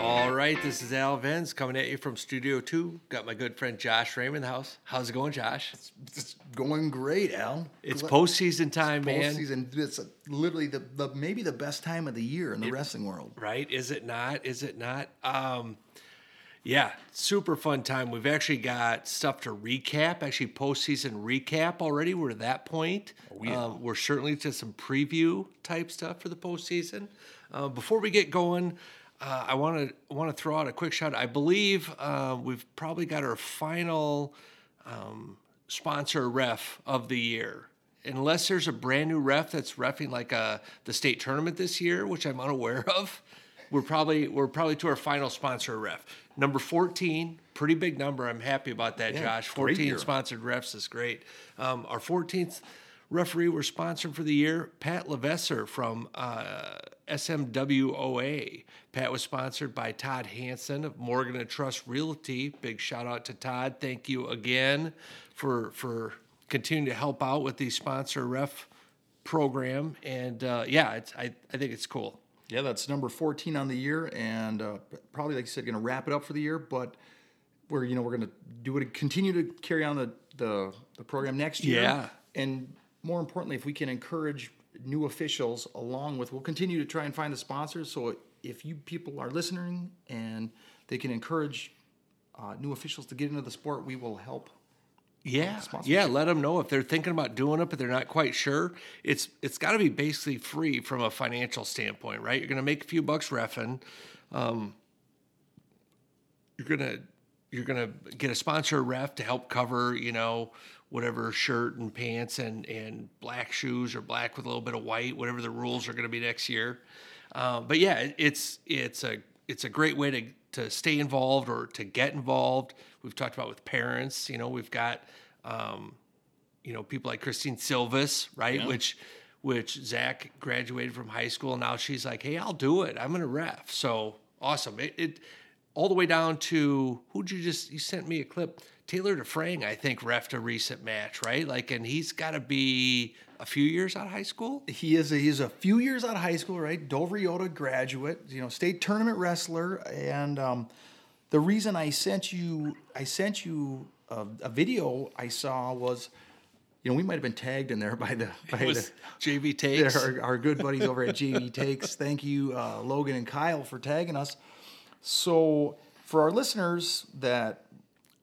All right, this is Al Vance coming at you from Studio 2. Got my good friend Josh Raymond in the house. How's it going, Josh? It's going great, Al. It's Gl- postseason time, man. postseason. It's literally the, the maybe the best time of the year in the wrestling world. Right? Is it not? Is it not? Um, yeah, super fun time. We've actually got stuff to recap, actually postseason recap already. We're at that point. Oh, yeah. Um, we're certainly to some preview type stuff for the postseason. Uh, before we get going, uh, I want to want to throw out a quick shout. I believe uh, we've probably got our final um, sponsor ref of the year. Unless there's a brand new ref that's refing like a the state tournament this year, which I'm unaware of, we're probably we're probably to our final sponsor ref. Number 14, pretty big number. I'm happy about that, Yeah, Josh. 14 sponsored refs is great. Um, our 14th referee we're sponsored for the year, Pat Levesser from uh, SMWOA. Pat was sponsored by Todd Hansen of Morgan and Trust Realty. Big shout out to Todd. Thank you again for for continuing to help out with the sponsor ref program. And uh, yeah, it's, I I think it's cool. Yeah, that's number 14 on the year, and uh, probably, like you said, going to wrap it up for the year. But we're you know we're going to do it, continue to carry on the, the the program next year. Yeah. and more importantly, if we can encourage new officials along with, we'll continue to try and find the sponsors. So if you people are listening and they can encourage uh, new officials to get into the sport, we will help Yeah, yeah. Let them know if they're thinking about doing it, but they're not quite sure. It's it's got to be basically free from a financial standpoint, right? You're going to make a few bucks refing. Um, you're gonna you're gonna get a sponsor ref to help cover, you know, whatever shirt and pants and and black shoes or black with a little bit of white, whatever the rules are going to be next year. Um, but yeah, it's it's a it's a great way to to stay involved or to get involved. We've talked about with parents. You know, we've got um, you know people like Christine Silvis, right? Which which Zach graduated from high school. Now she's like, hey, I'll do it. I'm gonna ref. So awesome. It, it all the way down to who'd you just you sent me a clip. Taylor DeFrang, I think, refed a recent match, right? Like, and he's got to be a few years out of high school. He is a, he's a few years out of high school, right? Dover-Eyota graduate, you know, state tournament wrestler, and um, the reason I sent you I sent you a, a video I saw was, you know, we might have been tagged in there by the by It was the, JV takes. our, our good buddies over at JV Takes. Thank you, uh, Logan and Kyle, for tagging us. So, for our listeners that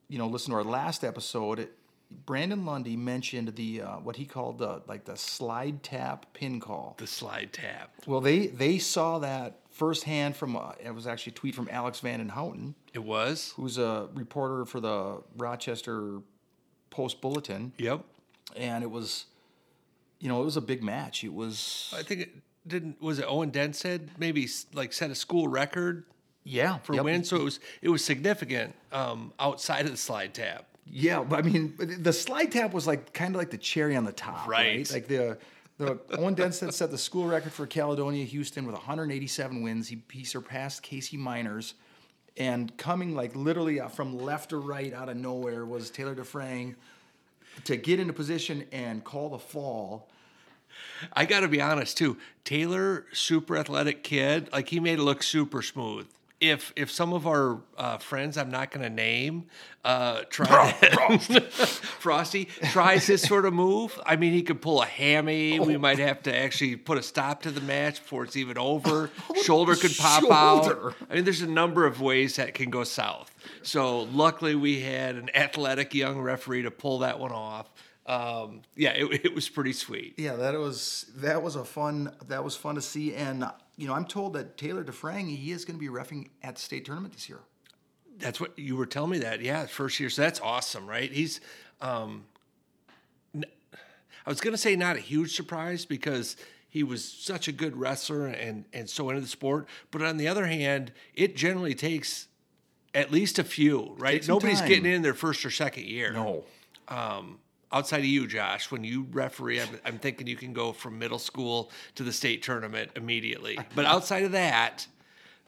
you know listen to our last episode, it, Brandon Lundy mentioned the uh, what he called the like the slide tap pin call. the slide tap. Well, they they saw that firsthand from uh, it was actually a tweet from Alex Van Den Houten, It was. who's a reporter for the Rochester Post Bulletin, Yep. and it was, you know, it was a big match. It was I think it didn't. Was it Owen Denstead maybe like set a school record yeah for yep. win? So it was it was significant um, outside of the slide tap. Yeah, but I mean, the slide tap was like kind of like the cherry on the top, right? Right. Like the the Owen Denstead set the school record for Caledonia Houston with 187 wins. He he surpassed Casey Miners, and coming like literally uh, from left to right out of nowhere was Taylor DeFrang to get into position and call the fall. I got to be honest too. Taylor, super athletic kid, like he made it look super smooth. If if some of our uh, friends I'm not going to name uh, try Frosty tries this sort of move, I mean he could pull a hammy. We might have to actually put a stop to the match before it's even over. Shoulder could pop Shoulder. out. I mean, there's a number of ways that can go south. So luckily we had an athletic young referee to pull that one off. Um, yeah, it, it was pretty sweet. Yeah, that was that was a fun that was fun to see, and you know I'm told that Taylor DeFrang he is going to be refing at the state tournament this year. That's what you were telling me that. Yeah, first year. So that's awesome, right? He's um n- I was going to say not a huge surprise because he was such a good wrestler and and so into the sport, but on the other hand, it generally takes at least a few, right? Nobody's time. getting in their first or second year. No. Outside of you, Josh, when you referee, I'm, I'm thinking you can go from middle school to the state tournament immediately. But outside of that,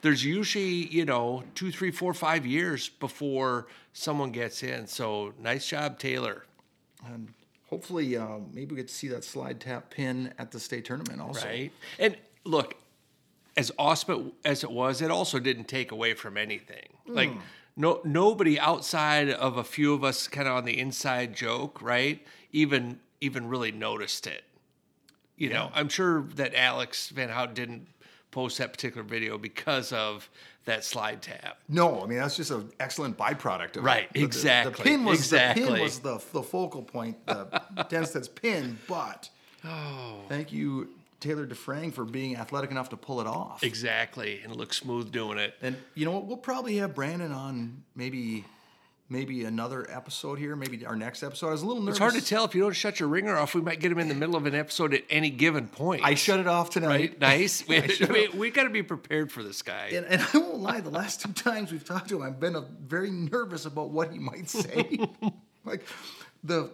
there's usually, you know, two, three, four, five years before someone gets in. So nice job, Taylor. And hopefully, uh, maybe we get to see that slide tap pin at the state tournament also. Right. And look, as awesome as it was, it also didn't take away from anything. Like no nobody outside of a few of us kind of on the inside joke, right? Even even really noticed it. You know, I'm sure that Alex Van Hout didn't post that particular video because of that slide tap. No, I mean that's just an excellent byproduct of Right. The- the- exactly, The, pin was the pin was the, the focal point, the Denstead's pin. But Oh. thank you, Taylor DeFrang, for being athletic enough to pull it off. Exactly, and it look smooth doing it. And you know what? We'll probably have Brandon on maybe maybe another episode here, maybe our next episode. I was a little nervous. It's hard to tell if you don't shut your ringer off. We might get him in the middle of an episode at any given point. I shut it off tonight. right? Nice. We, we, we got to be prepared for this guy. And, and I won't lie, the last two times we've talked to him, I've been uh very nervous about what he might say. like the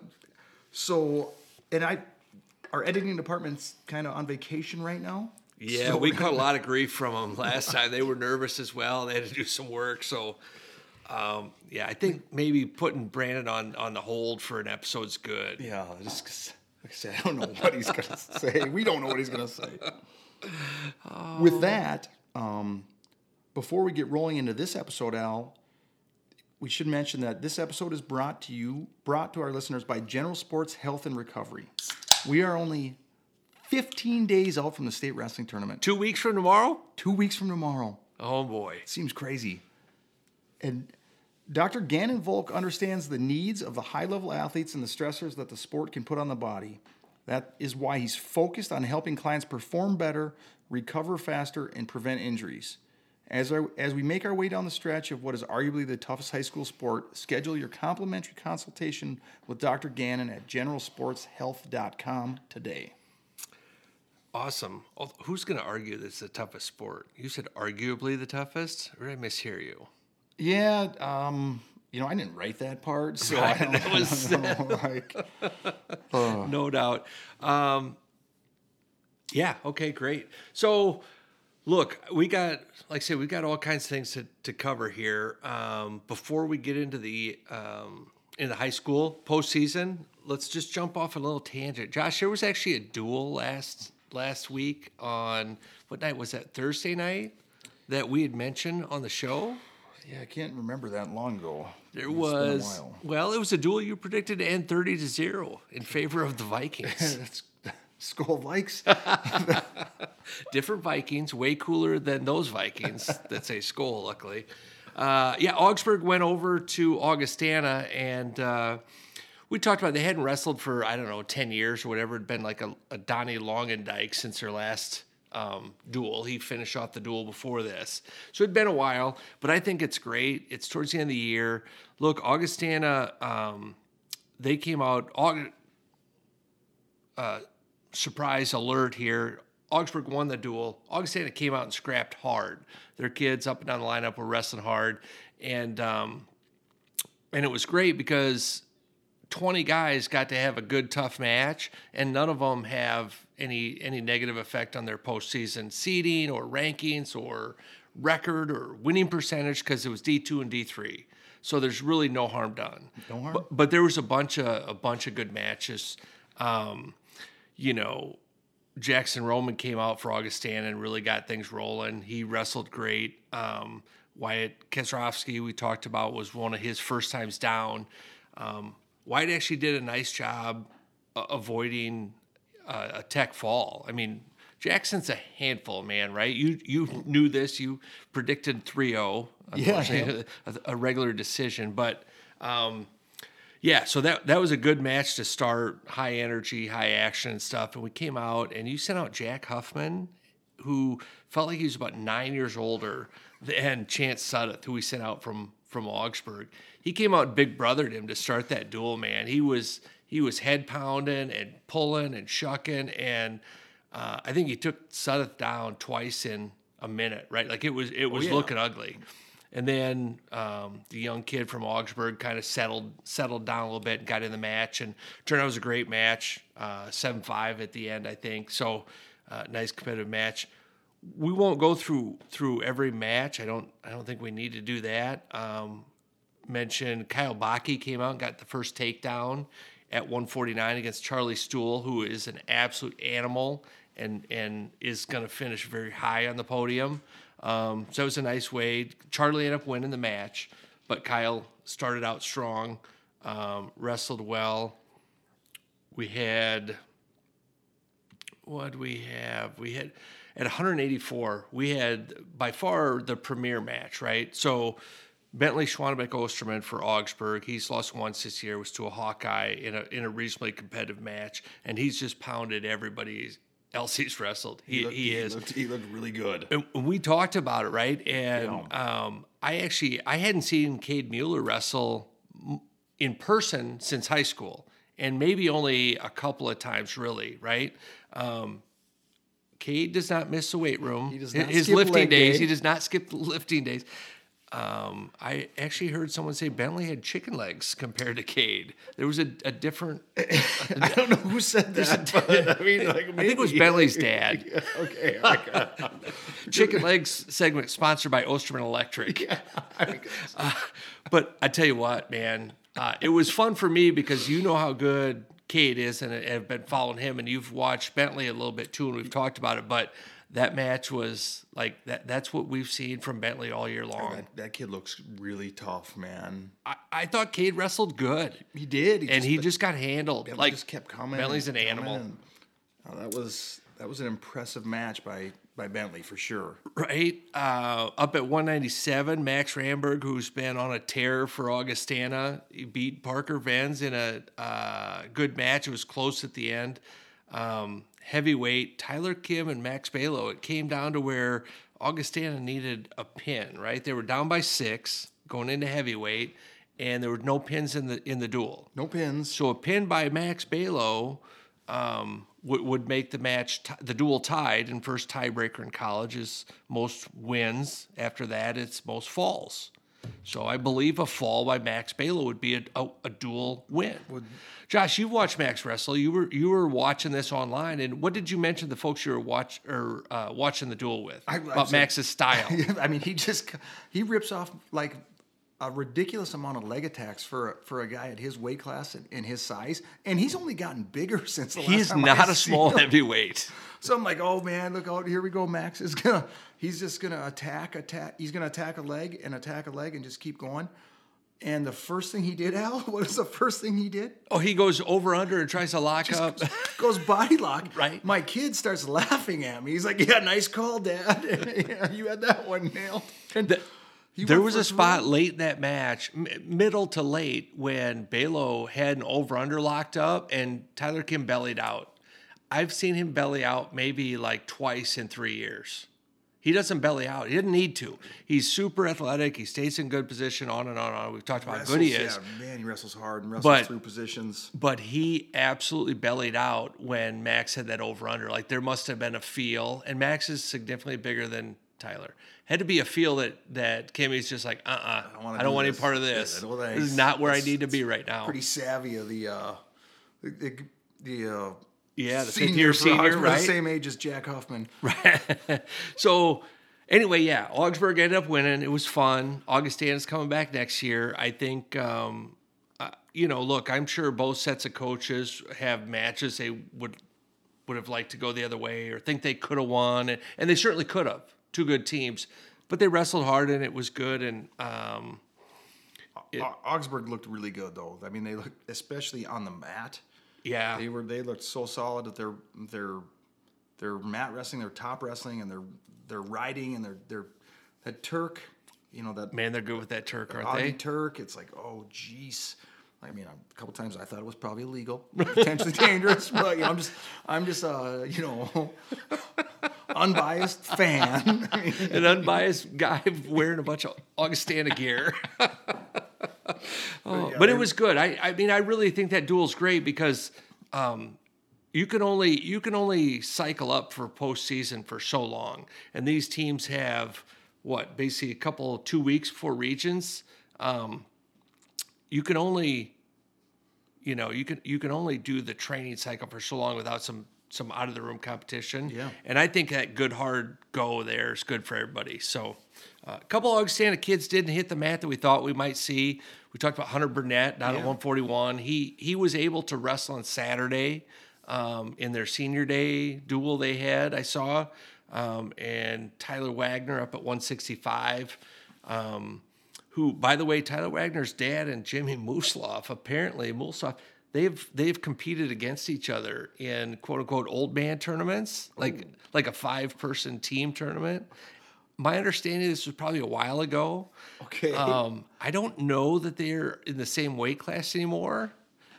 so, and I, our editing department's kind of on vacation right now. Yeah, So- we caught a lot of grief from them last time. They were nervous as well. They had to do some work. So, um, yeah, I think maybe putting Brandon on on the hold for an episode's good. Yeah, just like I said, I don't know what he's gonna say. We don't know what he's gonna say. With that, um, before we get rolling into this episode, Al, we should mention that this episode is brought to you, brought to our listeners by General Sports Health and Recovery. We are only 15 days out from the state wrestling tournament. Two weeks from tomorrow? Two weeks from tomorrow. Oh boy. It Seems crazy. And Dr. Gannon Volk understands the needs of the high level athletes and the stressors that the sport can put on the body. That is why he's focused on helping clients perform better, recover faster, and prevent injuries. As, our, as we make our way down the stretch of what is arguably the toughest high school sport, schedule your complimentary consultation with Dr. Gannon at generalsportshealth.com today. Awesome. Who's going to argue that it's the toughest sport? You said arguably the toughest, or did I mishear you? Yeah, um, you know, I didn't write that part, so Right, I don't, that was- I don't know, like, no doubt. Um, yeah. Okay. Great. So, look, we got, like I said, we've got all kinds of things to, to cover here. Um, before we get into the um, in the high school postseason, let's just jump off a little tangent. Josh, there was actually a duel last last week on what night was that? Thursday night that we had mentioned on the show. Yeah, I can't remember that long ago. There It's was while. well, it was a duel you predicted to end thirty to zero in favor of the Vikings. That's Skull likes. different Vikings, way cooler than those Vikings that say skull, luckily. Uh, yeah, Augsburg went over to Augustana, and uh, we talked about they hadn't wrestled for, I don't know, 10 years or whatever. It'd been like a, a Donnie Longendike since their last um, duel. He finished off the duel before this. So it'd been a while, but I think it's great. It's towards the end of the year. Look, Augustana, um, they came out. Aug- surprise alert here. Augsburg won the duel. Augustana came out and scrapped hard. Their kids up and down the lineup were wrestling hard, and um, and it was great because twenty guys got to have a good tough match, and none of them have any any negative effect on their postseason seeding or rankings or record or winning percentage because it was D two and D three. So there's really no harm done. No harm. But, but there was a bunch of a bunch of good matches. Um, you know, Jackson Roman came out for Augustana and really got things rolling. He wrestled great. Um, Wyatt Kesrowski, we talked about, was one of his first times down. Um, Wyatt actually did a nice job uh, avoiding uh, a tech fall. I mean, Jackson's a handful, man, right? You you knew this. You predicted 3-0. Yeah, unfortunately, a, a regular decision, but. Um, yeah, so that that was a good match to start, high energy, high action and stuff. And we came out and you sent out Jack Huffman, who felt like he was about nine years older than Chance Sudduth, who we sent out from from Augsburg. He came out and big brothered him to start that duel, man. He was he was head pounding and pulling and shucking, and uh, I think he took Sudduth down twice in a minute, right? Like it was it was yeah. looking ugly. And then um, the young kid from Augsburg kind of settled settled down a little bit and got in the match, and turned out it was a great match, seven five at the end, I think. So uh, nice competitive match. We won't go through through every match. I don't I don't think we need to do that. Um, mention Kyle Baki came out and got the first takedown at 149 against Charlie Stool, who is an absolute animal and and is going to finish very high on the podium. Um, so it was a nice way. Charlie ended up winning the match, but Kyle started out strong, um, wrestled well. We had what we have? We had at 184. We had by far the premier match, right? So Bentley Schwanebeck Osterman for Augsburg. He's lost once this year. Was to a Hawkeye in a in a reasonably competitive match, and he's just pounded everybody else he's wrestled. He, looked- he is. Looked, he looked really good. And we talked about it, right? And um, I actually I hadn't seen Cade Mueller wrestle in person since high school, and maybe only a couple of times, really, right? Um, Cade does not miss the weight room. He does His- not His lifting days. day. He does not skip the lifting days. Um, I actually heard someone say Bentley had chicken legs compared to Cade. There was a, a different. I don't know who said that, I mean, like, I think it was. Bentley's dad. okay. okay. Chicken Legs segment sponsored by Osterman Electric. Uh, but I tell you what, man, uh, it was fun for me because you know how good Cade is, and I've been following him, and you've watched Bentley a little bit too, and we've talked about it. But that match was like that. That's what we've seen from Bentley all year long. that, that kid looks really tough, man. I, I thought Cade wrestled good, He did, and he just got handled. Bentley like just kept coming. Bentley's an animal. and- oh, that was that was an impressive match by by Bentley for sure. Right. Uh, up at 197, Max Ramberg, who's been on a tear for Augustana, he beat Parker Vance in a uh, good match. It was close at the end. Um, heavyweight, Tyler Kim and Max Balo. It came down to where Augustana needed a pin, right? They were down by six going into heavyweight, and there were no pins in the in the duel. No pins. So a pin by Max Balo um, would, would make the match, t- the duel tied, and first tiebreaker in college is most wins. After that, it's most falls. So I believe a fall by Max Balo would be a, a, a dual win. Josh, you've watched Max wrestle. You were you were watching this online, and what did you mention the folks you were watch or uh, watching the duel with I- about Max's style? I mean, he just he rips off like a ridiculous amount of leg attacks for for a guy at his weight class and, and his size, and he's only gotten bigger since the last he is time I not a small him. heavyweight. So I'm like, oh man, look out! Here we go. Max is gonna he's just gonna attack, attack. He's gonna attack a leg and attack a leg and just keep going. And the first thing he did, Al, what is the first thing he did? Oh, he goes over under and tries to lock up. Goes body lock. Right. My kid starts laughing at me. He's like, "Yeah, nice call, Dad. yeah, you had that one nailed." And The- he there was a spot late in that match, middle to late, when Balo had an over under locked up and Tyler Kim bellied out. I've seen him belly out maybe like twice in three years. He doesn't belly out. He didn't need to. He's super athletic. He stays in good position, on and on and on. We've talked about how good he is. Yeah, man, he wrestles hard and wrestles But- through positions. But he absolutely bellied out when Max had that over under. Like there must have been a feel, and Max is significantly bigger than Tyler. Had to be a feel that that Kimmy's just like, uh, uh I don't, I do want any part of this. That This is not where I need to be right now. Pretty savvy of the uh, the the, uh, Yeah, the senior, senior, Augsburg, right? The same age as Jack Hoffman. Right. So anyway, yeah, Augsburg ended up winning. It was fun. Augustana's coming back next year. I think, um, uh, you know, look, I'm sure both sets of coaches have matches they would would have liked to go the other way or think they could have won, and, and they certainly could have. Two good teams, but they wrestled hard and it was good. And um, Au- Augsburg looked really good though. I mean, they looked especially on the mat. yeah, They were they looked so solid at their their their mat wrestling, their top wrestling, and their their riding and their their that Turk, you know that man, they're good with that Turk, aren't Audi they? Turk. It's like oh jeez. I mean, a couple times I thought it was probably illegal, potentially dangerous, but you know, I'm just I'm just uh you know unbiased fan. An unbiased guy wearing a bunch of Augustana gear. Oh, but it was good. I, I mean, I really think that duel's great because um, you can only you can only cycle up for postseason for so long, and these teams have what basically a couple two weeks before regions. Um, you can only, you know, you can you can only do the training cycle for so long without some some out of the room competition. Yeah. And I think that good hard go there is good for everybody. So uh, a couple of Augustana kids didn't hit the mat that we thought we might see. We talked about Hunter Burnett down at 141. He he was able to wrestle on Saturday. um, in their senior day duel they had. I saw, um, and Tyler Wagner up at 165. Um, who, by the way, Tyler Wagner's dad and Jimmy Musloff apparently Musloff they've they've competed against each other in quote unquote old man tournaments, like like a five person team tournament. My understanding this was probably a while ago. Okay. Um, I don't know that they're in the same weight class anymore.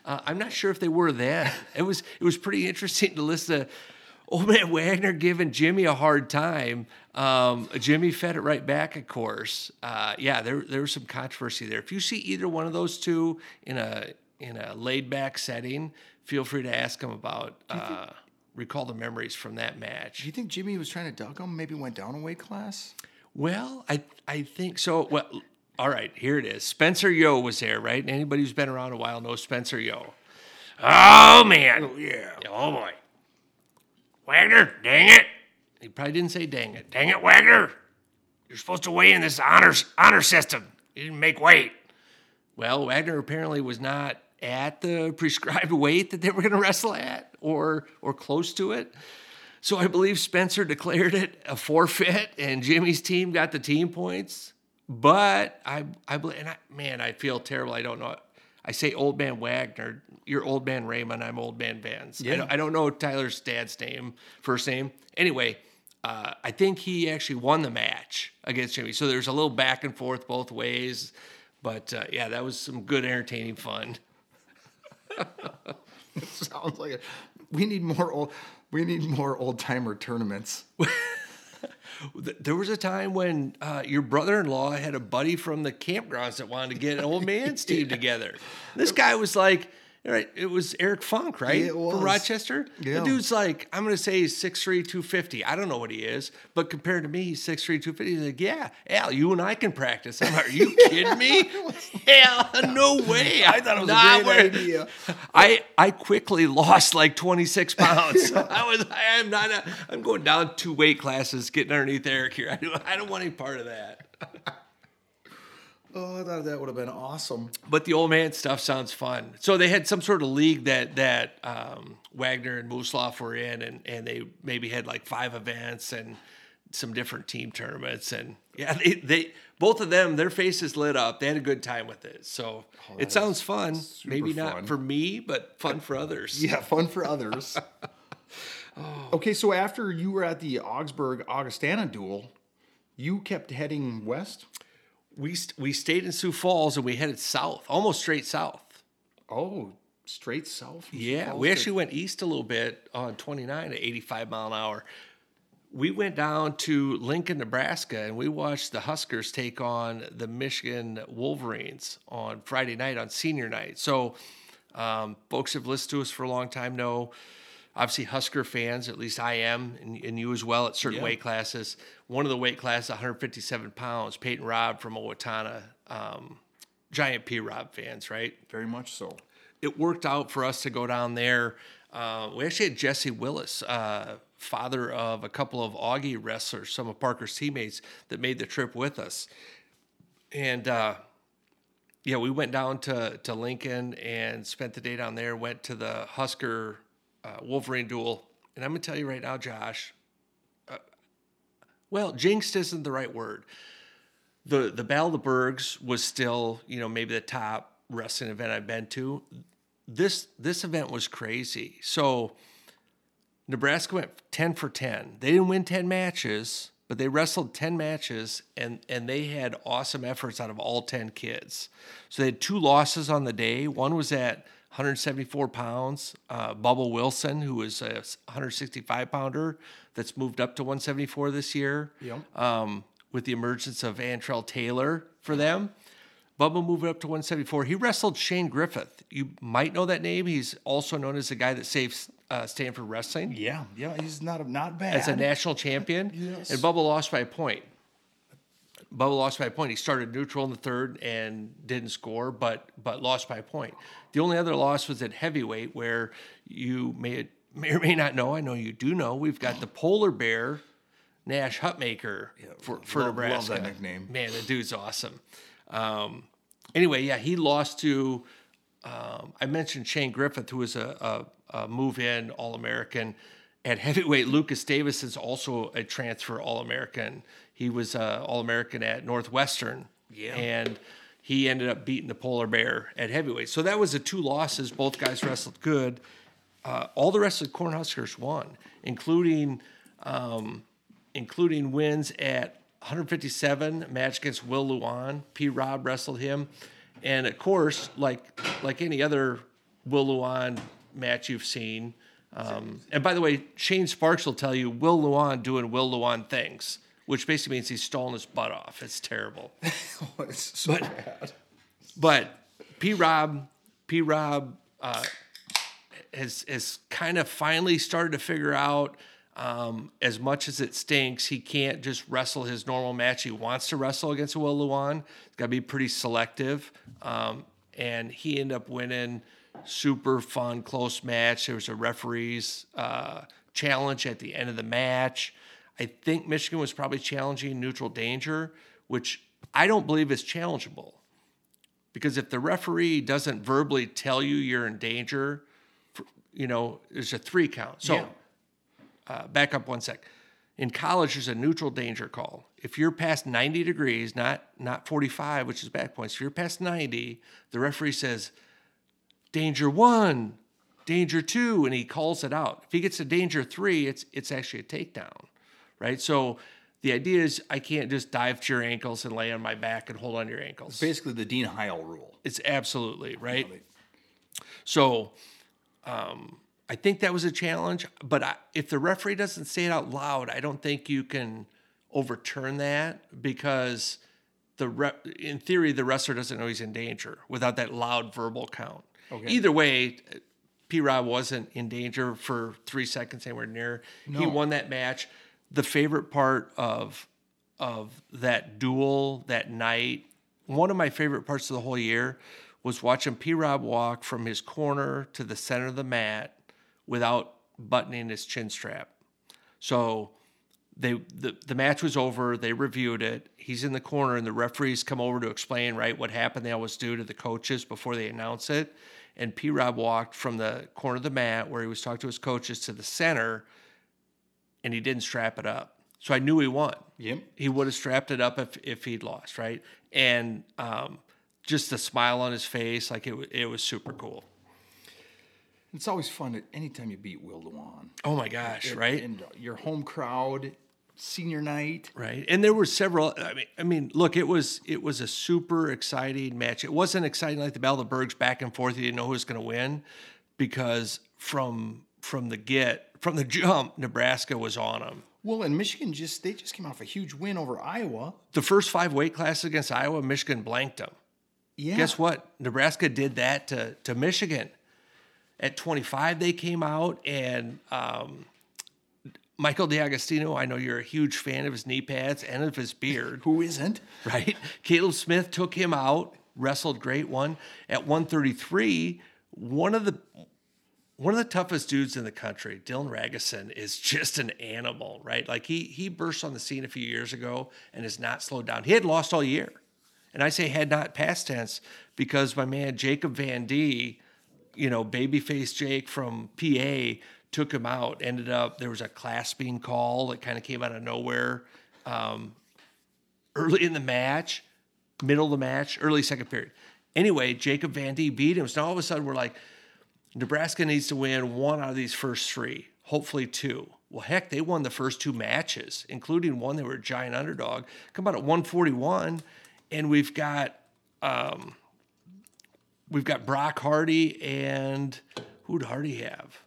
Uh, I'm not sure if they were then. It was it was pretty interesting to listen to old man Wagner giving Jimmy a hard time. Um, Jimmy fed it right back, of course. Uh, yeah, there there was some controversy there. If you see either one of those two in a in a laid back setting, feel free to ask them about uh, recall the memories from that match. Do you think Jimmy was trying to duck him? Maybe went down a weight class. Well, I I think so. Well, all right, here it is. Spencer Yo was there, right? And anybody who's been around a while knows Spencer Yo. Oh man. oh, yeah. Oh boy. Wagner, dang it. He probably didn't say dang it. Dang it, Wagner. You're supposed to weigh in this honors honor system. You didn't make weight. Well, Wagner apparently was not at the prescribed weight that they were going to wrestle at or or close to it. So I believe Spencer declared it a forfeit, and Jimmy's team got the team points. But I, I, and I, man, I feel terrible. I don't know. I say old man Wagner. You're old man Raymond. I'm old man Vance. I, don't, I don't know Tyler's dad's name, first name. Anyway, uh, I think he actually won the match against Jimmy. So there's a little back and forth both ways. But uh, yeah, that was some good, entertaining fun. Sounds like it. We need more old. We need more old timer tournaments. Th- There was a time when uh, your brother-in-law had a buddy from the campgrounds that wanted to get an old man's team together. This guy was like, right, it was Eric Funk, right? Yeah, it was. From Rochester. Yeah. The dude's like, I'm going to say he's 6'3", 250. I don't know what he is, but compared to me, he's 6'3", 250. He's like, yeah, Al, you and I can practice. I'm like, are you kidding me? Hell, no way. I thought it was Nah, a great idea. I I quickly lost like 26 pounds. I was I am not I'm going down two weight classes getting underneath Eric here. I don't, I don't want any part of that. Oh, I thought that would have been awesome. But the old man stuff sounds fun. So they had some sort of league that that um, Wagner and Musloff were in, and and they maybe had like five events and some different team tournaments, and yeah, they they both of them their faces lit up. They had a good time with it. So it sounds fun. Maybe not fun. for me, but fun for others. Yeah, fun for others. Okay, so after you were at the Augsburg Augustana duel, you kept heading west. We st- we stayed in Sioux Falls and we headed south, almost straight south. Oh, straight south. Yeah, we actually went east a little bit on 29 at 85 mile an hour. We went down to Lincoln, Nebraska, and we watched the Huskers take on the Michigan Wolverines on Friday night on senior night. So, um, folks have listened to us for a long time know, obviously, Husker fans, at least I am, and, and you as well, at certain Yeah. weight classes. One of the weight classes, 157 pounds, Peyton Robb from Owatonna, um, giant P Rob fans, right? very much so. it worked out for us to go down there. Uh, we actually had Jesse Willis, uh, father of a couple of Augie wrestlers, some of Parker's teammates that made the trip with us. And uh, yeah, we went down to, to Lincoln and spent the day down there, went to the Husker uh, Wolverine duel. And I'm going to tell you right now, Josh, uh, well, jinxed isn't the right word the the Battle of the Bergs was still, you know, maybe the top wrestling event I've been to. This this event was crazy. So Nebraska went 10 for 10. They didn't win 10 matches, but they wrestled 10 matches and and they had awesome efforts out of all 10 kids. So they had two losses on the day. One was at 174 pounds. Uh, Bubba Wilson, who is a 165 pounder, that's moved up to 174 this year Yep. um, with the emergence of Antrell Taylor for them. Bubba moved up to 174. He wrestled Shane Griffith. You might know that name. He's also known as the guy that saved uh, Stanford Wrestling Yeah, yeah, he's not not bad. as a national champion. Yes. And Bubba lost by a point. Bubba lost by a point. He started neutral in the third and didn't score, but but lost by a point. The only other loss was at heavyweight, where you may may or may not know. I know you do know. We've got the polar bear, Nash Hutmacher for for love- love Nebraska. that nickname. Man, the dude's awesome. Um, anyway, yeah, he lost to. Um, I mentioned Shane Griffith, who was a, a, a move in All American. At heavyweight, Lucas Davis is also a transfer All American. He was uh, All American at Northwestern. Yeah. And he ended up beating the Polar Bear at heavyweight. So that was the two losses. Both guys wrestled good. Uh, all the rest of the Cornhuskers won, including um, including wins at 157 match against Will Lewan. P. Rob wrestled him, and of course, like like any other Will Lewan match you've seen. Um, and by the way, Shane Sparks will tell you Will Lewan doing Will Lewan things, which basically means he's stalling his butt off. It's terrible. Oh, it's so bad. But P. Rob, P. Rob uh, has has kind of finally started to figure out. Um, as much as it stinks, he can't just wrestle his normal match. He wants to wrestle against Will Lewan. He's got to be pretty selective. Um, and he ended up winning super fun, close match. There was a referee's uh, challenge at the end of the match. I think Michigan was probably challenging neutral danger, which I don't believe is challengeable. Because if the referee doesn't verbally tell you you're in danger, you know, there's a three count. So Yeah. uh, back up one sec. In college, there's a neutral danger call. If you're past 90 degrees, not not 45, which is back points, if you're past 90, the referee says, danger one, danger two, and he calls it out. If he gets to danger three, it's it's actually a takedown, right? So the idea is I can't just dive to your ankles and lay on my back and hold on your ankles. Basically, the Dean Heil rule. It's absolutely right. So, um, I think that was a challenge. But I, if the referee doesn't say it out loud, I don't think you can overturn that because the in theory the wrestler doesn't know he's in danger without that loud verbal count. Okay. Either way, P. Rob wasn't in danger for three seconds anywhere near. He won that match. The favorite part of of that duel that night, one of my favorite parts of the whole year was watching P. Rob walk from his corner to the center of the mat without buttoning his chin strap. So they the, the match was over. They reviewed it. He's in the corner, and the referees come over to explain right what happened. They always do to the coaches before they announce it. And P. Rob walked from the corner of the mat where he was talking to his coaches to the center, and he didn't strap it up. So I knew he won. Yep. He would have strapped it up if if he'd lost, right? And um, just the smile on his face, like it it was super cool. It's always fun at any time you beat Will Lewan. Oh my gosh, right? And your home crowd, senior night. right and there were several i mean i mean look it was it was a super exciting match it wasn't exciting like the battle of the bergs back and forth you didn't know who was going to win because from from the get from the jump nebraska was on them Well, and Michigan just they just came off a huge win over Iowa. the first five weight classes against iowa michigan blanked them Yeah. guess what nebraska did that to to michigan at 25 they came out and um Michael DeAugustino, I know you're a huge fan of his knee pads and of his beard. Who isn't? right? Caleb Smith took him out, wrestled great one at 133. One of the one of the toughest dudes in the country, Dylan Ragusin, is just an animal, right? Like he he burst on the scene a few years ago and has not slowed down. He had lost all year, and I say had not past tense because my man Jacob Van Dee, you know, babyface Jake from PA took him out. Ended up there was a clasping call that kind of came out of nowhere um, early in the match, middle of the match, early second period. Anyway, Jacob Van Dee beat him. So all of a sudden we're like, Nebraska needs to win one out of these first three, hopefully two. Well, heck, they won the first two matches, including one they were a giant underdog. Come out at 141, and we've got um, we've got Brock Hardy and who'd Hardy have?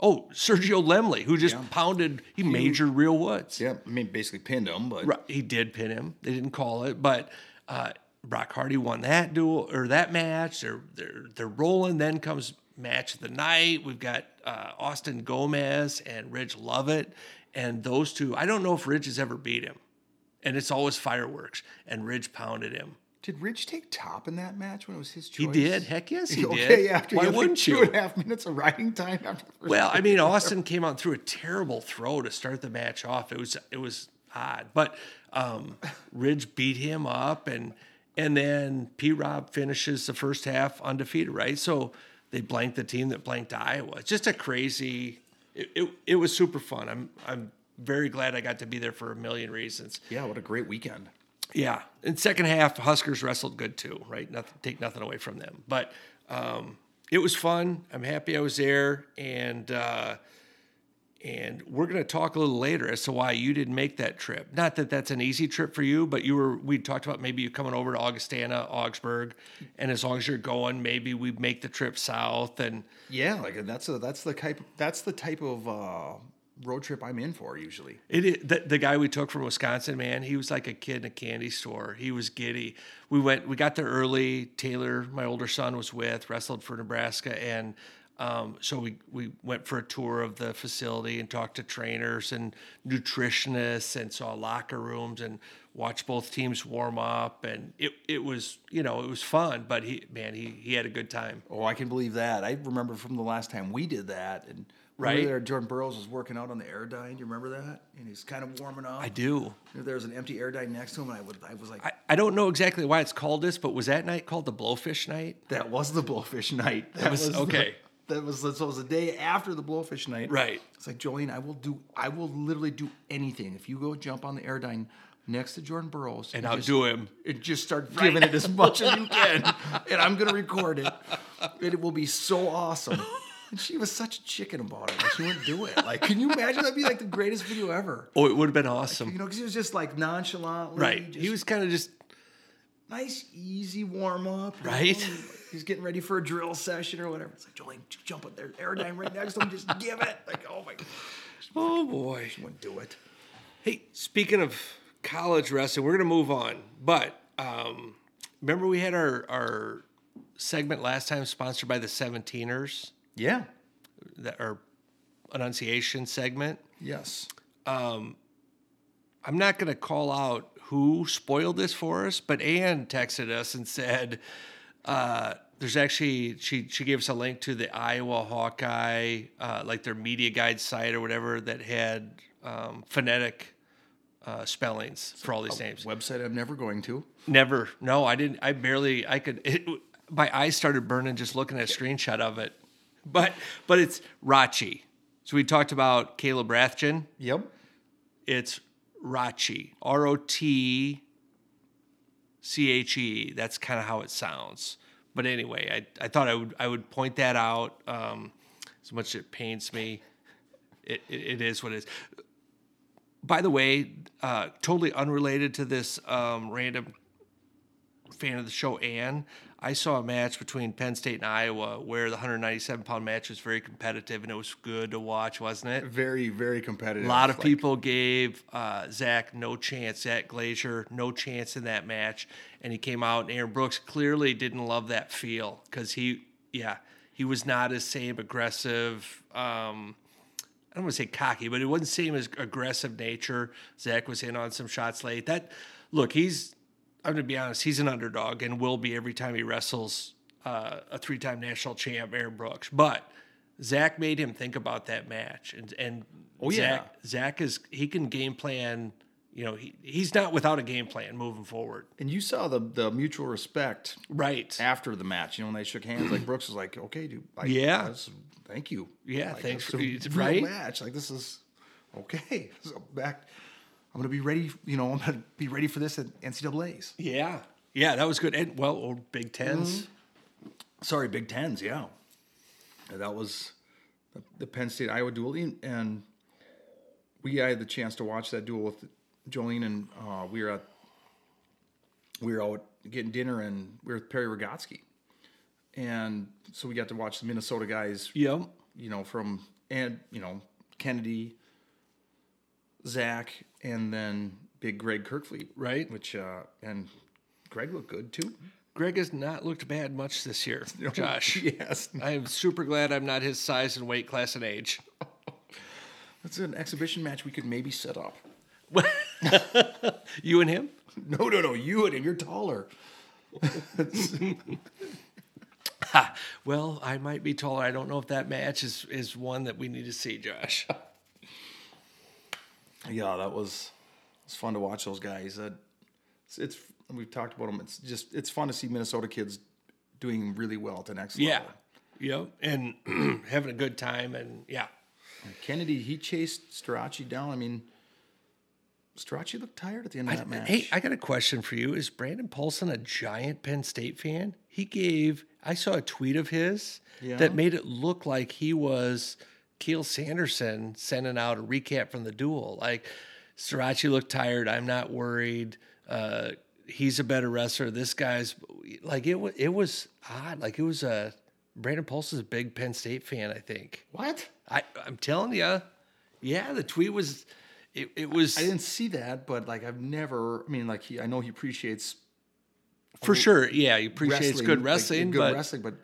Oh, Sergio Lemley, who just pounded. He majored Real Woods. Yeah, I mean basically pinned him, but Right, he did pin him. They didn't call it, but uh, Brock Hardy won that duel or that match. They're they're they're rolling. Then comes match of the night. We've got uh, Austin Gomez and Ridge Lovett, and those two. I don't know if Ridge has ever beat him, and it's always fireworks. And Ridge pounded him. did Ridge take top in that match when it was his choice? He did. Heck yes, he okay, did. after Why you had, like, wouldn't two you? and a half minutes of riding time after Well, I mean, Austin came out through a terrible throw to start the match off. It was it was odd, but um, Ridge beat him up, and and then P. Rob finishes the first half undefeated. Right, so they blanked the team that blanked Iowa. It's just a crazy. It, it, it was super fun. I'm I'm very glad I got to be there for a million reasons. Yeah, what a great weekend. Yeah, in second half, Huskers wrestled good too. Right, nothing take nothing away from them, but um, it was fun. I'm happy I was there, and uh, and we're going to talk a little later as to why you didn't make that trip. Not that that's an easy trip for you, but you were. We talked about maybe you coming over to Augustana, Augsburg, and as long as you're going, maybe we make the trip south. And Yeah, like that's a that's the type that's the type of uh, road trip I'm in for usually. It is, the, the guy we took from Wisconsin, man, he was like a kid in a candy store. He was giddy. We went, we got there early. Taylor, my older son, was with, wrestled for Nebraska, and um, so we we went for a tour of the facility and talked to trainers and nutritionists and saw locker rooms and watched both teams warm up. And it it was you know it was fun, but he man he he had a good time. Oh, I can believe that. I remember from the last time we did that, and Right. there, Jordan Burroughs was working out on the Airdyne. Do you remember that? And he's kind of warming up. I do. There was an empty Airdyne next to him, and I would, I was like, I, I don't know exactly why it's called this, but was that night called the Blowfish Night? that was the Blowfish night. That was- the- okay. That was so it was the day after the Blowfish night. Right. It's like Jolene, I will do, I will literally do anything if you go jump on the Airdyne next to Jordan Burroughs And just- outdo him. and just start giving it as much as you can, and I'm gonna record it. And it will be so awesome. And she was such a chicken about it. Like she wouldn't do it. Like, can you imagine? That'd be like the greatest video ever. Oh, it would have been awesome. You know, because he was just like nonchalantly, Right. Just He was kind of just nice, easy warm up. Right. know? He's getting ready for a drill session or whatever. It's like Jolene, jump up there, Airdyne right next to him, just give it. Like, oh my, oh boy. she wouldn't do it. Hey, speaking of college wrestling, we're gonna move on. But um, remember we had our our segment last time sponsored by the Seventeeners, Yeah. that our enunciation segment. Yes. Um, I'm not gonna call out who spoiled this for us, but Anne texted us and said. Uh, there's actually she she gave us a link to the Iowa Hawkeye, uh, like their media guide site or whatever that had um, phonetic uh, spellings for all these names. Website I'm never going to. Never. No, I didn't. I barely. I could. It, my eyes started burning just looking at a screenshot of it. But but it's Rachi. So we talked about Caleb Rathjen. Yep. It's Rachi. R O T C H E. That's kind of how it sounds. But anyway, I, I thought I would I would point that out. Um, as much as it pains me, it, it, it is what it is. By the way, uh, totally unrelated to this um, random fan of the show, Ann. I saw a match between Penn State and Iowa where the 197 pound match was very competitive and it was good to watch, wasn't it? Very, very competitive. A lot of Like, people gave uh, Zach no chance, Zach Glazier no chance in that match, and he came out. And Aaron Brooks clearly didn't love that feel because he, yeah, he was not as same aggressive. Um, I don't want to say cocky, but it wasn't same as aggressive nature. Zach was in on some shots late. That look, he's. I'm gonna be honest. He's an underdog and will be every time he wrestles uh, a three-time national champ, Aaron Brooks. But Zach made him think about that match, and and Oh, Zach, Zach is he can game plan. You know, he, he's not without a game plan moving forward. And you saw the the mutual respect Right. after the match. You know, when they shook hands, like Brooks was like, "Okay, dude. Like, Yeah. thank you. Yeah, Like, thanks for- right. match. Like this is okay. So back, I'm gonna be ready. You know, I'm gonna be ready for this at NCAA's. Yeah. Yeah, that was good. And well, or Big 10s Sorry, Big Tens. Yeah, And that was the, Penn State Iowa duel, and- and we had the chance to watch that duel with Jolene, and uh, we were at we were out getting dinner, and we were with Perry Rogotsky, and so we got to watch the Minnesota guys Yep. you know, from and you know Kennedy, Zach, and then Big Greg Kerkvliet, Right. Which uh, and Greg looked good too. Greg has not looked bad much this year, Josh. yes, I am super glad I'm not his size and weight class and age. that's an exhibition match we could maybe set up. You and him? No, no, no, you and him, you're taller. Well, I might be taller. I don't know if that match is, is one that we need to see, Josh. Yeah, that was it's fun to watch those guys. That it's, it's we've talked about them. It's just it's fun to see Minnesota kids doing really well at the next level. Yeah. Yep. And having a good time. And yeah. Kennedy, he chased Starocci down. I mean, Starocci looked tired at the end of that match. Hey, I got a question for you. Is Brandon Paulson a giant Penn State fan? He gave, I saw a tweet of his Yeah. that made it look like he was Cael Sanderson sending out a recap from the duel. Like, Starocci looked tired. I'm not worried. Uh, he's a better wrestler. This guy's like, it, wa- it was odd. Like, it was a, Brandon Pulse is a big Penn State fan, I think. what? I, I'm telling you. Yeah, the tweet was, it, it was. I didn't see that, but like I've never. I mean, like he, I know he appreciates For sure, yeah, he appreciates wrestling, good like, wrestling, good but wrestling, but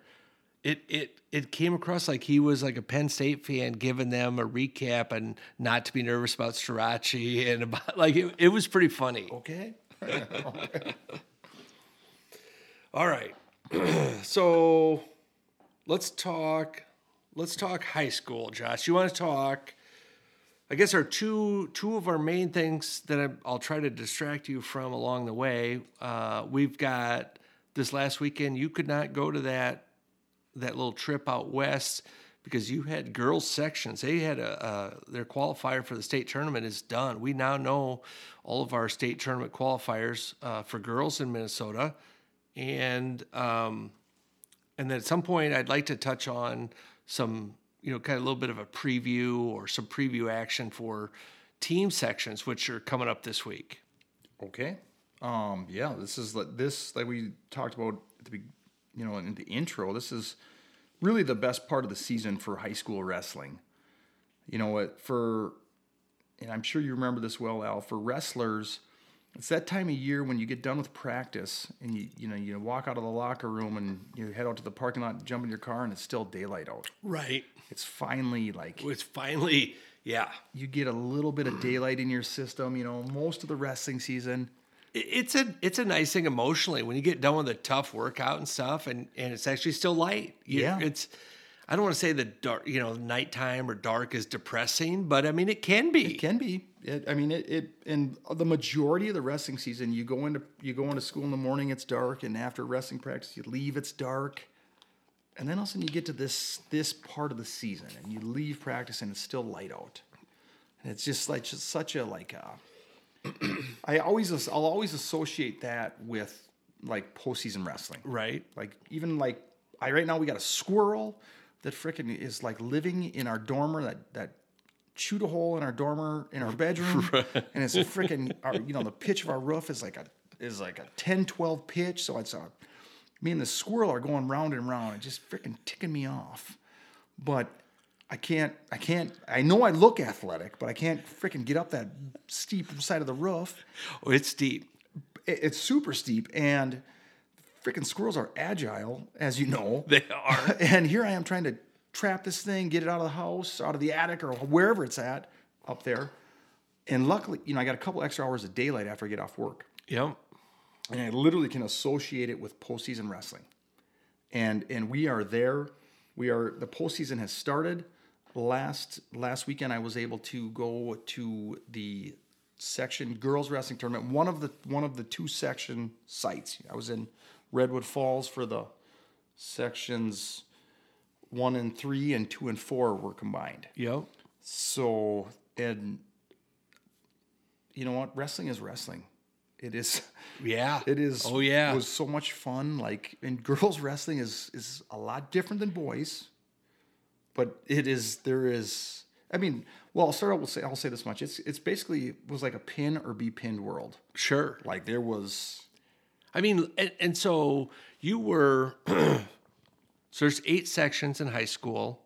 it it it came across like he was like a Penn State fan, giving them a recap and not to be nervous about Starocci and about like it, it was pretty funny. okay. All right, so let's talk. Let's talk high school, Josh. You want to talk? I guess our two two of our main things that I, I'll try to distract you from along the way. Uh, we've got this last weekend. You could not go to that that little trip out west because you had girls sections. They had a, their qualifier for the state tournament is done. We now know all of our state tournament qualifiers uh, for girls in Minnesota, and um, and then at some point I'd like to touch on some you know kind of a little bit of a preview or some preview action for team sections which are coming up this week. Okay. Um, yeah, this is like this like we talked about at the be- you know in the intro. This is really the best part of the season for high school wrestling. You know what? For and I'm sure you remember this well, Al. For wrestlers, it's that time of year when you get done with practice and you you know you walk out of the locker room and you head out to the parking lot, jump in your car, and it's still daylight out. Right. It's finally like It's finally yeah. you get a little bit of daylight in your system. You know, most of the wrestling season. It- It's a it's a nice thing emotionally when you get done with a tough workout and stuff, and and it's actually still light. You- Yeah. it's. I don't want to say the dark, you know, nighttime or dark is depressing, but I mean it can be. It can be. It, I mean, it, it. And the majority of the wrestling season, you go into you go into school in the morning, it's dark, and after wrestling practice, you leave, it's dark, and then all of a sudden you get to this this part of the season, and you leave practice, and it's still light out, and it's just like just such a like. Uh, I always I'll always associate that with like postseason wrestling. right. Like even like I right now we got a squirrel that frickin' is like living in our dormer that that chewed a hole in our dormer in our bedroom and it's a frickin' our, you know the pitch of our roof is like a is like a 10 12 pitch so it's a me and the squirrel are going round and round and just frickin' ticking me off but I can't I can't I know I look athletic but I can't frickin' get up that steep side of the roof. Oh, it's steep. it- it's super steep and freaking squirrels are agile as you know. They are. and here i am trying to trap this thing get it out of the house out of the attic or wherever it's at up there. And luckily you know i got a couple extra hours of daylight after i get off work. Yep. and i literally can associate it with postseason wrestling. And and we are there. We are the postseason has started last last weekend i was able to go to the section girls wrestling tournament one of the one of the two section sites i was in redwood falls for the sections one and three and two and four were combined Yep. so and you know what wrestling is wrestling it is Yeah. it is. Oh yeah. It was so much fun. Like, and girls wrestling is is a lot different than boys, but it is. There is. I mean, well, I'll start out with say. I'll say this much. It's it's basically it was like a pin or be pinned world. sure. Like there was. I mean, and, and so you were. so there's eight sections in high school,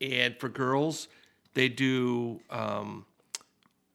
and for girls, they do. Um,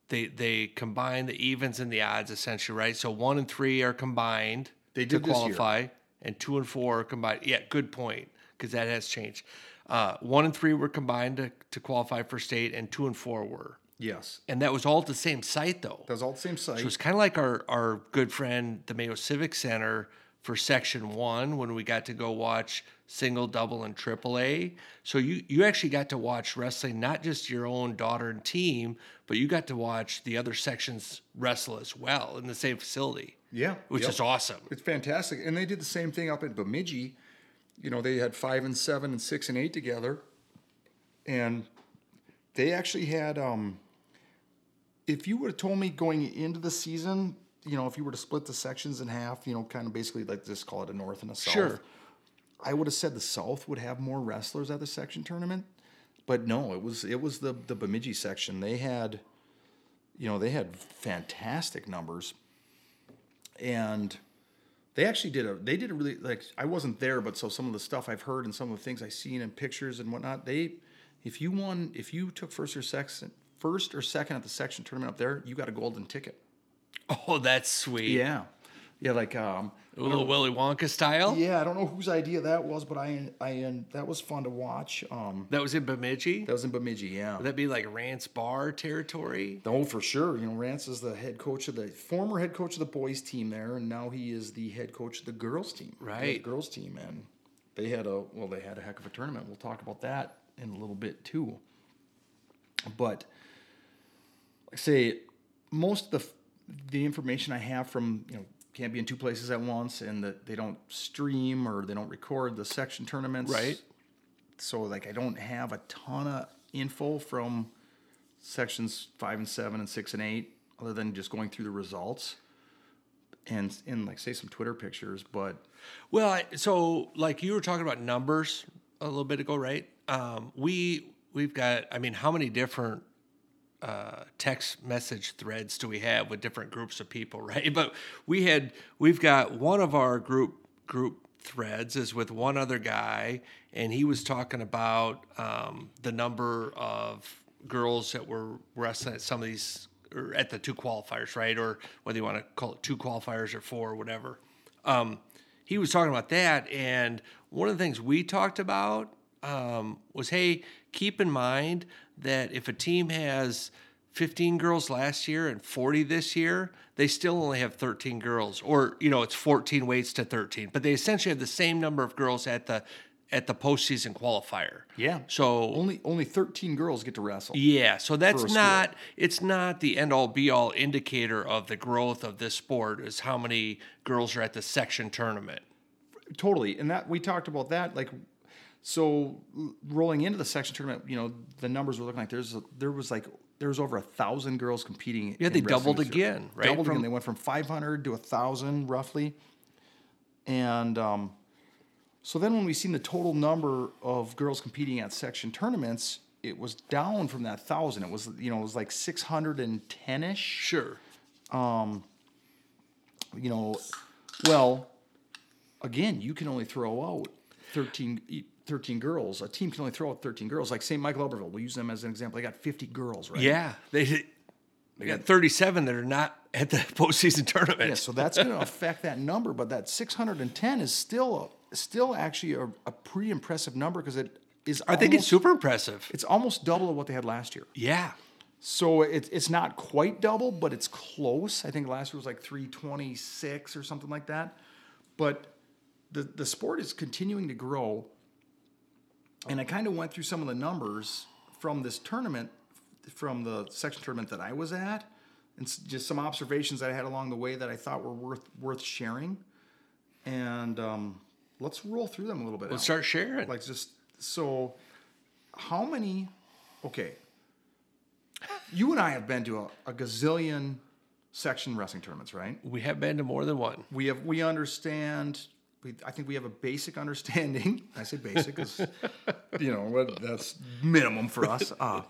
they they combine the evens and the odds essentially, right? So one and three are combined They to did year. qualify, and two and four are combined. Yeah, good point because that has changed. Uh, one and three were combined to, to qualify for state, and two and four were, Yes, and that was all at the same site though. that was all the same site. So it's kind of like our, our good friend, the Mayo Civic Center for section one when we got to go watch single, double, and triple A. So you, you actually got to watch wrestling, not just your own daughter and team, but you got to watch the other sections wrestle as well in the same facility, yeah, which yep. is awesome. It's fantastic, and they did the same thing up at Bemidji. You know, they had five and seven and six and eight together, and they actually had. Um, if you would have told me going into the season, you know, if you were to split the sections in half, you know, kind of basically like just call it a north and a south. Sure. I would have said the South would have more wrestlers at the section tournament, but no, it was it was the the Bemidji section. They had, you know, they had fantastic numbers, and they actually did a they did a really like I wasn't there, but so some of the stuff I've heard and some of the things I've seen in pictures and whatnot, they if you won if you took first or second first or second at the section tournament up there, you got a golden ticket. Oh, that's sweet. Yeah, yeah, like um, A little Willy Wonka style. yeah, I don't know whose idea that was, but I I and that was fun to watch. Um, That was in Bemidji. that was in Bemidji, yeah. Would that be like Rance Barr territory? No, for sure. You know, Rance is the head coach of the former head coach of the boys team there, and now he is the head coach of the girls team. the Right. girls team, and they had a well, they had a heck of a tournament. We'll talk about that in a little bit too. But like I say, most of the the information I have from you know can't be in two places at once, and that they don't stream or they don't record the section tournaments. Right. So like I don't have a ton of info from sections five and seven and six and eight, other than just going through the results and and like say some Twitter pictures. But Well, I, so like you were talking about numbers a little bit ago, right? Um, we we've got. I mean, how many different uh, text message threads do we have with different groups of people, right? But we had we've got one of our group group threads is with one other guy, and he was talking about um, the number of girls that were wrestling at some of these or at the two qualifiers, right? Or whether you want to call it two qualifiers or four or whatever. Um, he was talking about that, and one of the things we talked about um, was, hey, keep in mind that if a team has 15 girls last year and 40 this year, they still only have 13 girls, or you know, it's 14 weights to 13, but they essentially have the same number of girls at the at the postseason qualifier. yeah, So only only thirteen girls get to wrestle. yeah, so that's not it's not the end all be all indicator of the growth of this sport is how many girls are at the section tournament. Totally, and that we talked about that like. So rolling into the section tournament, you know, the numbers were looking like there's a, there was like there was over a thousand girls competing. Yeah, they doubled again, right? Doubled From- again. They went from 500 to a thousand roughly, and um, so then when we seen the total number of girls competing at section tournaments, it was down from that thousand. It was you know it was like 610 ish Sure. you know, well, again, you can only throw out 13, e- 13 girls. A team can only throw out 13 girls. Like St. Michael Albertville, we'll use them as an example. They got 50 girls, right? Yeah, they they got 37 that are not at the postseason tournament. Yeah, so that's going to affect that number, but that 610 is still still actually a, a pretty impressive number because it is. I think it's super impressive. It's almost double of what they had last year. Yeah. So it's it's not quite double, but it's close. I think last year was like 326 or something like that. But the the sport is continuing to grow. And I kind of went through some of the numbers from this tournament, from the section tournament that I was at, and just some observations that I had along the way that I thought were worth worth sharing. And um, let's roll through them a little bit. Let's Al. start sharing. Like just so, how many? Okay, you and I have been to a, a gazillion section wrestling tournaments, right? we have been to more than one. We have we understand. We, I think we have a basic understanding. I say basic because you know what that's minimum for us. Uh,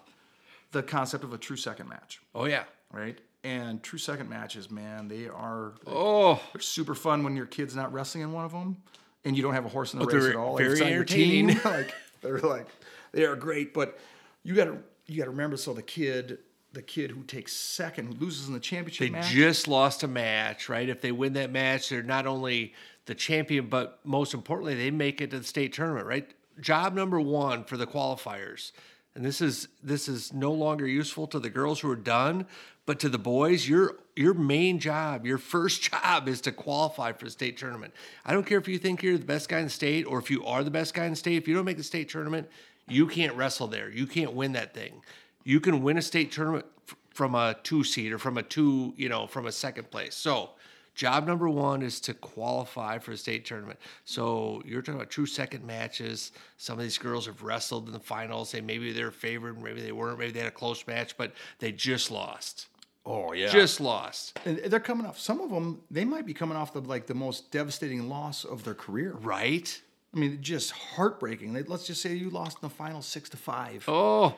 the concept of a true second match, Oh yeah. right? And true second matches, man, they are Oh, they're super fun when your kid's not wrestling in one of them, and you don't have a horse in the Oh, race at all. very it's not your entertaining. team. like they're like they are great, but you got to you got to remember. So the kid, the kid who takes second, who loses in the championship they match, just lost a match, right? If they win that match, they're not only the champion, but most importantly, they make it to the state tournament, right? Job number one for the qualifiers. And this is this is no longer useful to the girls who are done, but to the boys, your your main job, your first job is to qualify for the state tournament. I don't care if you think you're the best guy in the state or if you are the best guy in the state. If you don't make the state tournament, you can't wrestle there. You can't win that thing. You can win a state tournament from a two seed or from a two, you know, from a second place. So Job number one is to qualify for the state tournament. So you're talking about true second matches. Some of these girls have wrestled in the finals. They maybe they're favored, maybe they weren't, maybe they had a close match, but they just lost. Oh yeah. Just lost. and they're coming off. Some of them, they might be coming off the like the most devastating loss of their career. Right? I mean, just heartbreaking. Let's just say you lost in the final six to five Oh,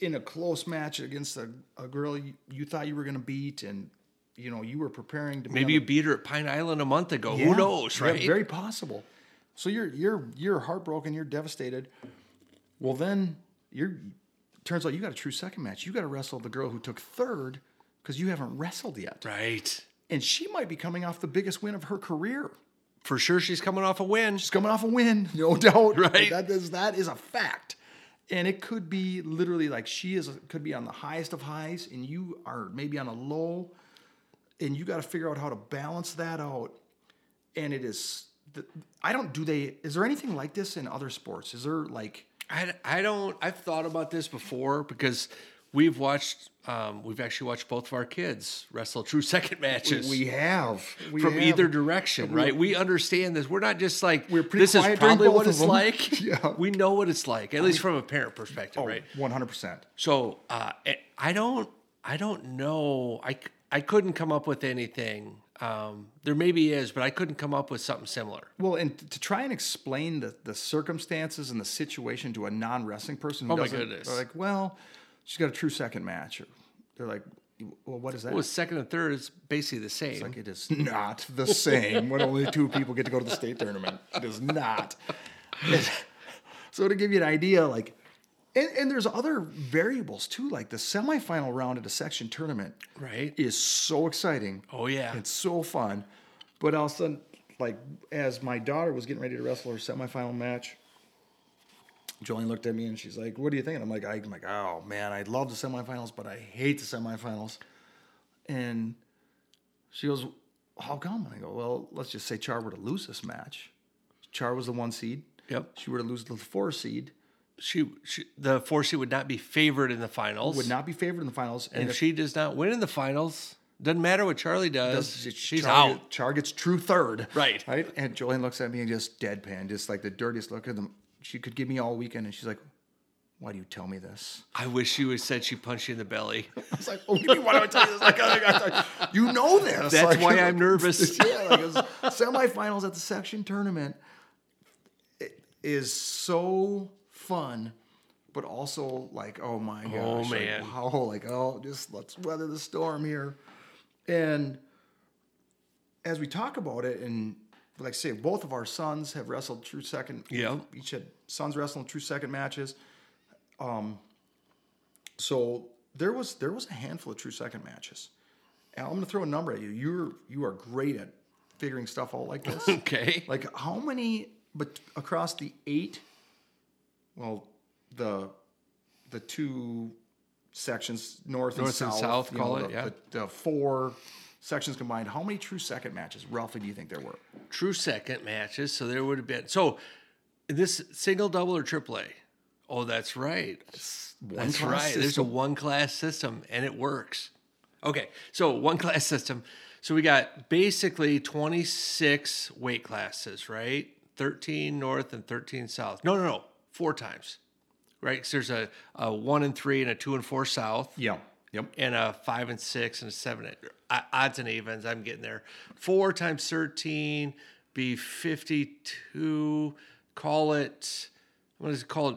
in a close match against a, a girl you, you thought you were going to beat, and you know you were preparing to. maybe you the- beat her at Pine Island a month ago. Yeah, Who knows, yeah, right? Very possible. So you're you're you're heartbroken. You're devastated. Well, then you're. Turns out you got a true second match. You got to wrestle the girl who took third because you haven't wrestled yet, right. and she might be coming off the biggest win of her career. For sure, she's coming off a win. She's coming off a win, no doubt. Right. That is that is a fact. And it could be literally like she is could be on the highest of highs, and you are maybe on a low, and you got to figure out how to balance that out. And it is, the- I don't. Do they? Is there anything like this in other sports? Is there like? I, I don't. I've thought about this before because we've watched. Um, we've actually watched both of our kids wrestle true second matches. We have we from have. either direction, right? We understand this. We're not just like We're pretty this is probably what it's like. Yeah. We know what it's like, at least from a parent perspective, right? One hundred percent. So uh, I- don't, I don't know. I, I couldn't come up with anything. Um, there maybe is, but I couldn't come up with something similar. Well, and to try and explain the, the circumstances and the situation to a non wrestling person who Oh my doesn't, goodness. they're like, well, she's got a true second match. Or they're like, well, what is that? Well, second and third is basically the same. It's like it is not the same when only two people get to go to the state tournament. It is not. so to give you an idea, like, and, and there's other variables too, like the semifinal round at a section tournament right? is so exciting. Oh yeah. It's so fun. But all of a sudden, like as my daughter was getting ready to wrestle her semifinal match, Jolene looked at me and she's like, "What do you think?" And I'm like, "I'm like, oh man, I love the semifinals, but I hate the semifinals." And she goes, "How come?" And I go, "Well, let's just say Char were to lose this match. Char was the one seed. Yep. She were to lose the four seed, She, she the four seed would not be favored in the finals. would not be favored in the finals. and if if she does not win in the finals, doesn't matter what Charlie does. does- she's Char, out. Char gets true third. Right. Right. And Jolene looks at me and just deadpan, just like the dirtiest look at them. She could give me all weekend, and she's like, "Why do you tell me this?" I wish she would have said she punched you in the belly. I was like, "Oh, me why do I tell you this?" Like, like, you know this. That's Like, why I'm nervous. yeah, like semifinals at the section tournament it is so fun, but also like, oh my gosh, Oh, like, wow, like oh, just let's weather the storm here. And as we talk about it, and like I say, both of our sons have wrestled true second. Yeah. each had sons wrestling true second matches. Um, so there was there was a handful of true second matches. Al, I'm going to throw a number at you. You're you are great at figuring stuff out like this. Okay. Like how many, but across the eight, well, the the two sections north, North and and south, south, call know, it, the, yeah. the, the four sections combined. How many true second matches, roughly, do you think there were? True second matches. So there would have been. So this single, double, or triple A? Oh, that's right. One That's class right. There's a one class system and it works. Okay. So one class system. So we got basically 26 weight classes, right? 13 north and 13 south. No, no, no. Four times, right? Because there's a, a one and three and a two and four south Yeah. Yep. and a five and six and a seven. and- Odds and evens. I'm getting there. Four times 13 be 52. Call it, what is it called?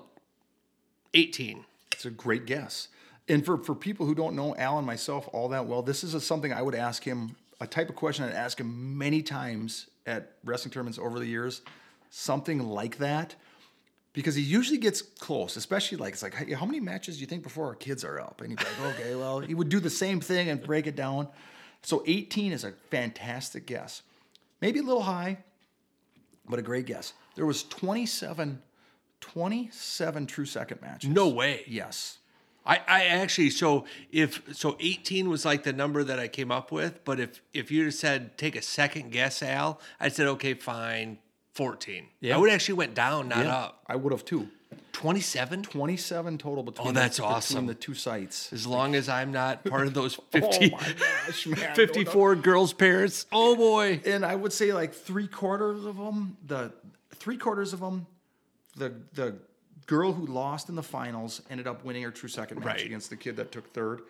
18. It's a great guess. And for, for people who don't know Alan myself all that well, this is a, something I would ask him, a type of question I'd ask him many times at wrestling tournaments over the years, something like that. Because he usually gets close, especially like, it's like, hey, how many matches do you think before our kids are up? And he'd like, okay, well, he would do the same thing and break it down. So 18 is a fantastic guess. Maybe a little high, but a great guess. There was 27, 27 true second matches. No way. Yes. I, I actually so if so 18 was like the number that I came up with, but if if you said take a second guess, Al, I said okay, fine, 14. Yeah. I would actually went down, not Yeah, up. I would have too. 27? 27 total between, Oh, that's the, awesome. between the two sites. As long as I'm not part of those 50, Oh gosh, man. No, no. 54 girls' parents. Oh boy. and I would say like three quarters of them, the three quarters of them, the the girl who lost in the finals ended up winning her true second match Right. against the kid that took third.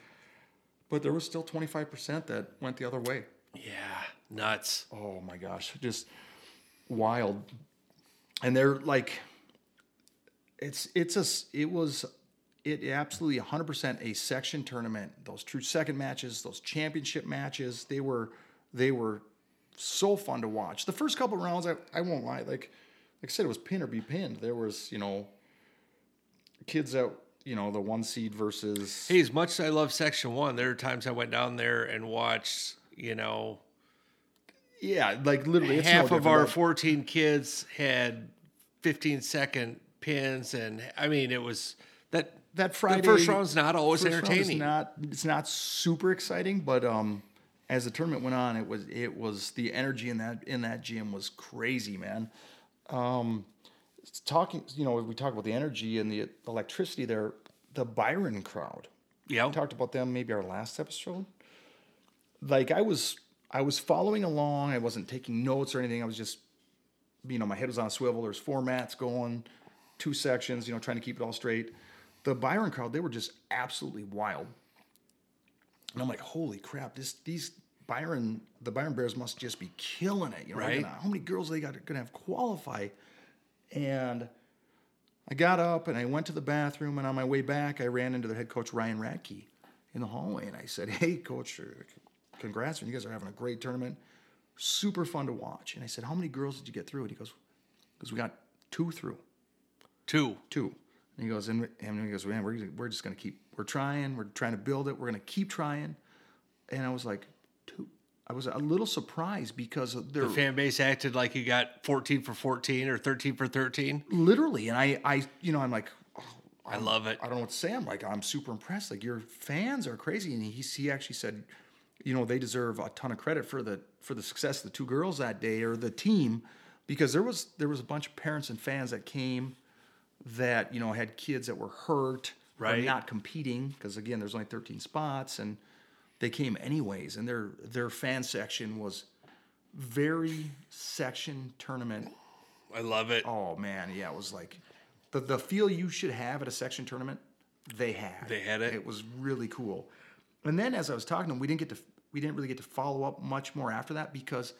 But there was still 25% that went the other way. Yeah, nuts. Oh my gosh, just wild. And they're like, it's it's a it was it absolutely 100% a section tournament. Those true second matches, those championship matches, they were they were so fun to watch. The first couple rounds, I, I won't lie, like like I said, it was pin or be pinned. There was you know kids that you know the one seed versus Hey, as much as I love Section 1, there are times I went down there and watched, you know, yeah, like literally it's no half of our than- 14 kids had 15 second pins. And I mean, it was that. that Friday the first round's not always first round entertaining. not it's not super exciting, but um, as the tournament went on, it was it was the energy in that in that gym was crazy, man. Um, talking, you know, we talk about the energy and the electricity there. The Byron crowd. yeah. We talked about them maybe our last episode. Like I was I was following along. I wasn't taking notes or anything. I was just, you know, my head was on a swivel. There's four mats going, two sections. You know, trying to keep it all straight. The Byron crowd, they were just absolutely wild. And I'm like, holy crap! This these Byron the Byron Bears must just be killing it. You know, Right. gonna- how many girls they got going to have qualify? And I got up and I went to the bathroom, and on my way back, I ran into the head coach Ryan Radke in the hallway, and I said, "Hey, coach, uh, and You guys are having a great tournament, super fun to watch." And I said, "How many girls did you get through?" And he goes, "Because we got two through, Two. two." And he goes, and, and he goes, "Man, we're we're just gonna keep, we're trying, we're trying to build it, we're gonna keep trying." And I was like, two. I was a little surprised because they're The fan base acted like you got 14 for 14 or 13 for 13. literally, and I, I, you know, I'm like, I love it. I don't know what to say. I'm like, I'm super impressed. Like your fans are crazy. And he he actually said, you know, they deserve a ton of credit for the for the success of the two girls that day or the team, because there was there was a bunch of parents and fans that came that you know had kids that were hurt Right. not competing because again there's only 13 spots and they came anyways and their their fan section was very section tournament I love it. Oh man, yeah, it was like the the feel you should have at a section tournament. They had. They had it. It was really cool. And then as I was talking to them we didn't get to we didn't really get to follow up much more after that because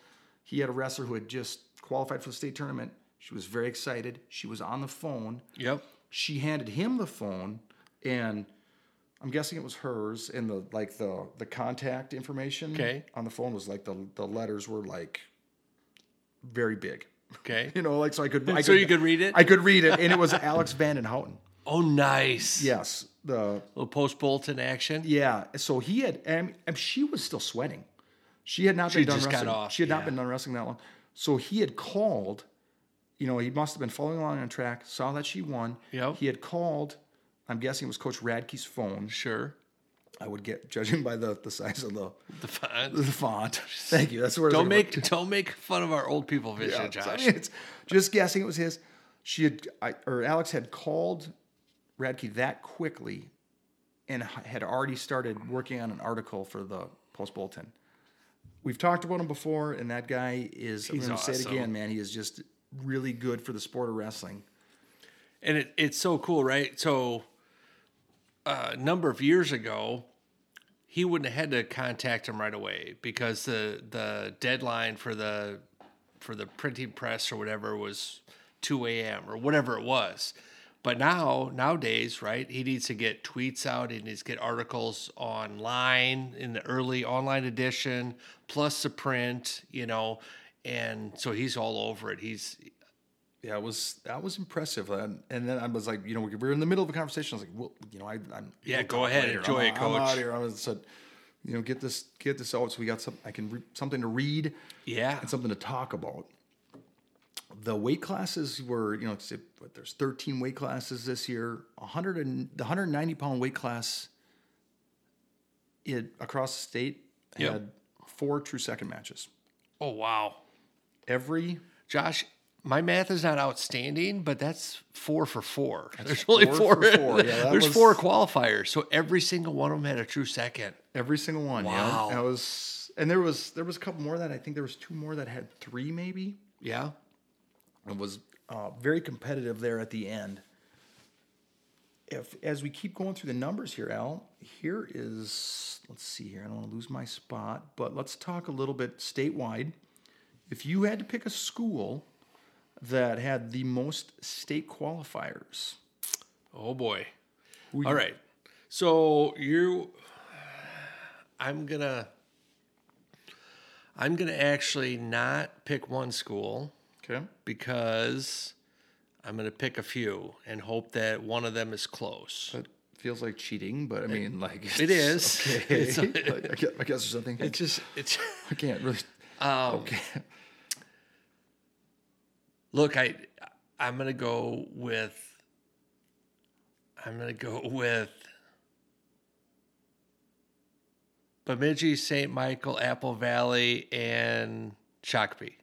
he had a wrestler who had just qualified for the state tournament. She was very excited. She was on the phone. Yep. She handed him the phone, and I'm guessing it was hers. And the like the the contact information Okay. on the phone was like the the letters were like very big. Okay. You know, like so I could. I So you could read it? I could read it, and it was Alex Vandenhouten. Oh, nice. Yes, the little post bulletin action. yeah. So he had, and, and she was still sweating. She had not been done wrestling. off, she had not been done wrestling that long. So he had called. You know, he must have been following along on track. Saw that she won. Yep. He had called. I'm guessing it was Coach Radke's phone. Sure. I would get, judging by the, the size of the, The font. the font. Thank you. That's where Don't make don't make fun of our old people vision, Yeah, Josh. I mean, it's just guessing it was his. She had, I, or Alex had called Radke that quickly, and had already started working on an article for the Post Bulletin. We've talked about him before, and that guy is. He's I'm going to say it again, man. He is just really good for the sport of wrestling. and it, it's so cool, right? So, uh, a number of years ago, he wouldn't have had to contact him right away because the the deadline for the for the printing press or whatever was two a.m. or whatever it was. But now nowadays, right? He needs to get tweets out. He needs to get articles online in the early online edition, plus the print. You know, and so he's all over it. He's Yeah, it was that was impressive. And, and then I was like, you know, we were in the middle of a conversation. I was like, well, you know, I, I'm Yeah, go ahead, later. enjoy I'm, it, I'm coach. out here. I was said, you know, get this get this out so we got some. I can re- something to read. yeah, and something to talk about. The weight classes were, you know, it's, but there's 13 weight classes this year. 100 and the 190 pound weight class, it across the state Yep. had four true second matches. Oh wow, Every Josh, my math is not outstanding, but that's four for four. There's only four four. for four. Yeah, there's was- four qualifiers, so every single one of them had a true second. Every single one. Wow. Yeah. That was, and there was there was a couple more that I think there was two more that had three maybe. Yeah. It was uh, very competitive there at the end. If as we keep going through the numbers here, Al, here is let's see here. I don't want to lose my spot, but let's talk a little bit statewide. If you had to pick a school that had the most state qualifiers, Oh boy. All you- right. So you I'm to I'm going to actually not pick one school okay, because I'm going to pick a few and hope that one of them is close. that feels like cheating, but I mean, like It it's- Okay, It's- I guess, I guess there's something. It's just it's I can't really. um, Okay, Look, I I'm gonna go with I'm gonna go with Bemidji, St. Michael, Apple Valley, and Shakopee.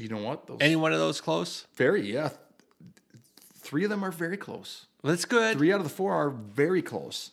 You know what? Those Any one of those close? very yeah. Three of them are very close. That's good. Three out of the four are very close.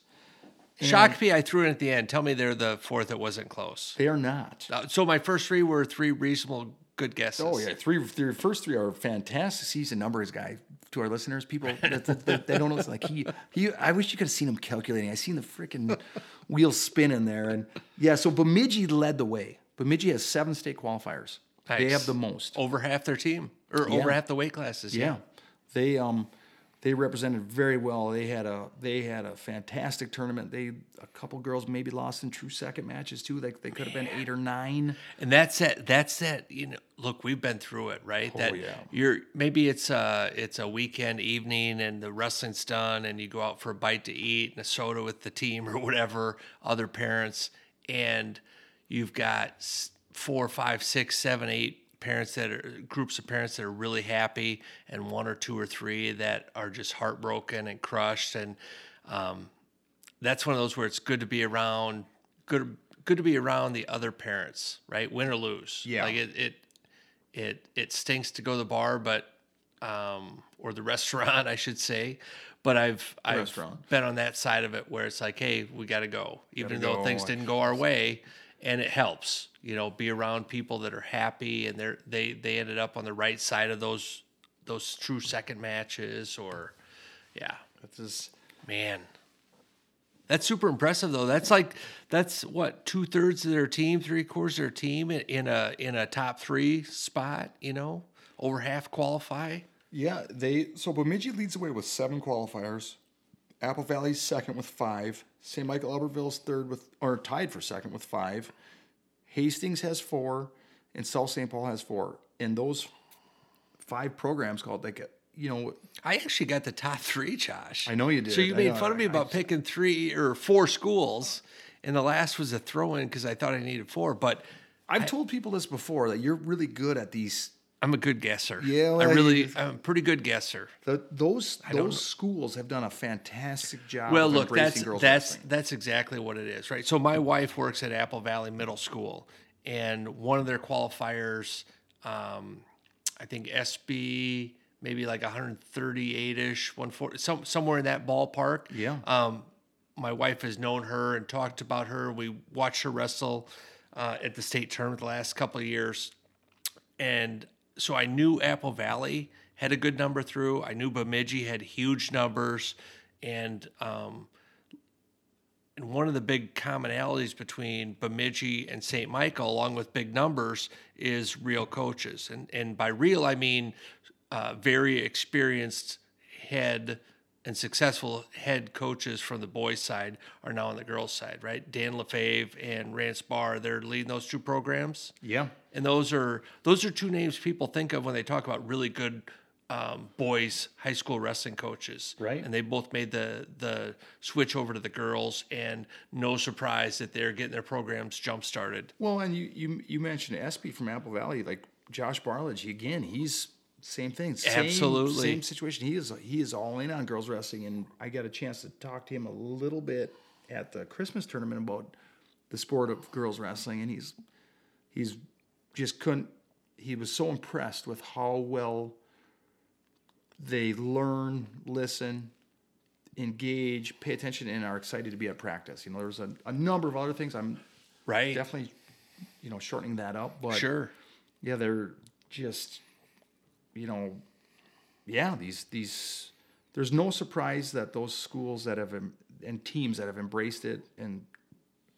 Shock me! I threw in at the end. Tell me they're the fourth that wasn't close. They are not. Uh, So my first three were three reasonable good guesses. Oh yeah, three. The first three are fantastic season numbers, guy. To our listeners, people that, that, that- they don't know, like he he. I wish you could have seen him calculating. I seen the freaking wheel spinning there, and yeah. So Bemidji led the way. Bemidji has seven state qualifiers. They have the most. Over half their team, or over half the weight classes. Yeah. Yeah. They um they represented very well. They had a they had a fantastic tournament. They a couple girls maybe lost in true second matches too. Like they could have been eight or nine. And that's that. That's that. You know, look, we've been through it, right? that Oh, yeah. You're maybe it's a it's a weekend evening and the wrestling's done, and you go out for a bite to eat and a soda with the team or whatever, other parents, and you've got four, five, six, seven, eight parents that are groups of parents that are really happy, and one or two or three that are just heartbroken and crushed, and um, that's one of those where it's good to be around good good to be around the other parents right win or lose Yeah. like it it it, it stinks to go to the bar but um or the restaurant i should say but i've i've restaurant. been on that side of it where it's like hey we got to go even Gotta though go. things didn't go our way and it helps you know be around people that are happy and they're they they ended up on the right side of those those true second matches or yeah That's just Man, that's super impressive though. That's like that's what two thirds of their team, three quarters of their team in, in a in a top three spot. You know, over half qualify. Yeah, they so Bemidji leads the way with seven qualifiers. Apple Valley's second with five. St. Michael Albertville's third with or tied for second with five. Hastings has four, and South St. Paul has four. And those five programs called like you know I actually got the top three, Josh. I know you did. So you I made fun of me I- about picking three or four schools, and the last was a throw in because I thought I needed four. But I've told people this before that you're really good at these. I'm a good guesser. Yeah, I really, I'm a pretty good guesser. The, those those schools have done a fantastic job. Well, of look, that's girls that's wrestling. that's exactly what it is, right? So my wife works at Apple Valley Middle School, and one of their qualifiers, um, I think SB maybe like 138ish, 140, some somewhere in that ballpark. Yeah. Um, my wife has known her and talked about her. We watched her wrestle uh, at the state tournament the last couple of years, and so I knew Apple Valley had a good number through. I knew Bemidji had huge numbers, and um, and one of the big commonalities between Bemidji and St. Michael, along with big numbers, is real coaches. And and by real, I mean uh, very experienced head and successful head coaches from the boys' side are now on the girls' side, right? Dan Lefebvre and Rance Barr, they're leading those two programs. yeah. And those are those are two names people think of when they talk about really good um, boys high school wrestling coaches. Right. And they both made the the switch over to the girls, and no surprise that they're getting their programs jump started. Well, and you you you mentioned Espy from Apple Valley, like Josh Barlage again. He's same thing. Same, Absolutely. same situation. He is he is all in on girls wrestling, and I got a chance to talk to him a little bit at the Christmas tournament about the sport of girls wrestling, and he's he's just couldn't he was so impressed with how well they learn, listen, engage, pay attention, and are excited to be at practice. You know, there's a, a number of other things. I'm Right. definitely, you know, shortening that up, but Sure. yeah, they're just, you know, yeah, these these. There's no surprise that those schools that have and teams that have embraced it and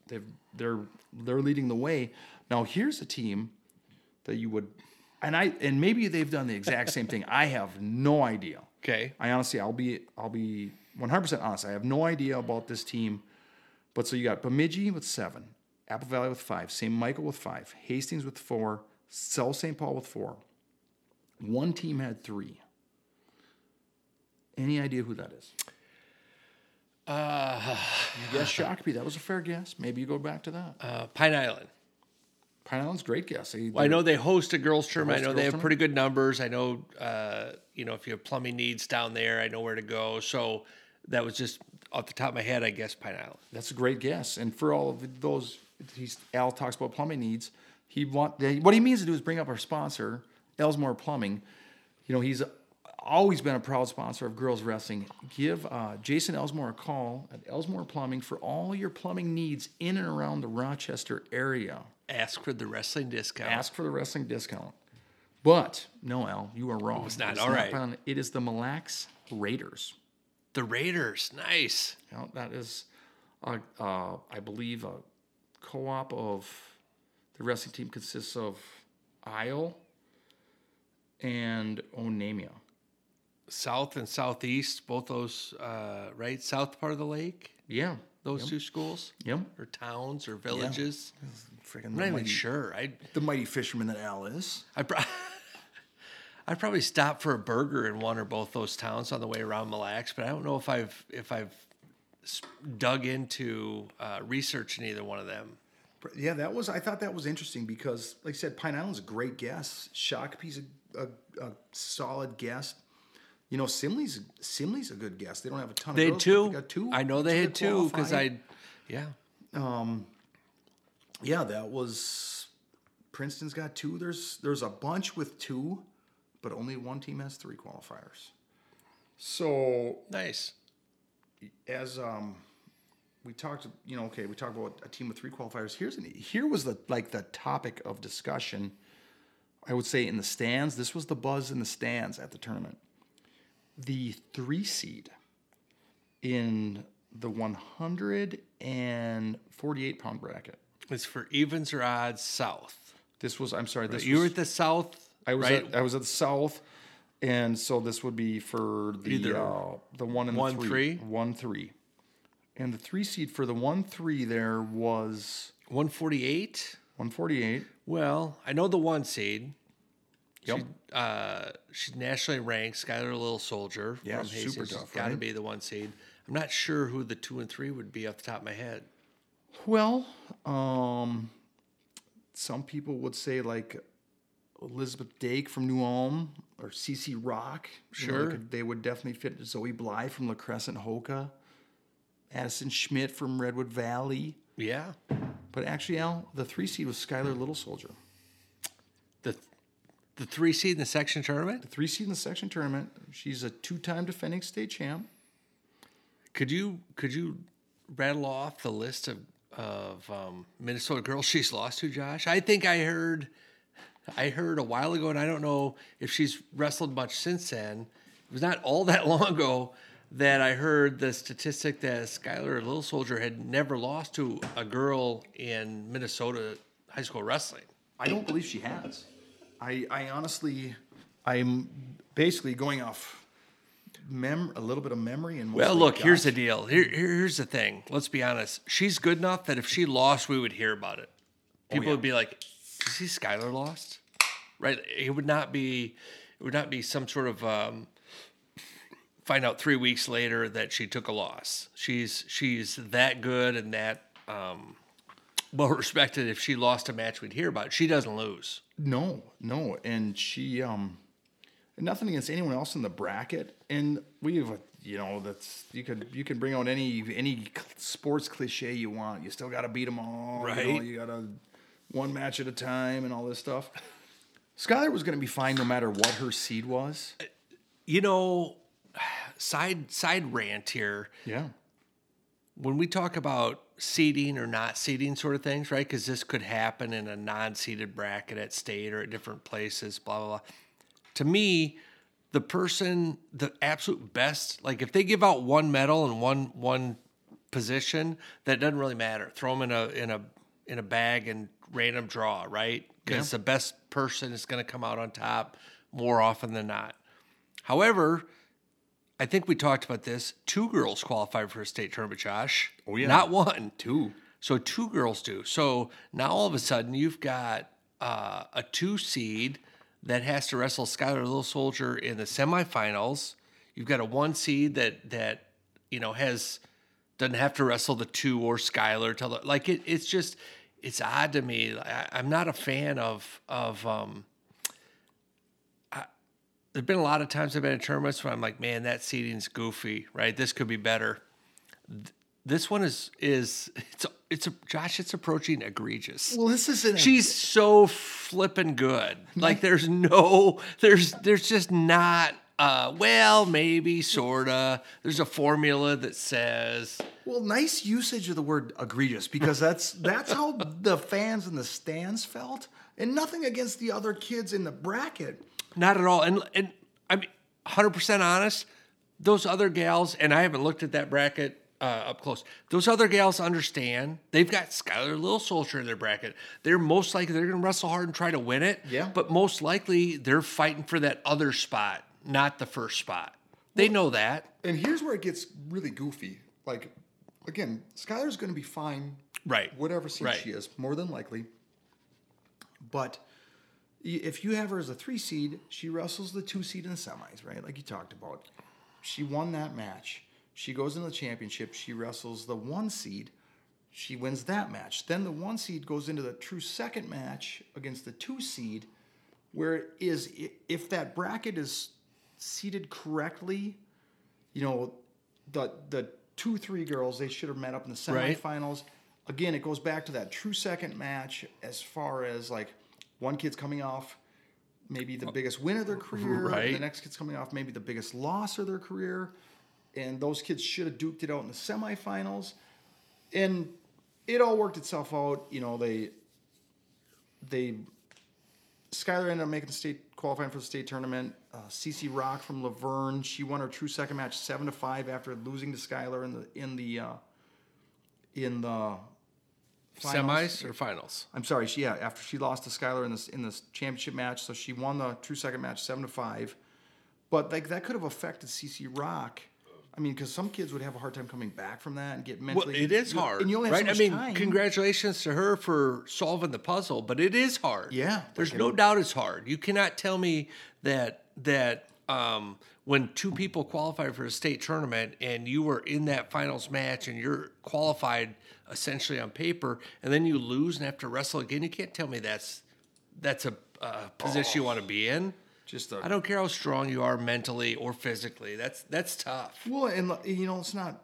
they've they're they're leading the way. Now here's a team that you would, and I and maybe they've done the exact same thing. I have no idea. Okay. I honestly, I'll be I'll be 100% honest. I have no idea about this team. But so you got Bemidji with seven, Apple Valley with five, St. Michael with five, Hastings with four, South St. Paul with four. One team had three. Any idea who that is? Uh, You guess Shakopee. That was a fair guess. Maybe you go back to that. uh, Pine Island. Pine Island's a great guess. They- Well, I know they host a girls' tournament. I know they have pretty good numbers. I know, uh, you know, if you have plumbing needs down there, I know where to go. So that was just off the top of my head, I guess Pine Island. That's a great guess. And for all of those, he's Al talks about plumbing needs. He want what he means to do is bring up our sponsor, Elsmore Plumbing. You know, he's always been a proud sponsor of girls wrestling. Give uh, Jason Elsmore a call at Elsmore Plumbing for all your plumbing needs in and around the Rochester area. Ask for the wrestling discount. Ask for the wrestling discount. But no, Al, you are wrong. it's not. It's All right. Pine- It is the Mille Lacs Raiders. The Raiders. Nice. You know, that is, uh, uh, I believe, a co-op of the wrestling team consists of Isle and Onamia. South and Southeast, both those, uh, right? South part of the lake, Yeah, those two schools? yep. Or towns or villages? Freaking I'm the not even sure. I the mighty fisherman that Al is. I pro- I'd probably stop for a burger in one or both those towns on the way around Mille Lacs, but I don't know if I've if I've dug into uh, researching either one of them. Yeah, that was. I thought that was interesting because, like I said, Pine Island's a great guess. Shakopee's a, a, a solid guest. You know, Simley's Simley's a good guest. They don't have a ton of They had girls, two. They got two. I know they had two because. I, yeah. yeah, that was Princeton's got two. There's there's a bunch with two, but only one team has three qualifiers. So Nice. as um we talked, you know, okay, we talked about a team with three qualifiers. Here's an, here was the like the topic of discussion. I would say in the stands. This was the buzz in the stands at the tournament. The three seed in the 148 pound bracket. It's for evens or odds south. This was I'm sorry. This you were at the south. I was right? at, I was at the south, and so this would be for the Either uh, the one and one, the three? one three, and the three seed for the one three there was 148. one forty eight. Well, I know the one seed. Yep. Uh, she's nationally ranked. Skylar Little Soldier Yeah, from super tough, Got to right? be the one seed. I'm not sure who the two and three would be off the top of my head. Well, um, some people would say like Elizabeth Dake from New Ulm or CC Rock. You know, they Sure. could- they would definitely fit Zoe Bly from La Crescent-Hokah, Addison Schmidt from Redwood Valley. Yeah. But actually, Al, the three seed was Skylar Little Soldier. The the three seed in the section tournament. The three seed in the section tournament. She's a two time defending state champ. Could you could you rattle off the list of of um, Minnesota girls she's lost to, Josh? I think I heard I heard a while ago, and I don't know if she's wrestled much since then. It was not all that long ago that I heard the statistic that Skylar Little Soldier had never lost to a girl in Minnesota high school wrestling. I don't believe she has. I, I honestly, I'm basically going off mem a little bit of memory and. Well, look, here's the deal. Here, here's the thing. Let's be honest. She's good enough that if she lost, we would hear about it. People yeah. would be like, "Did you see Skylar lost?" Right? It would not be. It would not be some sort of um, find out three weeks later that she took a loss. She's she's that good and that um, well respected. If she lost a match, we'd hear about it. She doesn't lose. No, no, and she um, nothing against anyone else in the bracket, and we have you know that's you could you can bring out any any sports cliche you want. You still got to beat them all, You, know, you got to one match at a time and all this stuff. Skylar was going to be fine no matter what her seed was. You know, side side rant here. Yeah. When we talk about seeding or not seeding sort of things, right? Because this could happen in a non-seeded bracket at state or at different places. Blah blah blah. To me, the person, the absolute best, like if they give out one medal and one one position, that doesn't really matter. Throw them in a in a in a bag and random draw, right? Because the best person is going to come out on top more often than not. However, I think we talked about this. Two girls qualified for a state tournament, Josh. Oh, yeah. Not one. Two. So two girls do. So now all of a sudden you've got uh, a two seed that has to wrestle Skylar Little Soldier in the semifinals. You've got a one seed that that you know has doesn't have to wrestle the two or Skylar till the, like it. It's just it's odd to me. I, I'm not a fan of of. um There've been a lot of times I've been in tournaments where I'm like, man, that seating's goofy, right? This could be better this one is is it's it's a Josh. It's approaching egregious. Well, this isn't. a- She's so flippin' good. Like there's no there's there's just not. Uh, well, maybe sorta. There's a formula that says well, nice usage of the word egregious because that's that's how the fans in the stands felt, and nothing against the other kids in the bracket. Not at all. And and I'm 100 percent honest. Those other gals, and I haven't looked at that bracket uh, up close. Those other gals understand. They've got Skylar Little Soldier in their bracket. They're most likely they're going to wrestle hard and try to win it. Yeah. But most likely they're fighting for that other spot, not the first spot. They know that. And here's where it gets really goofy. Like, again, Skylar's going to be fine, Right. whatever seed Right. she is, more than likely. But if you have her as a three seed, she wrestles the two seed in the semis, right? Like you talked about. She won that match. She goes into the championship. She wrestles the one seed. She wins that match. Then the one seed goes into the true second match against the two seed, where it is if that bracket is seated correctly, you know, the the two three girls they should have met up in the Right. semifinals. Again, it goes back to that true second match as far as like one kid's coming off maybe the biggest win of their career. Right. The next kid's coming off maybe the biggest loss of their career. And those kids should have duked it out in the semifinals. And it all worked itself out. You know, they they Skylar ended up making the state qualifying for the state tournament. Uh, Cece Rock from Luverne, she won her true second match seven to five after losing to Skylar in the in the uh, in the finals. Semis or finals? I'm sorry, she yeah, after she lost to Skylar in this in this championship match, so she won the true second match seven to five. But like that could have affected CC Rock. I mean, because some kids would have a hard time coming back from that and get Well, mentally. it is you- hard, and you only have right? so much I mean, time. congratulations to her for solving the puzzle, but it is hard. Yeah, there's no doubt it's hard. You cannot tell me that that um, when two people qualify for a state tournament and you were in that finals match and you're qualified essentially on paper, and then you lose and have to wrestle again, you can't tell me that's that's a, a position you want to be in. Just I don't care how strong you are mentally or physically. That's that's tough. Well, and you know, let's not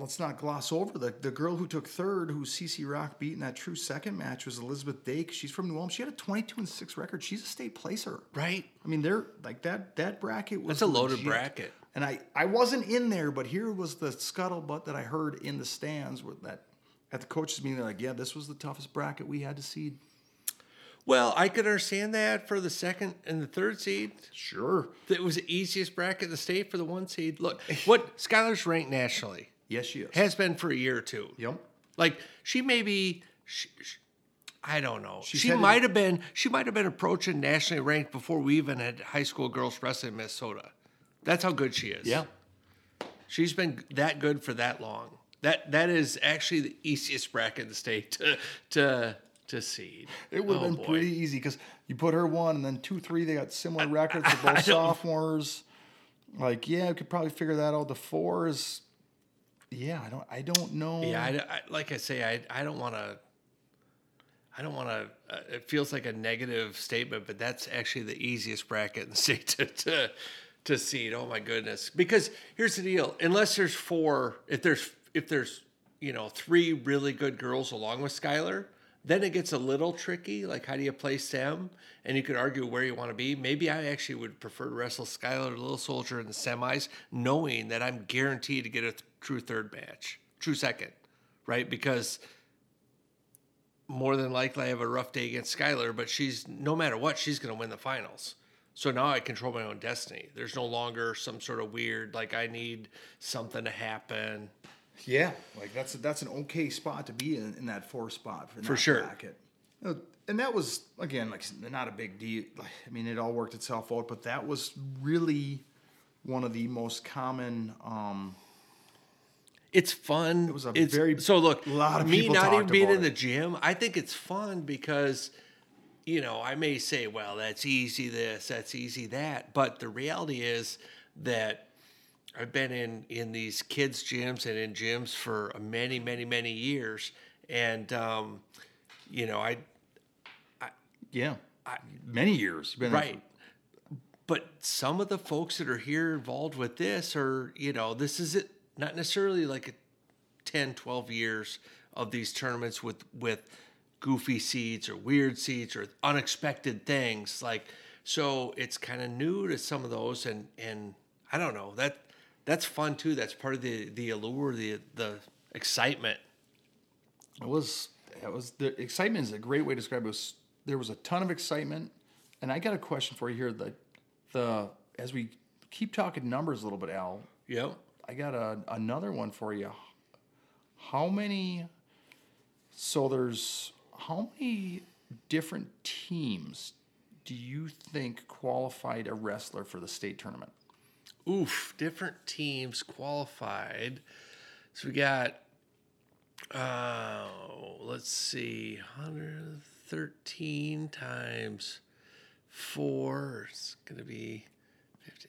let's not gloss over the the girl who took third, who CC Rock beat in that true second match, was Elizabeth Dake. She's from New Ulm. She had a 22 and six record. She's a state placer. Right. I mean, they're like that. That bracket was That's a loaded legit. bracket. And I I wasn't in there, but here was the scuttlebutt that I heard in the stands with that at the coaches meeting. They're like, yeah, this was the toughest bracket we had to seed. Well, I could understand that for the second and the third seed. Sure. It was the easiest bracket in the state for the one seed. Look, what Skylar's ranked nationally Yes, she is. has been for a year or two. Yep. Like she may be, she, she- I don't know. She's she might have been. She might have been approaching nationally ranked before we even had high school girls wrestling in Minnesota. That's how good she is. Yeah. she's been that good for that long. That that is actually the easiest bracket in the state to to to seed. It would have Oh, been boy. pretty easy because you put her one and then two, three, they got similar records. They're both sophomores. Like, yeah, we could probably figure that out. The four is, yeah, I don't, I don't know. Yeah, I, I- like I say, I I don't want to. I don't want to. Uh, it feels like a negative statement, but that's actually the easiest bracket in the state to to, to seed. Oh my goodness! Because here's the deal: unless there's four, if there's if there's you know three really good girls along with Skylar, Then it gets a little tricky. Like, how do you place them? And you could argue where you want to be. Maybe I actually would prefer to wrestle Skylar Little Soldier in the semis, knowing that I'm guaranteed to get a th- true third match, true second, right? Because more than likely I have a rough day against Skylar, but she's no matter what, she's going to win the finals. So now I control my own destiny. There's no longer some sort of weird like I need something to happen. Yeah, like that's that's an okay spot to be in, in that four spot for, For sure. Bracket. And that was again like not a big deal. I mean, it all worked itself out, but that was really one of the most common. Um, It's fun. It was a it's, very- so look. A lot of me people not even being in the gym. I think it's fun because, you know, I may say, well, that's easy this, that's easy that, but the reality is that I've been in in these kids' gyms and in gyms for many, many, many years, and um, you know, I yeah, many years. You've been there for- right. But some of the folks that are here involved with this are, you know, this is it not necessarily like a 10, 12 years of these tournaments with with goofy seats or weird seats or unexpected things. Like so it's kind of new to some of those and and I don't know. That that's fun too. That's part of the the allure, the the excitement. It was it was the excitement is a great way to describe it. it was, there was a ton of excitement, and I got a question for you here. The the as we keep talking numbers a little bit, Al, Yep. I got a, another one for you. How many? So there's how many different teams do you think qualified a wrestler for the state tournament? Oof, different teams qualified. So we got, uh, let's see, 113 times four. It's going to be 50.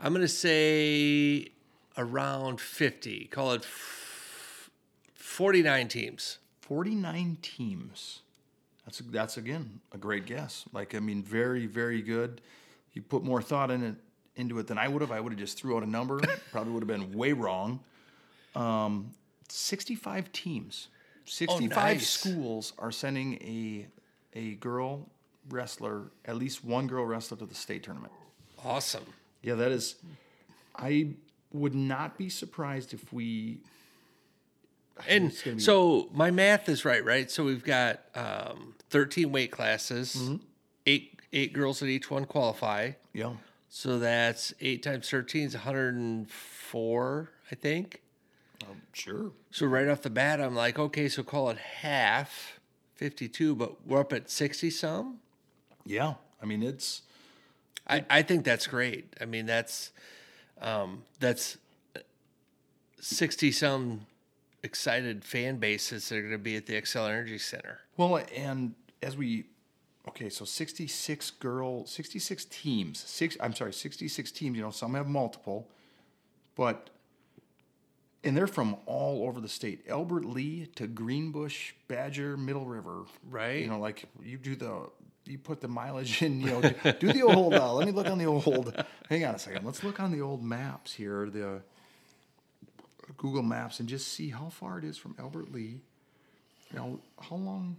I'm going to say around 50. Call it f- 49 teams. 49 teams. That's that's again a great guess. Like I mean, very very good. You put more thought in it into it than I would have. I would have just threw out a number. Probably would have been way wrong. Um, 65 teams. 65 nice. schools are sending a a girl wrestler, at least one girl wrestler to the state tournament. Awesome. Yeah, that is. I would not be surprised if we. And be- so my math is right, right? So we've got um, 13 weight classes, Mm-hmm. eight eight girls at each one qualify. Yeah. So that's eight times 13 is 104, I think. Sure. So right off the bat, I'm like, okay, so call it half, 52, but we're up at 60 some. Yeah. I mean, it's. I, I think that's great. I mean, that's um, that's 60 some excited fan bases that are going to be at the Xcel Energy Center. Well, and as we, okay, so 66 girl, 66 teams, six, I'm sorry, 66 teams, you know, some have multiple, but, and they're from all over the state. Albert Lea to Greenbush, Badger, Middle River. Right. You know, like you do the, you put the mileage in, you know, do, the old, uh, let me look on the old, hang on a second, let's look on the old maps here, the Google Maps, and just see how far it is from Albert Lea. You know, how long?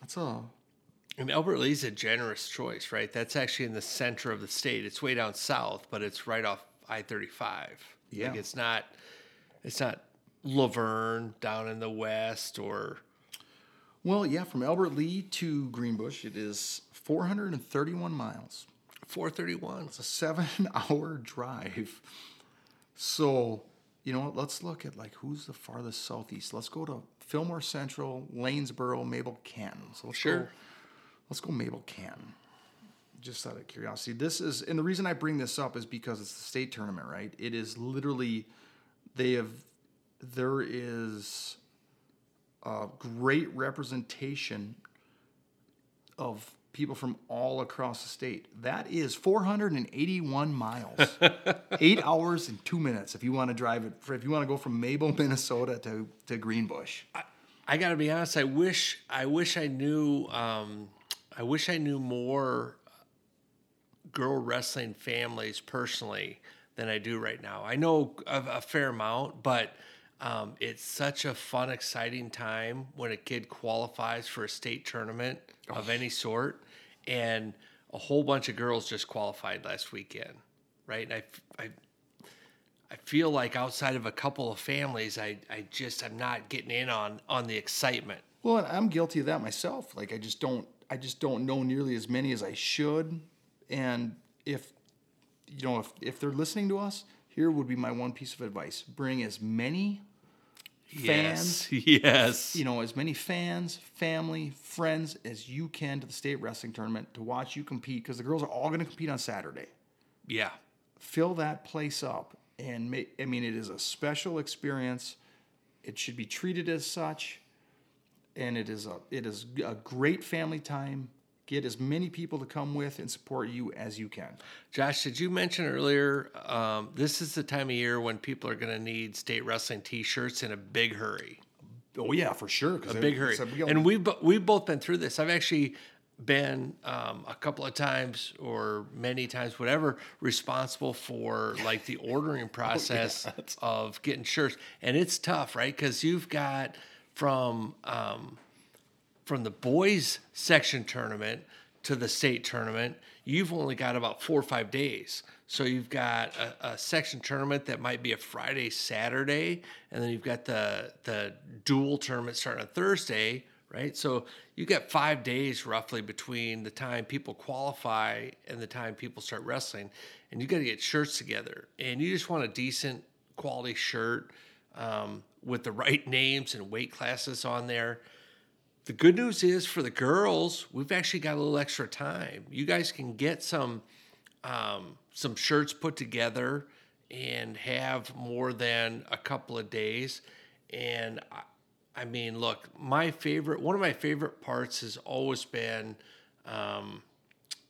That's a And Albert Lea's a generous choice, right? That's actually in the center of the state. It's way down south, but it's right off I thirty five. Yeah. Like it's not it's not Luverne down in the west or well, yeah. From Albert Lea to Greenbush, it is 431 miles. four thirty one. It's a seven-hour drive. So, you know what? Let's look at like who's the farthest southeast. Let's go to Fillmore Central, Lanesboro, Mabel Canton. So let's Sure. Go, let's go Mabel Canton. Just out of curiosity, this is, and the reason I bring this up is because it's the state tournament, right? It is literally, they have, there is a great representation of people from all across the state. That is 481 miles, eight hours and two minutes. If you want to drive it, if you want to go from Mabel, Minnesota to to Greenbush. I got to be honest. I wish I wish I knew. Um, I wish I knew more girl wrestling families personally than I do right now. I know a, a fair amount, but Um, it's such a fun, exciting time when a kid qualifies for a state tournament of any sort, and a whole bunch of girls just qualified last weekend, right? And I, I, I feel like outside of a couple of families, I, I just I'm not getting in on on the excitement. Well, and I'm guilty of that myself. Like I just don't I just don't know nearly as many as I should. And if you know if if they're listening to us, here would be my one piece of advice. Bring as many fans, yes, yes, you know, as many fans, family, friends as you can to the state wrestling tournament to watch you compete because the girls are all going to compete on Saturday. yeah. Fill that place up and make I mean it is a special experience. It should be treated as such and it is a it is a great family time. Get as many people to come with and support you as you can. Josh, did you mention earlier? Um, this is the time of year when people are going to need state wrestling T-shirts in a big hurry. Oh yeah, for sure. A big hurry. And we've we've both been through this. I've actually been um, a couple of times or many times, whatever, responsible for like the ordering process of getting shirts, and it's tough, right? Because you've got from um, from the boys section tournament to the state tournament, you've only got about four or five days. So you've got a, a section tournament that might be a Friday, Saturday, and then you've got the the dual tournament starting on Thursday, right? So you got five days roughly between the time people qualify and the time people start wrestling, and you got to get shirts together, and you just want a decent quality shirt um, with the right names and weight classes on there. The good news is for the girls, we've actually got a little extra time. You guys can get some um, some shirts put together and have more than a couple of days. And I, I mean, look, my favorite, one of my favorite parts has always been um,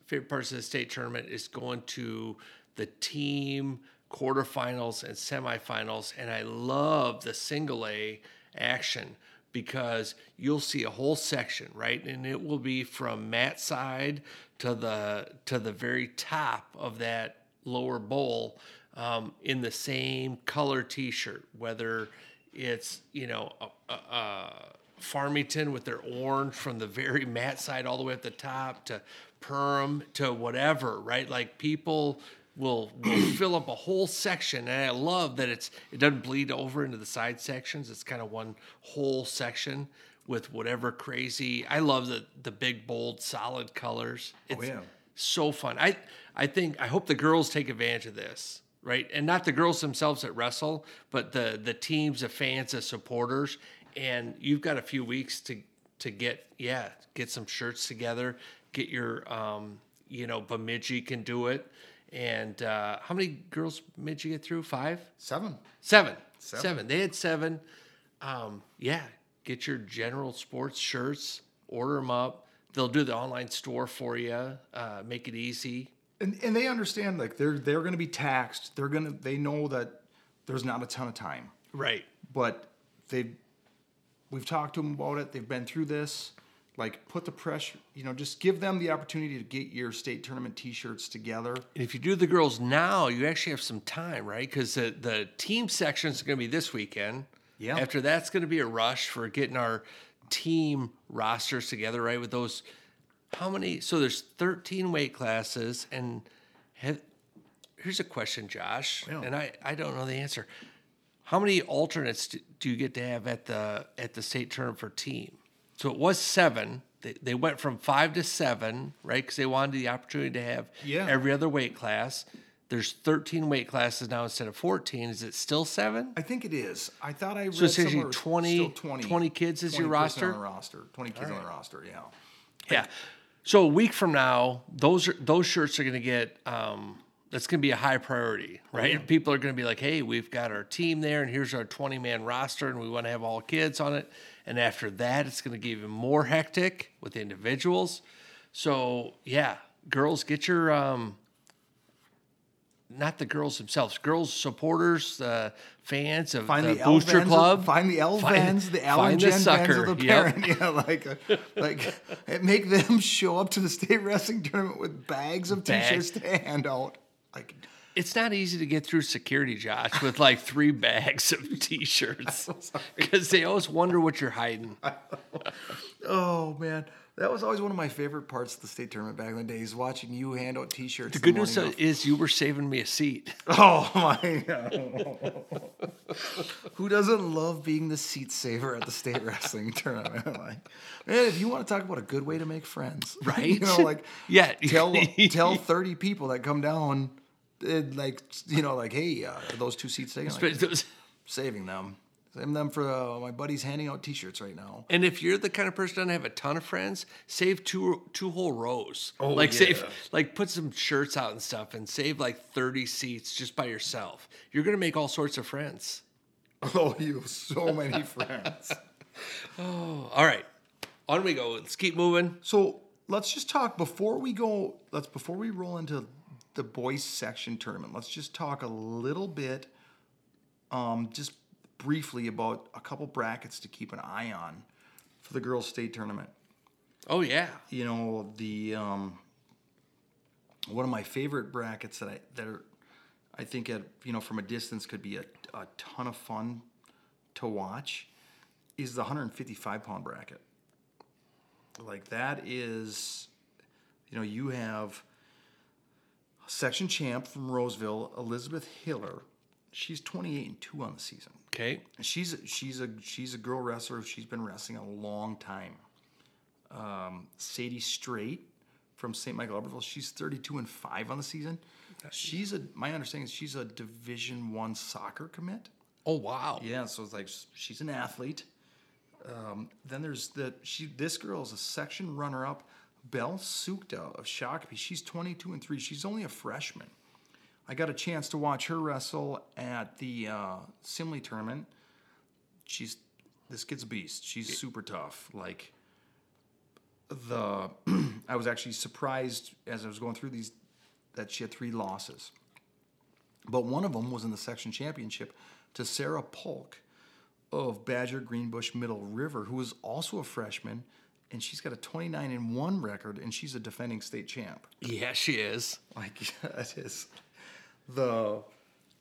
favorite parts of the state tournament is going to the team quarterfinals and semifinals, and I love the single A action because you'll see a whole section, right? And it will be from mat side to the to the very top of that lower bowl um, in the same color T-shirt, whether it's you know a, a, a Farmington with their orange from the very mat side all the way up the top to Perham to whatever, right? Like people will, will fill up a whole section, and I love that it's it doesn't bleed over into the side sections. It's kind of one whole section with whatever crazy. I love the the big bold solid colors. It's yeah. so fun. I I think I hope the girls take advantage of this, right? And not the girls themselves that wrestle, but the the teams, the fans, the supporters. And you've got a few weeks to to get yeah get some shirts together, get your um, you know Bemidji can do it. And uh, how many girls did you get through? Five, Seven. seven, Seven. seven. They had seven. Um, yeah, get your general sports shirts, order them up. They'll do the online store for you. Uh, make it easy. And and they understand like they're they're gonna be taxed. They're gonna they know that there's not a ton of time. Right. But they we've talked to them about it. They've been through this. Like put the pressure, you know, just give them the opportunity to get your state tournament t-shirts together. And if you do the girls now, you actually have some time, right? Because the, the team section is going to be this weekend. Yeah. After that's going to be a rush for getting our team rosters together, right? With those, how many? So there's 13 weight classes, and have, here's a question, Josh, Yeah. and I I don't know the answer. How many alternates do, do you get to have at the at the state tournament for team? So it was seven. They, they went from five to seven, right? Because they wanted the opportunity to have Yeah. every other weight class. There's 13 weight classes now instead of 14. Is it still seven? I think it is. I thought I read So it's actually somewhere 20 still 20, 20 kids is your roster? On roster. 20 kids on the roster, yeah. Yeah. So a week from now, those are, those shirts are going to get. Um, that's going to be a high priority, right? People are going to be like, "Hey, we've got our team there, and here's our 20 man roster, and we want to have all kids on it." And after that, it's going to get even more hectic with individuals. So yeah, girls, get your um, not the girls themselves, girls supporters, uh, fans of Find the, the, Booster Club. Find the L Find- the L find the sucker, of the yep. parent. Yeah, like, uh, like make them show up to the state wrestling tournament with bags of Bag. t-shirts to hand out. Like, It's not easy to get through security, Josh, with like three bags of t-shirts because they always wonder what you're hiding. Oh man, that was always one of my favorite parts of the state tournament back in the days, watching you hand out T-shirts. The good news is you were saving me a seat. Oh my god! Who doesn't love being the seat saver at the state wrestling tournament? Like, man, if you want to talk about a good way to make friends, Right? you know, like Yeah. tell tell thirty people that come down, and like you know, like hey, uh, are those two seats taken? Like, those- saving them, saving them for uh, my buddies handing out T-shirts right now. And if you're the kind of person that have a ton of friends, save two two whole rows. Oh, like yeah. save like put some shirts out and stuff and save like 30 seats just by yourself. You're gonna make all sorts of friends. Oh, you have so many friends. Oh, All right. On we go. Let's keep moving. So let's just talk before we go. Let's before we roll into the boys section tournament. Let's just talk a little bit, um, just briefly about a couple brackets to keep an eye on for the girls' state tournament. Oh yeah. You know the um, one of my favorite brackets that I that are, I think at you know from a distance could be a, a ton of fun to watch is the 155 pound bracket. Like that is, you know, you have section champ from Roseville, Elizabeth Hiller. She's 28 and 2 on the season. Okay. She's she's a she's a girl wrestler. She's been wrestling a long time. Um, Sadie Straight from St. Michael Albertville. She's 32 and five on the season. She's a my understanding is she's a Division One soccer commit. Oh wow. Yeah, so it's like she's an athlete. Um, then there's the she. This girl is a section runner up, Belle Sukta of Shakopee. She's 22 and three. She's only a freshman. I got a chance to watch her wrestle at the uh, Simley tournament. She's this kid's a beast. She's super tough. Like the, I was actually surprised as I was going through these that she had three losses. But one of them was in the section championship to Sarah Polk of Badger Greenbush Middle River, who is also a freshman, and she's got a 29 and 1 record, and she's a defending state champ. Yeah, she is. Like that is the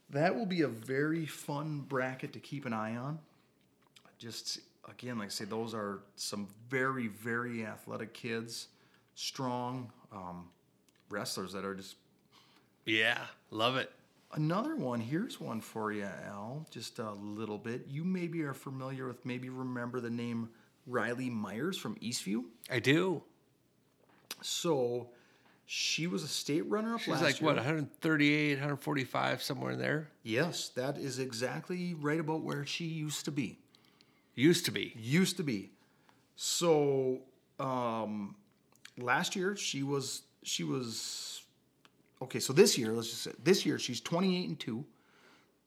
that will be a very fun bracket to keep an eye on. Just again, like I say, those are some very very athletic kids, strong um, wrestlers that are just Yeah. Love it. Another one, here's one for you, Al, just a little bit. You maybe are familiar with, maybe remember the name Riley Myers from Eastview. I do. So she was a state runner up last year. She's last like year. what, 138, 145, somewhere in there. Yes, that is exactly right about where she used to be. Used to be. Used to be. So um, last year she was she was okay. So this year, let's just say this year she's twenty eight and two.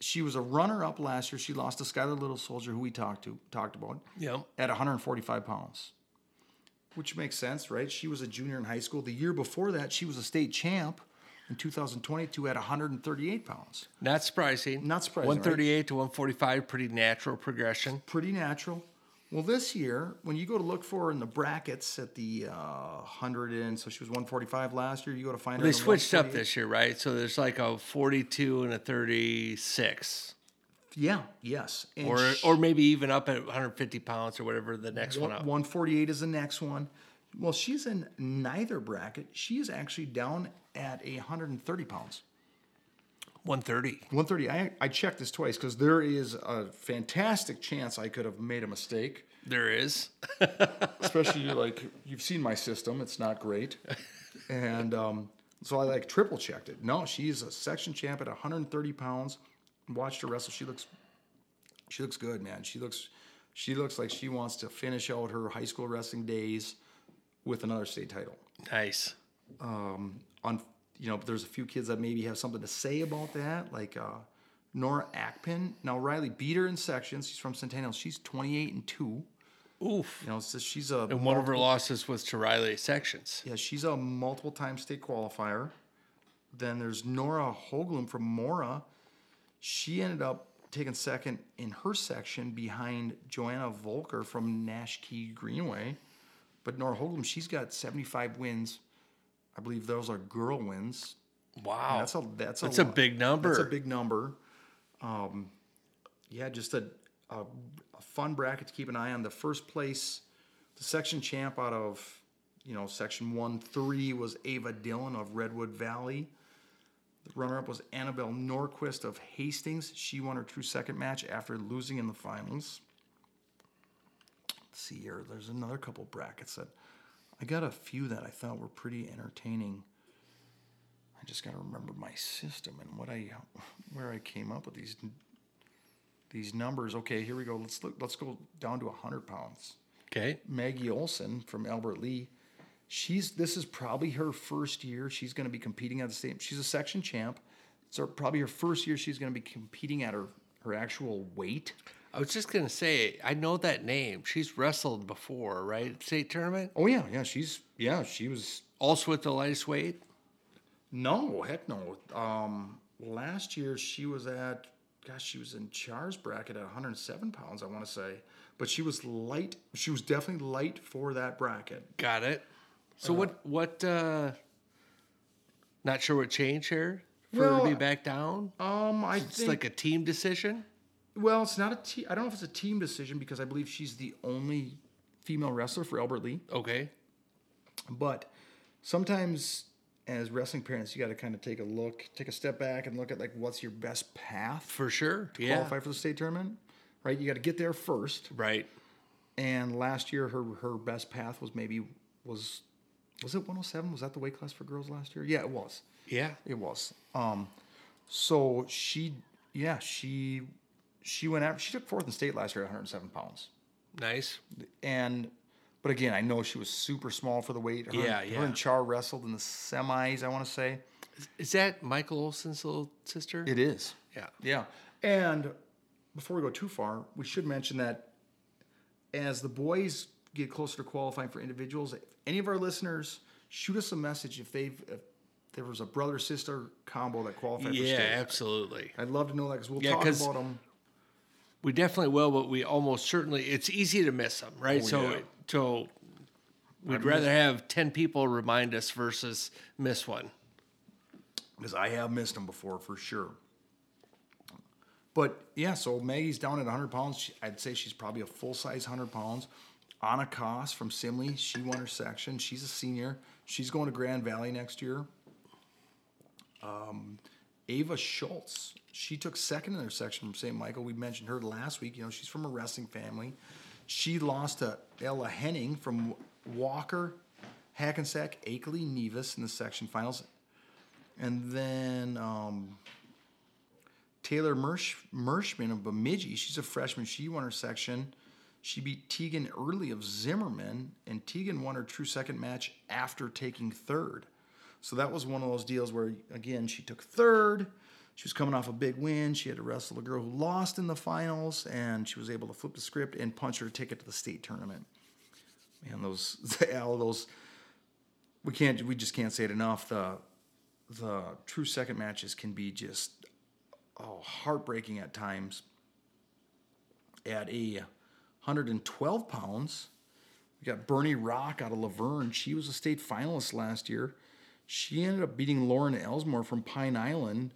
She was a runner up last year. She lost to Skylar Little Soldier, who we talked to talked about, Yeah. at 145 pounds, which makes sense, right? She was a junior in high school. The year before that, she was a state champ in 2022 at 138 pounds. Not surprising. Not surprising, right? 138 to 145, pretty natural progression. pretty natural. Well, this year, when you go to look for her in the brackets at the uh, 100 and so she was 145 last year, you go to find her. They switched up this year, right? So there's like a 42 and a 36, Yeah, yes. And or sh- or maybe even up at 150 pounds or whatever the next one one- up. 148 is the next one. Well, she's in neither bracket. She is actually down at a 130 pounds. 130. 130. I, I checked this twice because there is a fantastic chance I could have made a mistake. There is. especially like you've seen my system it's not great and um, so i like triple checked it no she's a section champ at 130 pounds watched her wrestle she looks she looks good man she looks she looks like she wants to finish out her high school wrestling days with another state title Nice. on you know there's a few kids that maybe have something to say about that like uh, nora ackpin now riley beat her in sections she's from centennial she's 28 and 2 Oof. you know so she's a And one of her losses was to Riley Sections. Yeah, she's a multiple time state qualifier. Then there's Nora Hoglum from Mora. She ended up taking second in her section behind Joanna Volker from Nash Key Greenway. But Nora Hoglum, she's got 75 wins. I believe those are girl wins. Wow. That's a that's a That's a big number. That's a big number. Um, yeah, just a, a a fun bracket to keep an eye on. The first place, the section champ out of you know section one three was Ava Dillon of Redwood Valley. The runner-up was Annabelle Norquist of Hastings. She won her true second match after losing in the finals. Let's see here. There's another couple brackets that I got a few that I thought were pretty entertaining. I just got to remember my system and what I where I came up with these these numbers. Okay, here we go. Let's look. Let's go down to hundred pounds. Okay. Maggie Olson from Albert Lea. She's this is probably her first year. She's going to be competing at the state. She's a section champ. So probably her first year. She's going to be competing at her her actual weight. I was just gonna say, I know that name. She's wrestled before, right? State tournament. Oh yeah, yeah. She's yeah. She was Also with the lightest weight. No, heck no. Um, last year she was at, gosh, she was in Char's bracket at 107 pounds, I want to say. But she was light. She was definitely light for that bracket. Got it. So what? What? uh Not sure what changed here for her to be back down. Um, I It's think. like a team decision. Well, it's not a team. I don't know if it's a team decision because I believe she's the only female wrestler for Albert Lea. Okay. But sometimes, as wrestling parents, you got to kind of take a look, take a step back, and look at like what's your best path For sure. to Yeah. qualify for the state tournament. Right, you got to get there first. Right. And last year, her her best path was maybe was was it 107? Was that the weight class for girls last year? Yeah, it was. Yeah. It was. Um, so she, yeah, she she went after. She took fourth in state last year at 107 pounds. Nice. And but again, I know she was super small for the weight. Her, Yeah, Her and Char wrestled in the semis. I want to say Is that Michael Olson's little sister? it is. yeah. Yeah. And before we go too far, we should mention that as the boys get closer to qualifying for individuals, if any of our listeners shoot us a message if they've if there was a brother sister combo that qualified for Yeah, state. absolutely. I'd love to know that because we'll Yeah, talk about them. We definitely will, but we almost certainly. It's easy to miss them, right? Oh, so, yeah. so we'd rather have ten people remind us versus miss one. because I have missed them before for sure. But yeah, so Maggie's down at 100 pounds. She, I'd say she's probably a full size 100 pounds. Anna Koss from Simley, she won her section. She's a senior. She's going to Grand Valley next year. Um, Ava Schultz, she took second in her section from St. Michael. We mentioned her last week. You know, she's from a wrestling family. She lost to Ella Henning from Walker, Hackensack, Akeley, Nevis in the section finals. And then um, Taylor Mersh, Mershman of Bemidji, she's a freshman. She won her section. She beat Tegan Early of Zimmerman, and Tegan won her true second match after taking third. So that was one of those deals where, again, she took third. She was coming off a big win. She had to wrestle a girl who lost in the finals, and she was able to flip the script and punch her ticket to the state tournament. Man, those all those we can't we just can't say it enough. The the true second matches can be just oh heartbreaking at times. At a 112 pounds, we got Bernie Rock out of Luverne. She was a state finalist last year. She ended up beating Lauren Elsmore from Pine Island,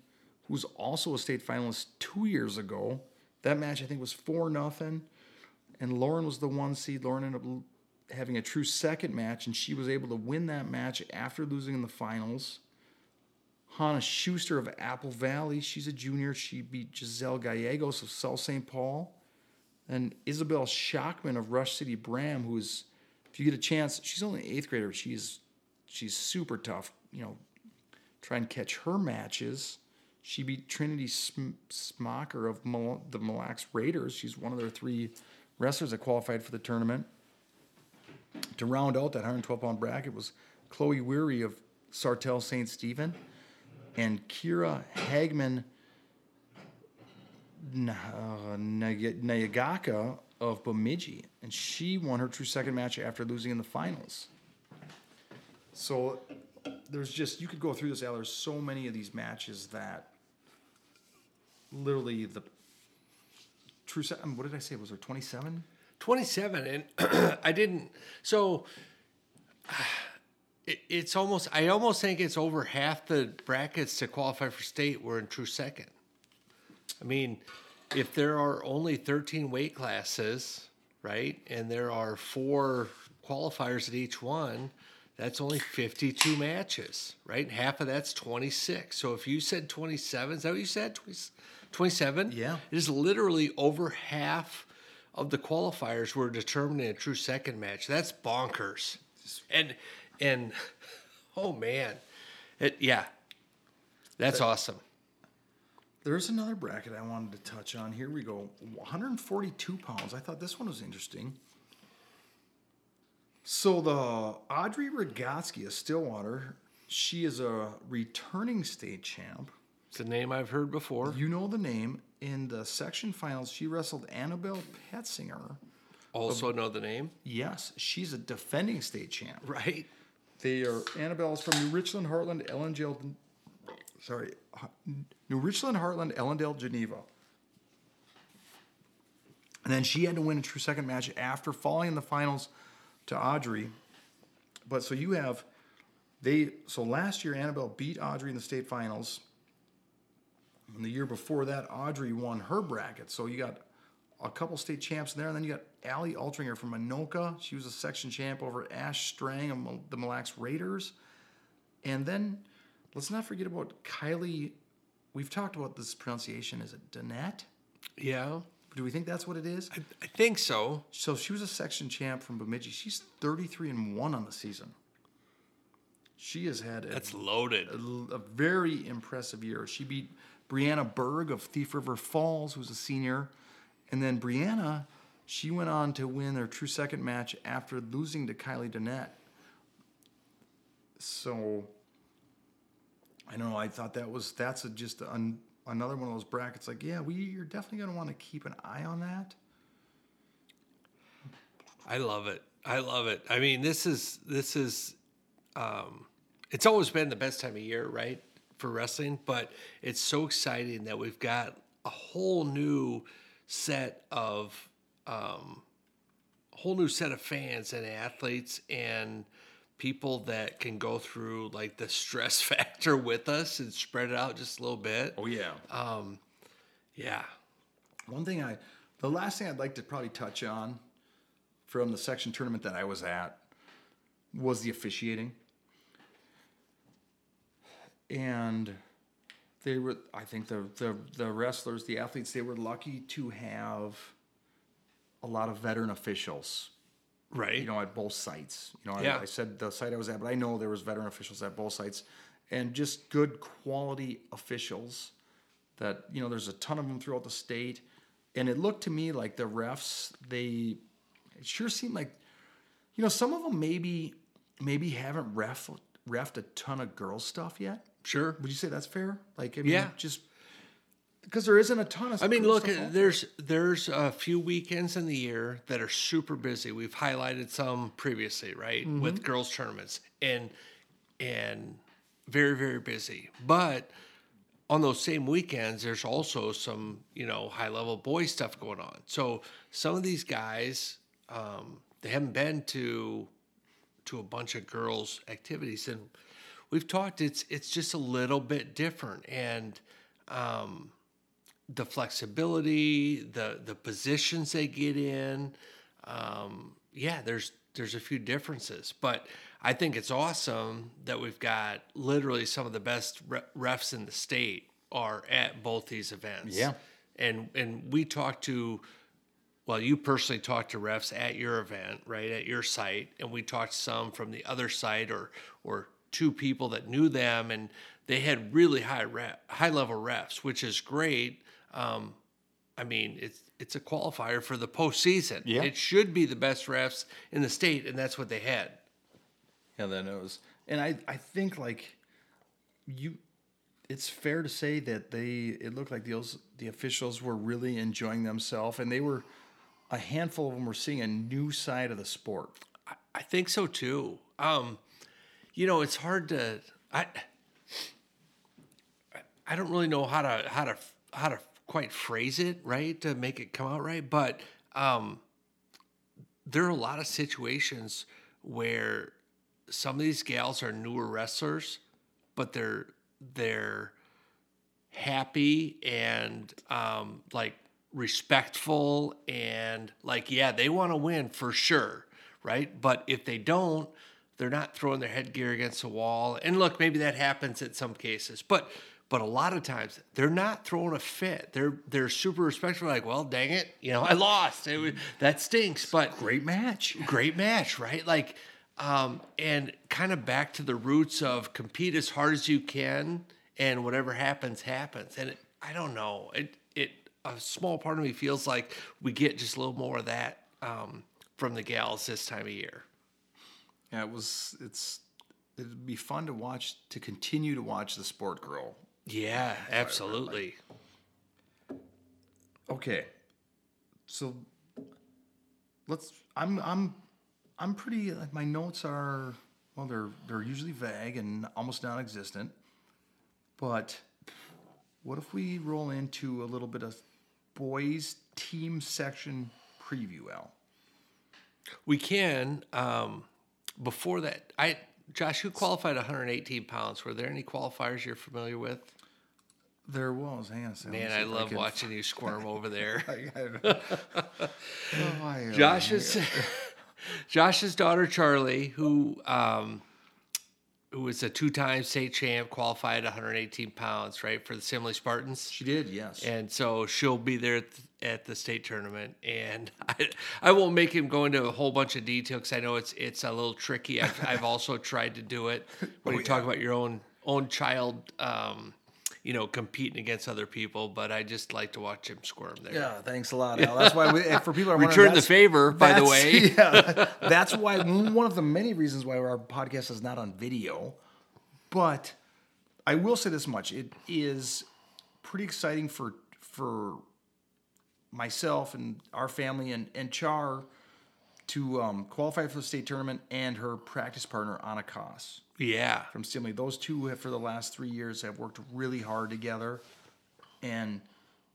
who's also a state finalist two years ago. That match I think was four nothing, and Lauren was the one seed. Lauren ended up having a true second match, and she was able to win that match after losing in the finals. Hannah Schuster of Apple Valley, she's a junior. She beat Giselle Gallegos of South St. Paul. And Isabel Schachman of Rush City Bram, who's, if you get a chance, she's only an eighth grader. She's she's super tough. You know, try and catch her matches. She beat Trinity Sm- Smocker of the Mille Lacs Raiders. She's one of their three wrestlers that qualified for the tournament. To round out that 112 pound bracket was Chloe Weary of Sartell St. Stephen and Kira Hagman uh, Nayagaka of Bemidji. And she won her true second match after losing in the finals. So there's just, you could go through this, Al. There's so many of these matches that literally the true second, um, what did I say? Was there 27? 27 and i didn't so it, it's almost I almost think it's over half the brackets to qualify for state were in true second. I mean, if there are only 13 weight classes, right, and there are four qualifiers at each one, that's only 52 matches, right? Half of that's 26. So if you said 27, is that what you said? 27? Yeah. It is literally over half of the qualifiers were determined in a true second match. That's bonkers. And and oh man. It yeah. That's awesome. There's another bracket I wanted to touch on. Here we go. 142 pounds. I thought this one was interesting. So the Audrey Rogotsky of Stillwater, she is a returning state champ. It's a name I've heard before. You know the name. In the section finals, she wrestled Annabelle Petzinger. Also know the name, Yes, she's a defending state champ. right? They are Annabelle's from New Richland, Heartland, Ellendale. Sorry, New Richland, Heartland, Ellendale, Geneva. And then she had to win a true second match after falling in the finals to Audrey. But so you have they so last year Annabelle beat Audrey in the state finals. And the year before that, Audrey won her bracket. So you got a couple state champs there, and then you got Allie Altringer from Anoka. She was a section champ over Ash Strang of the Mille Lacs Raiders. And then let's not forget about Kylie. We've talked about this pronunciation. Is it Danette? Yeah. Do we think that's what it is? I, I think so. So she was a section champ from Bemidji. She's 33 and 1 on the season. She has had a, That's loaded. a, a very impressive year. She beat Brianna Berg of Thief River Falls, who's a senior. And then Brianna, she went on to win their true second match after losing to Kylie Danette. So I don't know I thought that was that's a, just an, another one of those brackets. Like, yeah, we you're definitely going to want to keep an eye on that. I love it. I love it. I mean, this is this is um it's always been the best time of year, right? For wrestling, but it's so exciting that we've got a whole new set of um whole new set of fans and athletes and people that can go through like the stress factor with us and spread it out just a little bit. Oh yeah. Um, Yeah. One thing I, the last thing I'd like to probably touch on from the section tournament that I was at was the officiating. And they were, I think the, the, the wrestlers, the athletes, they were lucky to have a lot of veteran officials, Right. you know, at both sites. You know, Yeah. I, I said the site I was at, but I know there was veteran officials at both sites and just good quality officials that you know there's a ton of them throughout the state and it looked to me like the refs they it sure seemed like you know some of them maybe maybe haven't ref refed a ton of girls stuff yet sure. would you say that's fair like I mean, Yeah. just because there isn't a ton of I mean, look, there's there's a few weekends in the year that are super busy. We've highlighted some previously, right, with girls tournaments, and and very very busy. But on those same weekends, there's also some you know high level boy stuff going on. So some of these guys, um, they haven't been to to a bunch of girls activities, and we've talked. It's it's just a little bit different, and um, the flexibility, the the positions they get in. Um, yeah, there's there's a few differences, but I think it's awesome that we've got literally some of the best re- refs in the state are at both these events. Yeah. and and we talked to. Well, you personally talked to refs at your event, right, at your site, and we talked to some from the other site or or two people that knew them, and they had really high rep, high level refs, which is great. Um, I mean, it's it's a qualifier for the postseason. Yeah. It should be the best refs in the state, and that's what they had. Yeah, that knows. And I, I think like you it's fair to say that they it looked like those the officials were really enjoying themselves and they were a handful of them were seeing a new side of the sport. I, I think so too. Um, you know, it's hard to I I don't really know how to how to how to quite phrase it right to make it come out right, but um, there are a lot of situations where some of these gals are newer wrestlers, but they're they're happy and um, like respectful and like yeah they want to win for sure right? But if they don't they're not throwing their headgear against the wall. And look maybe that happens in some cases but but a lot of times they're not throwing a fit they're they're super respectful like well dang it you know i lost it was, that stinks but Great match. great match, right? Like, um, and kind of back to the roots of compete as hard as you can, and whatever happens, happens. And it, I don't know, it it a small part of me feels like we get just a little more of that um, from the gals this time of year. Yeah, it was. It's. It'd be fun to watch to continue to watch the sport grow. Yeah, absolutely. Okay, so let's. I'm. I'm. I'm pretty. Like my notes are. Well, they're they're usually vague and almost non-existent. But what if we roll into a little bit of boys team section preview, Al? We can. Um, before that, I Josh, who qualified 118 pounds? Were there any qualifiers you're familiar with? There was. A. Man, I love can- watching you squirm over there. Oh, I, Josh's Josh's daughter Charlie, who um, who was a two-time state champ, qualified 118 pounds, right, for the Simley Spartans. She did, yes. And so she'll be there at the, state tournament, and I, I won't make him go into a whole bunch of detail because I know it's it's a little tricky. I've, I've also tried to do it when Oh, you talk about your own own child, um, you know, competing against other people. But I just like to watch him squirm there. Yeah, thanks a lot, Al. That's why we, for people are Return the favor, by the way. Yeah, that's why one of the many reasons why our podcast is not on video. But I will say this much: it is pretty exciting for for myself and our family and and Char to um, qualify for the state tournament and her practice partner Anna Koss Yeah. from Simley. Those two have, for the last three years have worked really hard together, and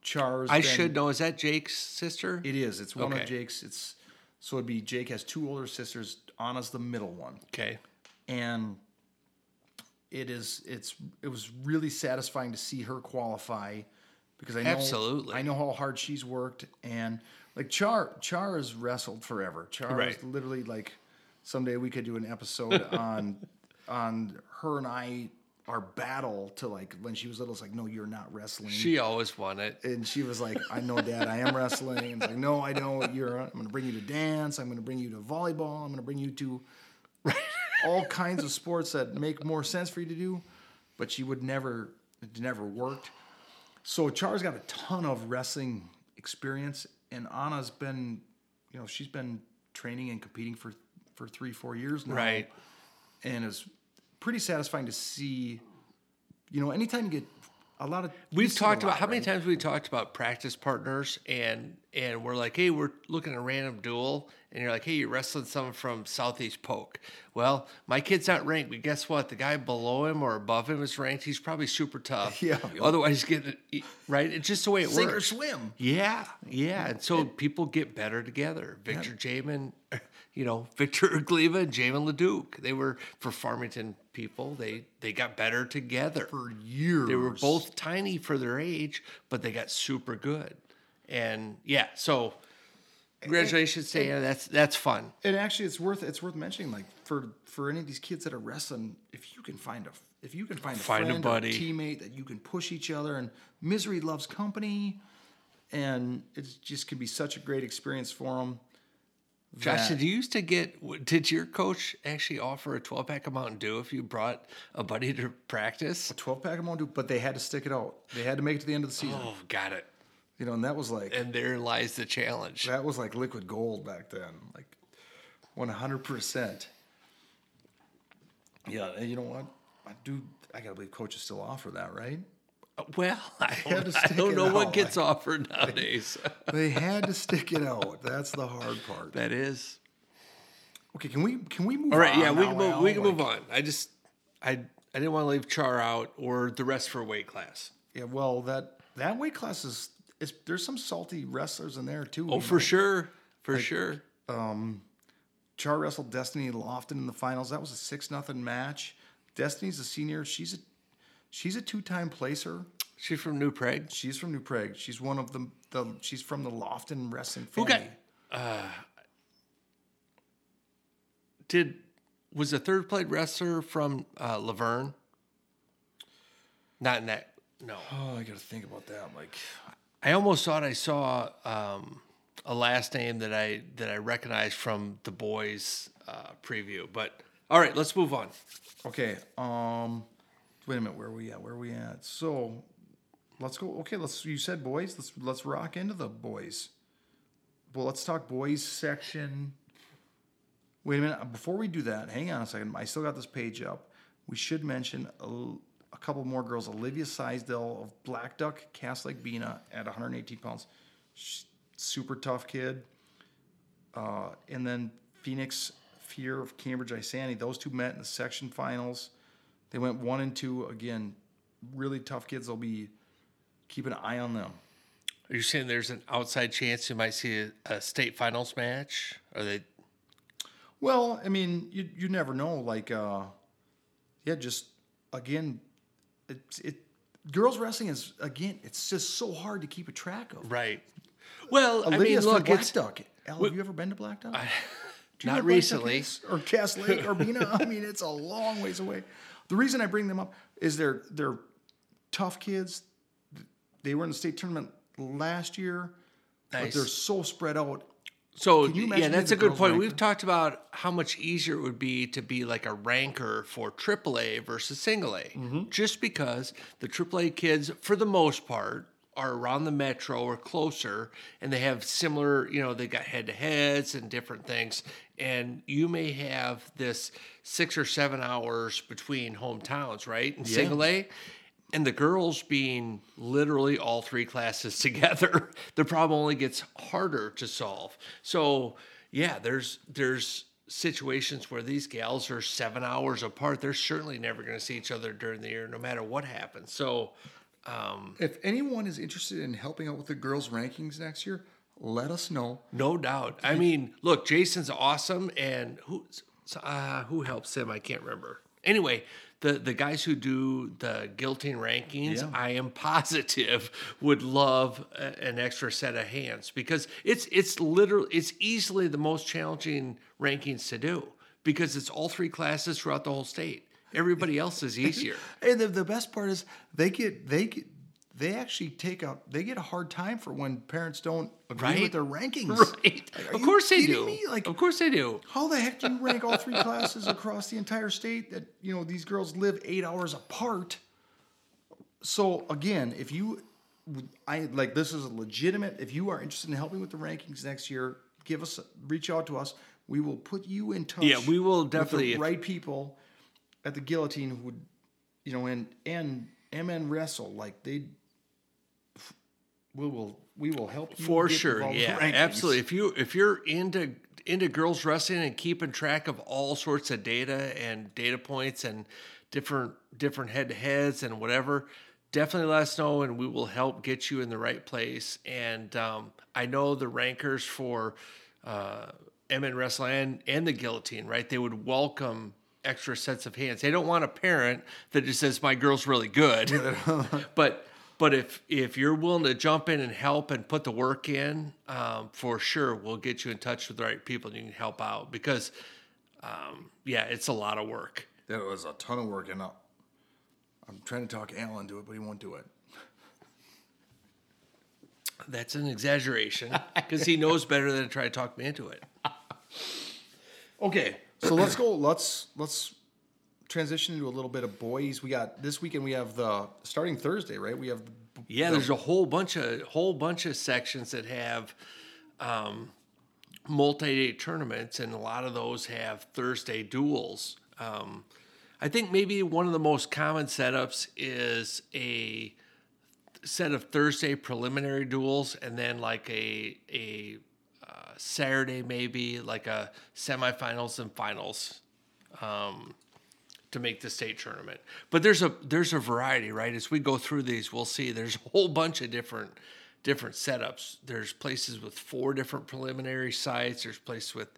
Char's. I been- should know. Is that Jake's sister? It is. It's one Okay. of Jake's. It's so it'd be Jake has two older sisters. Anna's the middle one, Okay. and it is. It's. It was really satisfying to see her qualify because I know Absolutely. I know how hard she's worked and like Char. Char has wrestled forever. Char Right. is literally like someday we could do an episode on on her and I. Our battle to like when she was little, it's like, no, you're not wrestling She always won it. and she was like, "I know, Dad, I am wrestling." And it's like, "No, I don't. You're. I'm going to bring you to dance. I'm going to bring you to volleyball. I'm going to bring you to all kinds of sports that make more sense for you to do." But she would never. It never worked. So Char's got a ton of wrestling experience, and Anna's been, you know, she's been training and competing for for three, four years now Right. and it's pretty satisfying to see. You know, anytime you get a lot of you We've see it a talked about lot, how many times we talked about practice partners and and we're like, hey, we're looking at a random duel, and you're like, hey, you're wrestling someone from Southeast poke Well, my kid's not ranked, but guess what? The guy below him or above him is ranked. He's probably super tough. Yeah. Otherwise, get it right. It's just the way it sink or works. swim. Yeah, yeah. And so people get better together. Victor Jamin, you know, Victor Ugliva and Jamin Leduc. They were for Farmington people. They they got better together. For years. They were both tiny for their age, but they got super good. And yeah, so congratulations to. That's that's fun. And actually, it's worth it's worth mentioning. Like for for any of these kids that are wrestling, if you can find a if you can find a Find a friend or buddy. teammate that you can push each other, and misery loves company, and it just can be such a great experience for them. Josh, did you used to get? Did your coach actually offer a twelve pack of Mountain Dew if you brought a buddy to practice? A twelve pack of Mountain Dew, but they had to stick it out. They had to make it to the end of the season. Oh, got it. You know, and that was like And there lies the challenge. that was like liquid gold back then, like one hundred percent. Yeah, and you know what? I do. I gotta believe coaches still offer that, right? Well, I I don't it know what out. gets offered nowadays. They had to stick it out. That's the hard part. that is. Okay, can we can we move? All right, on yeah, we can move. We can move on. I just, I, I didn't want to leave Char out or the rest for weight class. Yeah, well, that that weight class is, is there's some salty wrestlers in there too. Oh, for know. sure, for sure. Um, Char wrestled Destiny Lofton in the finals. That was a six nothing match. Destiny's a senior. She's a she's a two time placer. She's from New Prague. She's from New Prague. She's one of the the she's from the Lofton wrestling Who family. got? Did was the third plate wrestler from uh, Luverne? Not in that. No, oh, I gotta think about that. Like, I almost thought I saw um, a last name that I that I recognized from the boys uh, preview. But all right, let's move on. okay, um, wait a minute. Where are we at? Where are we at? So, let's go. Okay, let's. You said boys. Let's let's rock into the boys. Well, let's talk boys section. Wait a minute. Before we do that, hang on a second. I still got this page up. We should mention a couple more girls. Olivia Seisdale of Black Duck, Cass Lake Bena at 118 pounds. Sh super tough kid. Uh, and then Phoenix Fear of Cambridge Isanti. Those two met in the section finals. They went one and two. Again, really tough kids. They'll be keep an eye on them. Are you saying there's an outside chance you might see a, a state finals match? Are they? Well, I mean, you you never know. Like, uh, yeah, just again, it's it. Girls wrestling is again, it's just so hard to keep a track of. Right. Well, Olivia's I mean, look, Black it's Duck. Al, have you ever been to Black Duck? Know not recently. or Cass Lake or Bena. I mean, it's a long ways away. The reason I bring them up is they're they're tough kids. They were in the state tournament last year, but Nice. they're so spread out. So you yeah, that's a good point. girls' We've talked about how much easier it would be to be like a ranker for AAA versus single A, Mm-hmm. just because the AAA kids, for the most part, are around the metro or closer, and they have similar, you know, they got head to heads and different things, and you may have this six or seven hours between hometowns, right? In single A, and the girls being literally all three classes together, the problem only gets harder to solve. So yeah, there's there's situations where these gals are seven hours apart. They're certainly never going to see each other during the year, no matter what happens. So um, If anyone is interested in helping out with the girls' rankings next year, let us know. no doubt. I mean, look, Jason's awesome, and who uh, who helps him? I can't remember. Anyway. The, the guys who do the guilting rankings, Yeah. I am positive would love a, an extra set of hands because it's it's literally it's easily the most challenging rankings to do because it's all three classes throughout the whole state. Everybody else is easier. And the, the best part is they get they get they actually take a they get a hard time for when parents don't agree Right. with their rankings. right? Like, of course they do. me? Like of course they do. how the heck do you rank all three classes across the entire state that you know these girls live eight hours apart? So again, if you I like this is a legitimate if you are interested in helping with the rankings next year, give us reach out to us. We will put you in touch. Yeah, we will with the definitely- right people at the guillotine who would you know and and MN wrestle like they we will we will help you For sure, yeah, absolutely. If you if you're into into girls wrestling and keeping track of all sorts of data and data points and different different head to heads and whatever, definitely let us know and we will help get you in the right place. And um, I know the rankers for uh, MN Wrestling and, and the Guillotine, right? They would welcome extra sets of hands. They don't want a parent that just says my girl's really good, but but if if you're willing to jump in and help and put the work in, um, for sure we'll get you in touch with the right people and you can help out because, um, yeah, it's a lot of work. That was a ton of work, and uh, I'm trying to talk Alan to it, but he won't do it. That's an exaggeration because he knows better than to try to talk me into it. Okay, so let's go. Let's let's transition into a little bit of boys. We got this weekend. We have the starting Thursday, right? We have the, Yeah, there's a whole bunch of whole bunch of sections that have um, multi-day tournaments, and a lot of those have Thursday duels. Um, I think maybe one of the most common setups is a set of Thursday preliminary duels, and then like a a uh, Saturday maybe like a semifinals and finals um, to make the state tournament. But there's a there's a variety, right? As we go through these, we'll see there's a whole bunch of different different setups. There's places with four different preliminary sites. There's places with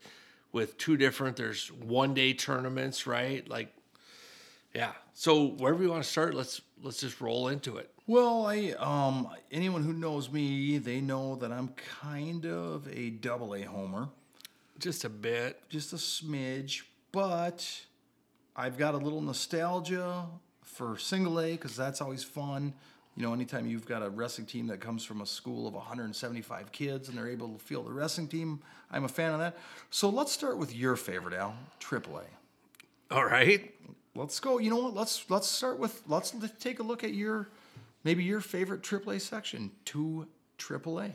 with two different. There's one day tournaments, right? Like, yeah. So wherever you want to start, let's let's just roll into it. Well, I um anyone who knows me, they know that I'm kind of a double A homer, Just a bit. just a smidge, but I've got a little nostalgia for single A because that's always fun. You know, anytime you've got a wrestling team that comes from a school of 175 kids and they're able to field the wrestling team, I'm a fan of that. So let's start with your favorite, Al, Triple A. All right. Let's go. You know what? Let's let's start with let's take a look at your maybe your favorite AAA section, two AAA.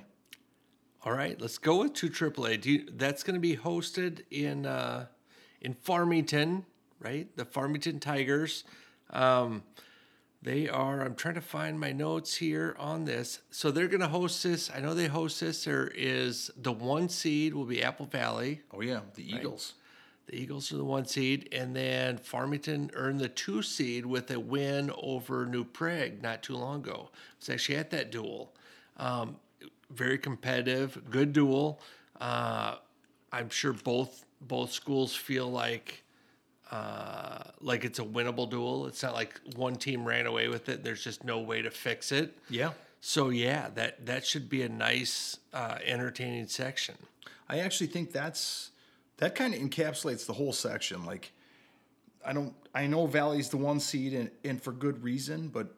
All right, let's go with two AAA. Do you, that's going to be hosted in uh, in Farmington, right? The Farmington Tigers. Um, they are. I'm trying to find my notes here on this. So they're going to host this. I know they host this. There is the one seed will be Apple Valley. Oh yeah, the Eagles. The Eagles are the one seed, and then Farmington earned the two seed with a win over New Prague not too long ago. It's actually at that duel. Um, very competitive, good duel. Uh, I'm sure both both schools feel like uh, like it's a winnable duel. It's not like one team ran away with it. There's just no way to fix it. Yeah. So yeah, that that should be a nice, uh, entertaining section. I actually think that's that kind of encapsulates the whole section. Like, I don't, I know Valley's the one seed, and, and for good reason. But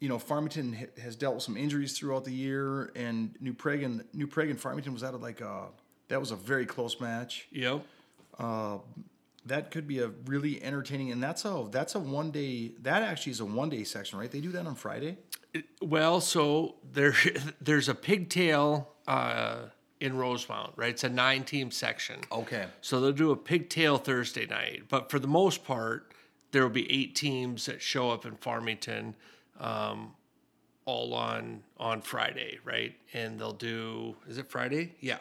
you know, Farmington has dealt with some injuries throughout the year, and New Prague and New Prague and Farmington was out of like a that was a very close match. Yep. That could be a really entertaining, and that's a that's a one day. That actually is a one day section, right? They do that on Friday. Well, so there, there's a pigtail uh, in Rosemount, right? It's a nine-team section. Okay. So they'll do a pigtail Thursday night, but for the most part, there will be eight teams that show up in Farmington, um, all on on Friday, right? And they'll do. Is it Friday? Yeah.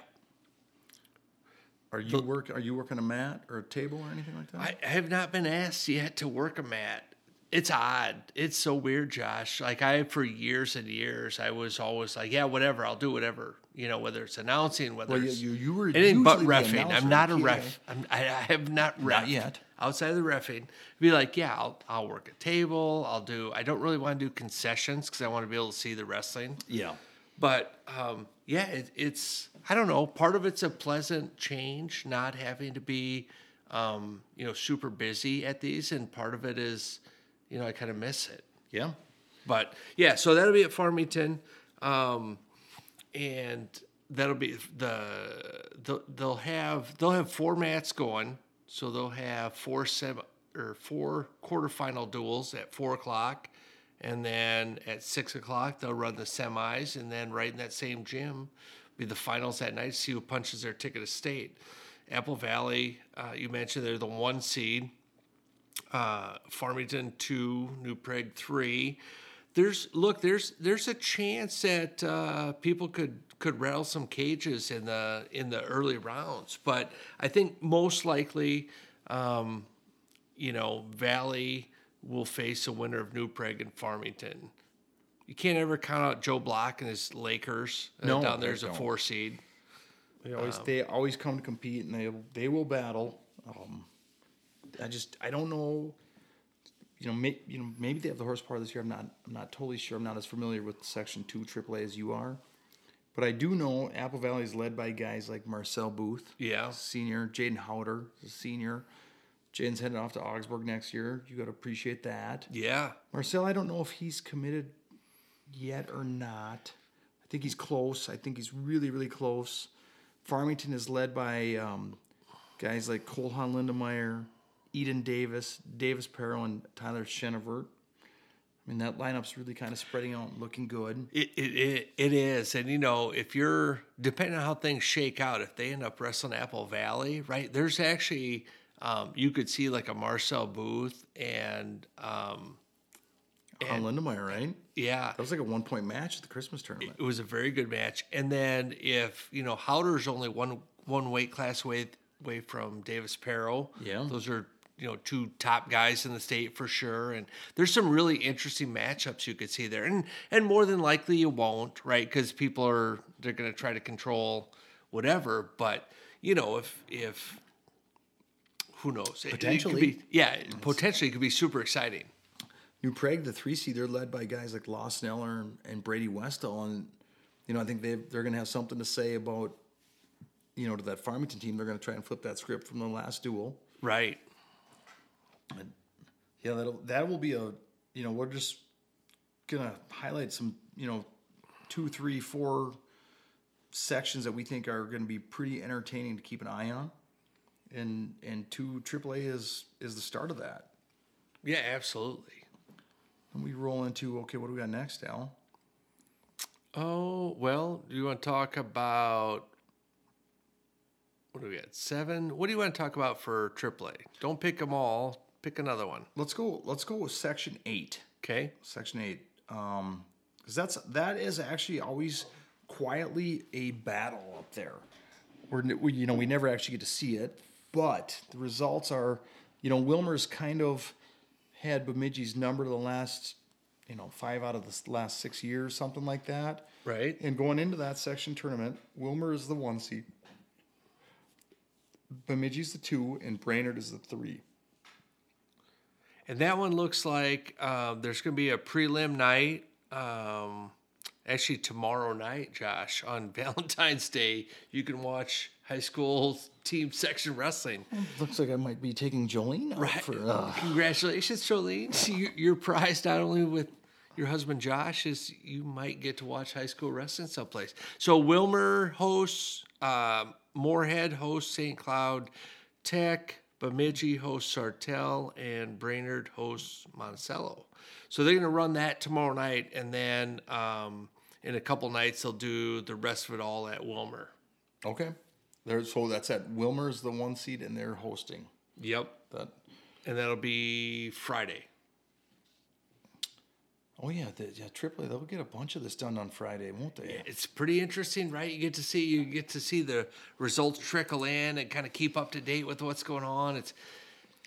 Are you work? Are you working a mat or a table or anything like that? I have not been asked yet to work a mat. It's odd. It's so weird, Josh. Like I, for years and years, I was always like, yeah, whatever, I'll do whatever. You know, whether it's announcing, whether Well, you- it's you- you were anything but refing. I'm not a ref. I'm, I, I have not ref yet. Outside of the refing, be like, yeah, I'll I'll work a table. I'll do. I don't really want to do concessions because I want to be able to see the wrestling. yeah. But um, yeah, it, it's I don't know. Part of it's a pleasant change, not having to be, um, you know, super busy at these, and part of it is, you know, I kind of miss it. Yeah. But yeah, so that'll be at Farmington, um, and that'll be the, the they'll have they'll have four mats going, so they'll have four sem or four quarterfinal duels at four o'clock, and then at six o'clock they'll run the semis, and then right in that same gym be the finals that night. See who punches their ticket to state. Apple Valley, uh, you mentioned they're the one seed uh, Farmington two, New Prague three. There's look, there's there's a chance that uh, people could could rattle some cages in the in the early rounds, but I think most likely, um, you know, Valley will face a winner of New Prague and Farmington. You can't ever count out Joe Block and his Lakers uh, No, down there as a four seed. They always they always come to compete and they they will battle. Um, I just I don't know. You know, may, you know, maybe they have the horsepower this year. I'm not. I'm not totally sure. I'm not as familiar with Section Two AAA as you are, but I do know Apple Valley is led by guys like Marcel Booth, Yeah. senior, Jaden Howder, is a senior. Jaden's heading off to Augsburg next year. You got to appreciate that. Yeah. Marcel, I don't know if he's committed yet or not. I think he's close. I think he's really, really close. Farmington is led by um, guys like Colhan Lindemeyer, Eden Davis, Davis Perro, and Tyler Chenevert. I mean, that lineup's really kind of spreading out and looking good. It, it, it, it is. And, you know, if you're, depending on how things shake out, if they end up wrestling Apple Valley, right, there's actually, um, you could see like a Marcel Booth and, um, On Lindemeyer, right? Yeah, That was like a one point match at the Christmas tournament. it was a very good match. And then if, you know, Howder's only one, one weight class away, away from Davis Perro. Yeah. Those are, you know, two top guys in the state for sure. And there's some really interesting matchups you could see there. And and more than likely you won't, right? Because people are they're gonna try to control whatever. But, you know, if if who knows? It- it could Potentially. be- yeah, potentially it could be super exciting. New Prague, the three seed, they're led by guys like Lawson Eller and, and Brady Westall, and you know I think they they're going to have something to say about you know to that Farmington team. They're going to try and flip that script from the last duel. Right. Yeah, that'll that will be a you know we're just gonna highlight some you know two, three, four sections that we think are going to be pretty entertaining to keep an eye on, and and two AAA is is the start of that. Yeah, absolutely. And we roll into okay, what do we got next, Al? Oh, well, do you want to talk about what do we got? Seven? What do you want to talk about for AAA? Don't pick them all. Pick another one. Let's go. Let's go with section eight. Okay. Section eight, um, because that's that is actually always quietly a battle up there. We're we, you know we never actually get to see it, but the results are, you know, Willmar's kind of had Bemidji's number the last, you know, five out of the last six years, something like that. Right. And going into that section tournament, Willmar is the one seed, Bemidji's the two, and Brainerd is the three. And that one looks like uh, there's going to be a prelim night. Um, actually, tomorrow night, Josh, on Valentine's Day, you can watch high school team section wrestling. Looks like I might be taking Jolene Right. for. Uh, Congratulations, Jolene. You- You're prized not only with your husband Josh, is you might get to watch high school wrestling someplace. So Willmar hosts, um, Moorhead hosts St. Cloud Tech, Bemidji hosts Sartell, and Brainerd hosts Monticello. So they're going to run that tomorrow night, and then um, in a couple nights they'll do the rest of it all at Willmar. Okay. There, so that's at Willmar's the one seed, and they're hosting Yep, that. and that'll be Friday. Oh yeah, the, yeah, AAA. They'll get a bunch of this done on Friday, won't they? it's pretty interesting, right? You get to see you get to see the results trickle in and kind of keep up to date with what's going on. It's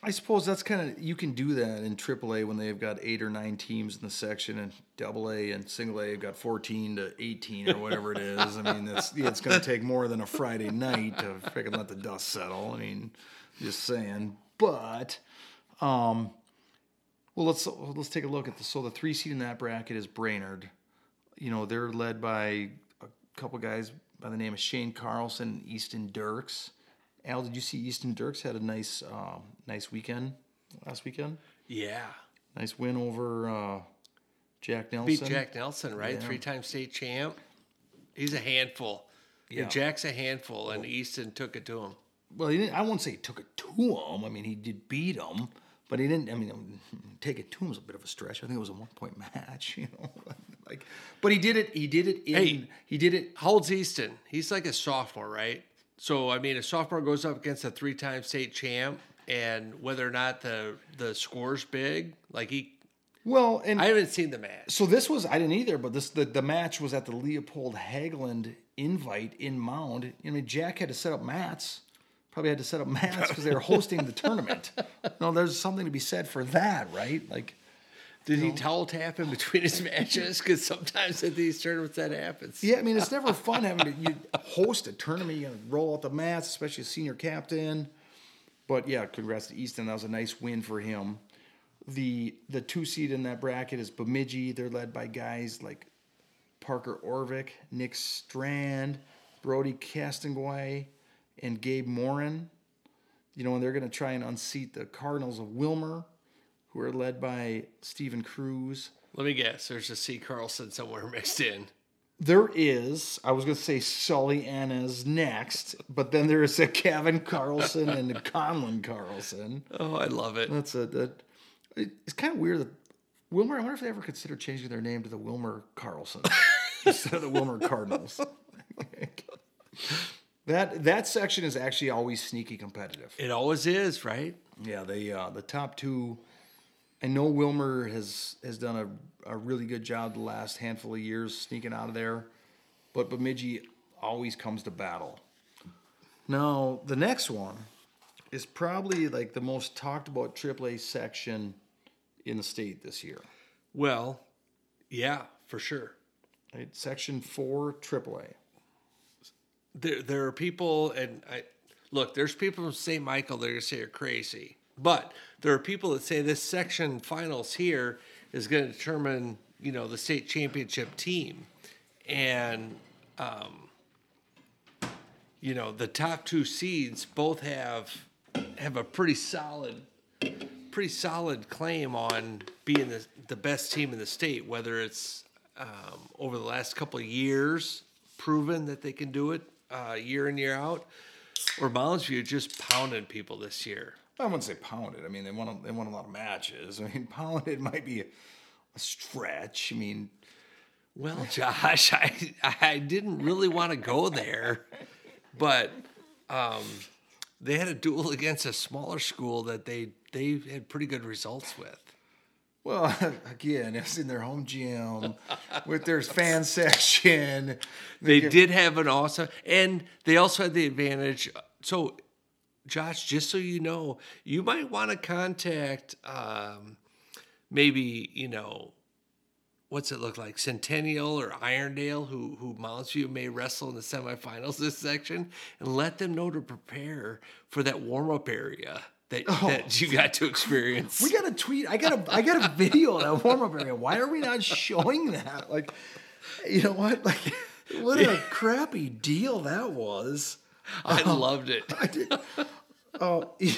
I suppose that's kind of you can do that in AAA when they've got eight or nine teams in the section, and Double A and Single A have got fourteen to eighteen or whatever it is. I mean, it's yeah, it's going to take more than a Friday night to freaking let the dust settle. I mean, just saying. But, um, well, let's let's take a look at the so the three seed in that bracket is Brainerd. You know, they're led by a couple guys by the name of Shane Carlson, and Easton Dirks. Al, did you see Easton Dirks had a nice, uh, nice weekend last weekend? yeah, Nice win over uh, Jack Nelson. beat Jack Nelson, right? Yeah. Three-time state champ. He's a handful. Yeah. And Jack's a handful, and Easton took it to him. Well, he didn't. I won't say he took it to him. I mean, he did beat him, but he didn't. I mean, take it to him was a bit of a stretch. I think it was a one-point match. You know, like, but he did it. He did it in. Hey. he did it. How old's Easton? He's like a sophomore, right? So I mean, a sophomore goes up against a three-time state champ, and whether or not the the score's big, like he, Well, and I haven't seen the match. So this was I didn't either, but this the, the match was at the Leopold Hagland invite in Mound. I mean, Jack had to set up mats. Probably had to set up mats because they were hosting the tournament. No, there's something to be said for that, right? Like, Did he towel tap in between his matches? Because sometimes at these tournaments that happens. yeah, I mean, it's never fun having to you host a tournament. You roll out the mats, especially a senior captain. But yeah, congrats to Easton. That was a nice win for him. The the two seed in that bracket is Bemidji. They're led by guys like Parker Orvik, Nick Strand, Brody Castonguay, and Gabe Morin. You know, and they're going to try and unseat the Cardinals of Willmar, who are led by Stephen Cruz. Let me guess. There's a C. Carlson somewhere mixed in. There is, I was going to say Sully Anna's next, but then there is a Kevin Carlson and a Conlon Carlson. Oh, I love it. That's a that. It's kind of weird that Willmar. I wonder if they ever consider changing their name to the Willmar Carlson instead of the Willmar Cardinals. that that section is actually always sneaky competitive. It always is, right? Yeah, they uh, the top two. I know Willmar has has done a, a really good job the last handful of years sneaking out of there, but Bemidji always comes to battle. Now the next one is probably like the most talked about AAA section in the state this year. Well, yeah, for sure. Right? Section four AAA. There, there are people, and I look, there's people from St. Michael that are going to say you're crazy. But there are people that say this section finals here is going to determine, you know, the state championship team. And, um, you know, the top two seeds both have have a pretty solid pretty solid claim on being the, the best team in the state, whether it's um, over the last couple of years proven that they can do it uh, year in, year out, or Moundsview just pounding people this year. I wouldn't say pounded. I mean, they won a, they won a lot of matches. I mean, pounded might be a, a stretch. I mean, Well, Josh, I I didn't really want to go there, but um, they had a duel against a smaller school that they they had pretty good results with. well, again, it's in their home gym with their fan section. They did have an awesome, and they also had the advantage. So, Josh, just so you know, you might want to contact um, maybe you know what's it look like Centennial or Irondale, who who Mounds View may wrestle in the semifinals this section, and let them know to prepare for that warm up area that that you got to experience. We got a tweet. I got a I got a video of that warm up area. Why are we not showing that? Like, you know what? Like, what a crappy deal that was. I loved it. Oh, you,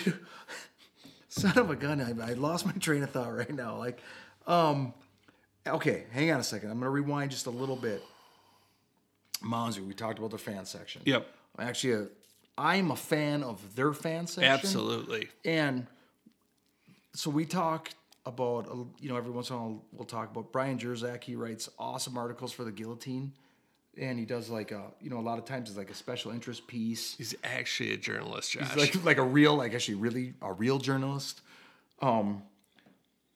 son of a gun! I, I lost my train of thought right now. Like, um, okay, hang on a second. I'm gonna rewind just a little bit. Mounds View, we talked about the fan section. Yep. Actually, uh, I'm a fan of their fan section. Absolutely. And so we talk about, you know, every once in a while we'll talk about Brian Jerzak. He writes awesome articles for the Guillotine. And he does like a, you know, a lot of times it's like a special interest piece. He's actually a journalist, Josh. Like, like a real, like actually really a real journalist. Um,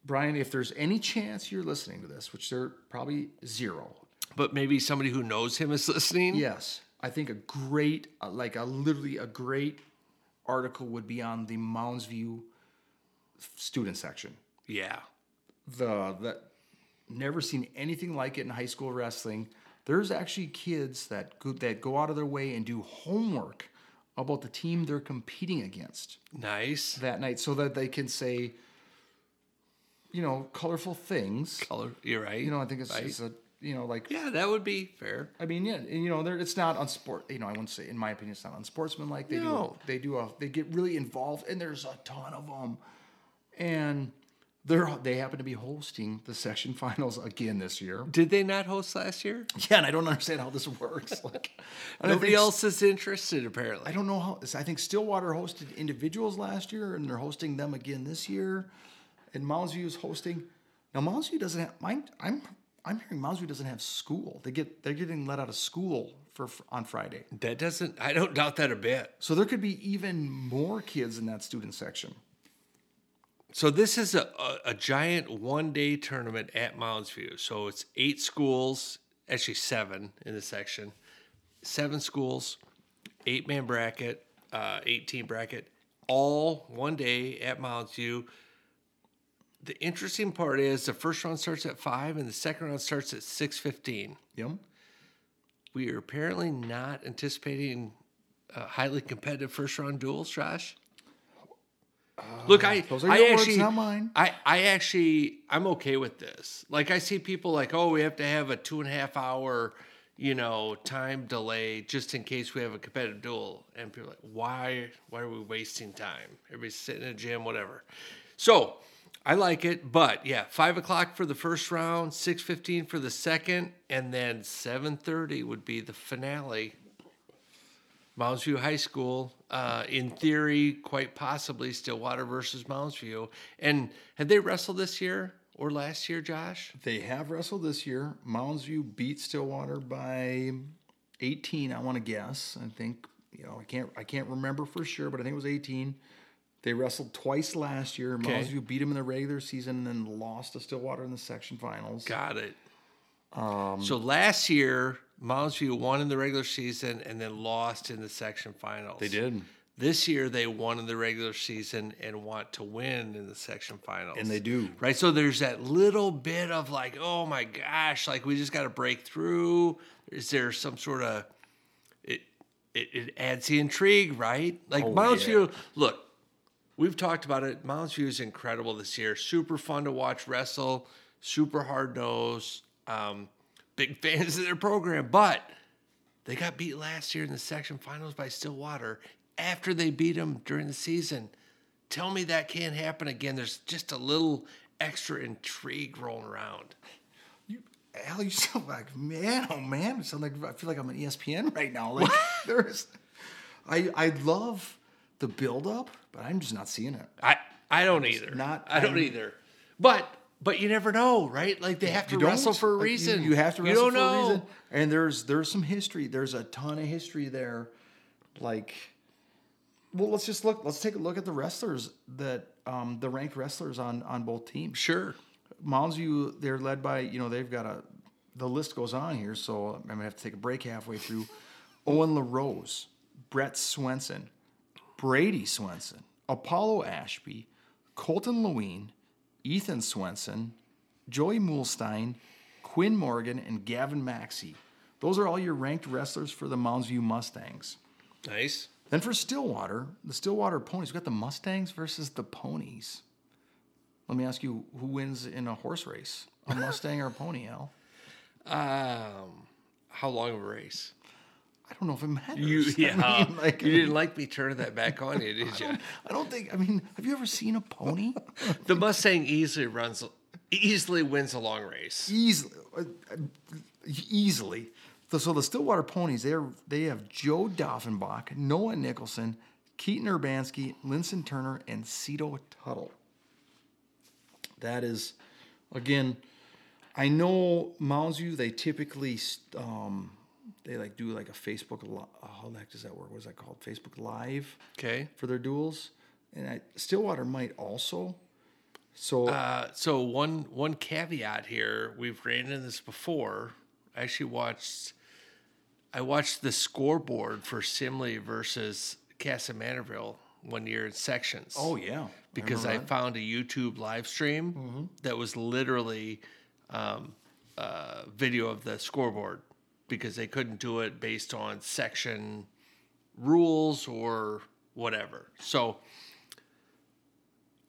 Brian, if there's any chance you're listening to this, which there probably zero, but maybe somebody who knows him is listening. yes, I think a great, uh, like a literally a great article would be on the Moundsview student section. Yeah. the that never seen anything like it in high school wrestling. There's actually kids that go, that go out of their way and do homework about the team they're competing against Nice. that night, so that they can say, you know, colorful things. Color. You're right. You know, I think it's, Right. it's a you know like Yeah, that would be fair. I mean, yeah, and, you know, it's not unsport. You know, I wouldn't say, in my opinion, it's not unsportsmanlike. They No. do, they do a, they get really involved, and there's a ton of them, and they're they happen to be hosting the section finals again this year. Did they not host last year? Yeah, and I don't understand how this works. Like, Nobody think- else is interested, apparently. I don't know how. I think Stillwater hosted individuals last year, and they're hosting them again this year. And Mounds View is hosting. Now Mounds View doesn't have. I'm I'm I'm hearing Mounds View doesn't have school. They get they're getting let out of school for on Friday. That doesn't. I don't doubt that a bit. So there could be even more kids in that student section. So this is a, a, a giant one day tournament at Mounds View. So it's eight schools, actually seven in the section, seven schools, eight man bracket, uh, 18 bracket, all one day at Mounds View. The interesting part is the first round starts at five and the second round starts at six fifteen. Yep. We are apparently not anticipating uh, highly competitive first round duels, Josh. Oh, Look, I those are I words, actually not mine. I I actually I'm okay with this. Like I see people like, oh, we have to have a two and a half hour, you know, time delay just in case we have a competitive duel, and people are like, why why are we wasting time? Everybody's sitting in a gym, whatever. So I like it, but yeah, five o'clock for the first round, six fifteen for the second, and then seven thirty would be the finale. Mounds View High School, uh, in theory, quite possibly Stillwater versus Mounds View. And had they wrestled this year or last year, Josh? They have wrestled this year. Mounds View beat Stillwater by 18. I want to guess. I think you know I can't I can't remember for sure, but I think it was 18. They wrestled twice last year. Okay. Mounds View beat them in the regular season and then lost to Stillwater in the section finals. Got it. so last year, Mounds View won in the regular season and then lost in the section finals. They did. This year, they won in the regular season and want to win in the section finals. And they do. Right. So there's that little bit of like, oh my gosh, like we just got to break through. Is there some sort of it? it, it adds the intrigue, right? Like Oh, Mounds yeah. View, look, we've talked about it. Mounds View is incredible this year. Super fun to watch wrestle, super hard nose. Um, big fans of their program, but they got beat last year in the section finals by Stillwater after they beat them during the season. Tell me that can't happen again. There's just a little extra intrigue rolling around. You, Al, you sound like man, oh man, I sound like I feel like I'm on ESPN right now. Like there's, I I love the build up, but I'm just not seeing it. I I don't either. not- I don't I'm- either. But but you never know, right? Like they have to wrestle for a Like, you- reason. You, have to You wrestle don't for know. a reason. And there's there's some history. There's a ton of history there. Like, well, let's just look. Let's take a look at the wrestlers that um, the ranked wrestlers on on both teams. Sure. Mounds View, they're led by you know they've got a the list goes on here, so I'm gonna have to take a break halfway through. Owen LaRose, Brett Swenson, Brady Swenson, Apollo Ashby, Colton Lewine, Ethan Swenson, Joey Mulstein, Quinn Morgan, and Gavin Maxey. Those are all your ranked wrestlers for the Mounds View Mustangs. Nice. Then for Stillwater, the Stillwater Ponies, we got the Mustangs versus the Ponies. Let me ask you, who wins in a horse race? A Mustang or a pony, Al? Um, how long of a race? I don't know if it matters. You I yeah. mean, like, you didn't like me turning that back on you, did you? I don't think. I mean, have you ever seen a pony? The Mustang easily runs, easily wins a long race. easily, uh, easily. So, the Stillwater Ponies, they are they have Joe Doffenbach, Noah Nicholson, Keaton Urbanski, Linson Turner, and Cito Tuttle. That is, again, I know Mounds View. They typically um, they like do like a Facebook. li- How the heck does that work? What is that called? Facebook Live Okay. for their duels, and I, Stillwater might also. So Uh, so one one caveat here, we've ran into this before. I actually watched I watched the scoreboard for Simley versus Kasson Mantorville one year in sections. oh yeah, because I, found a YouTube live stream that was literally um, uh, video of the scoreboard because they couldn't do it based on section rules or whatever. So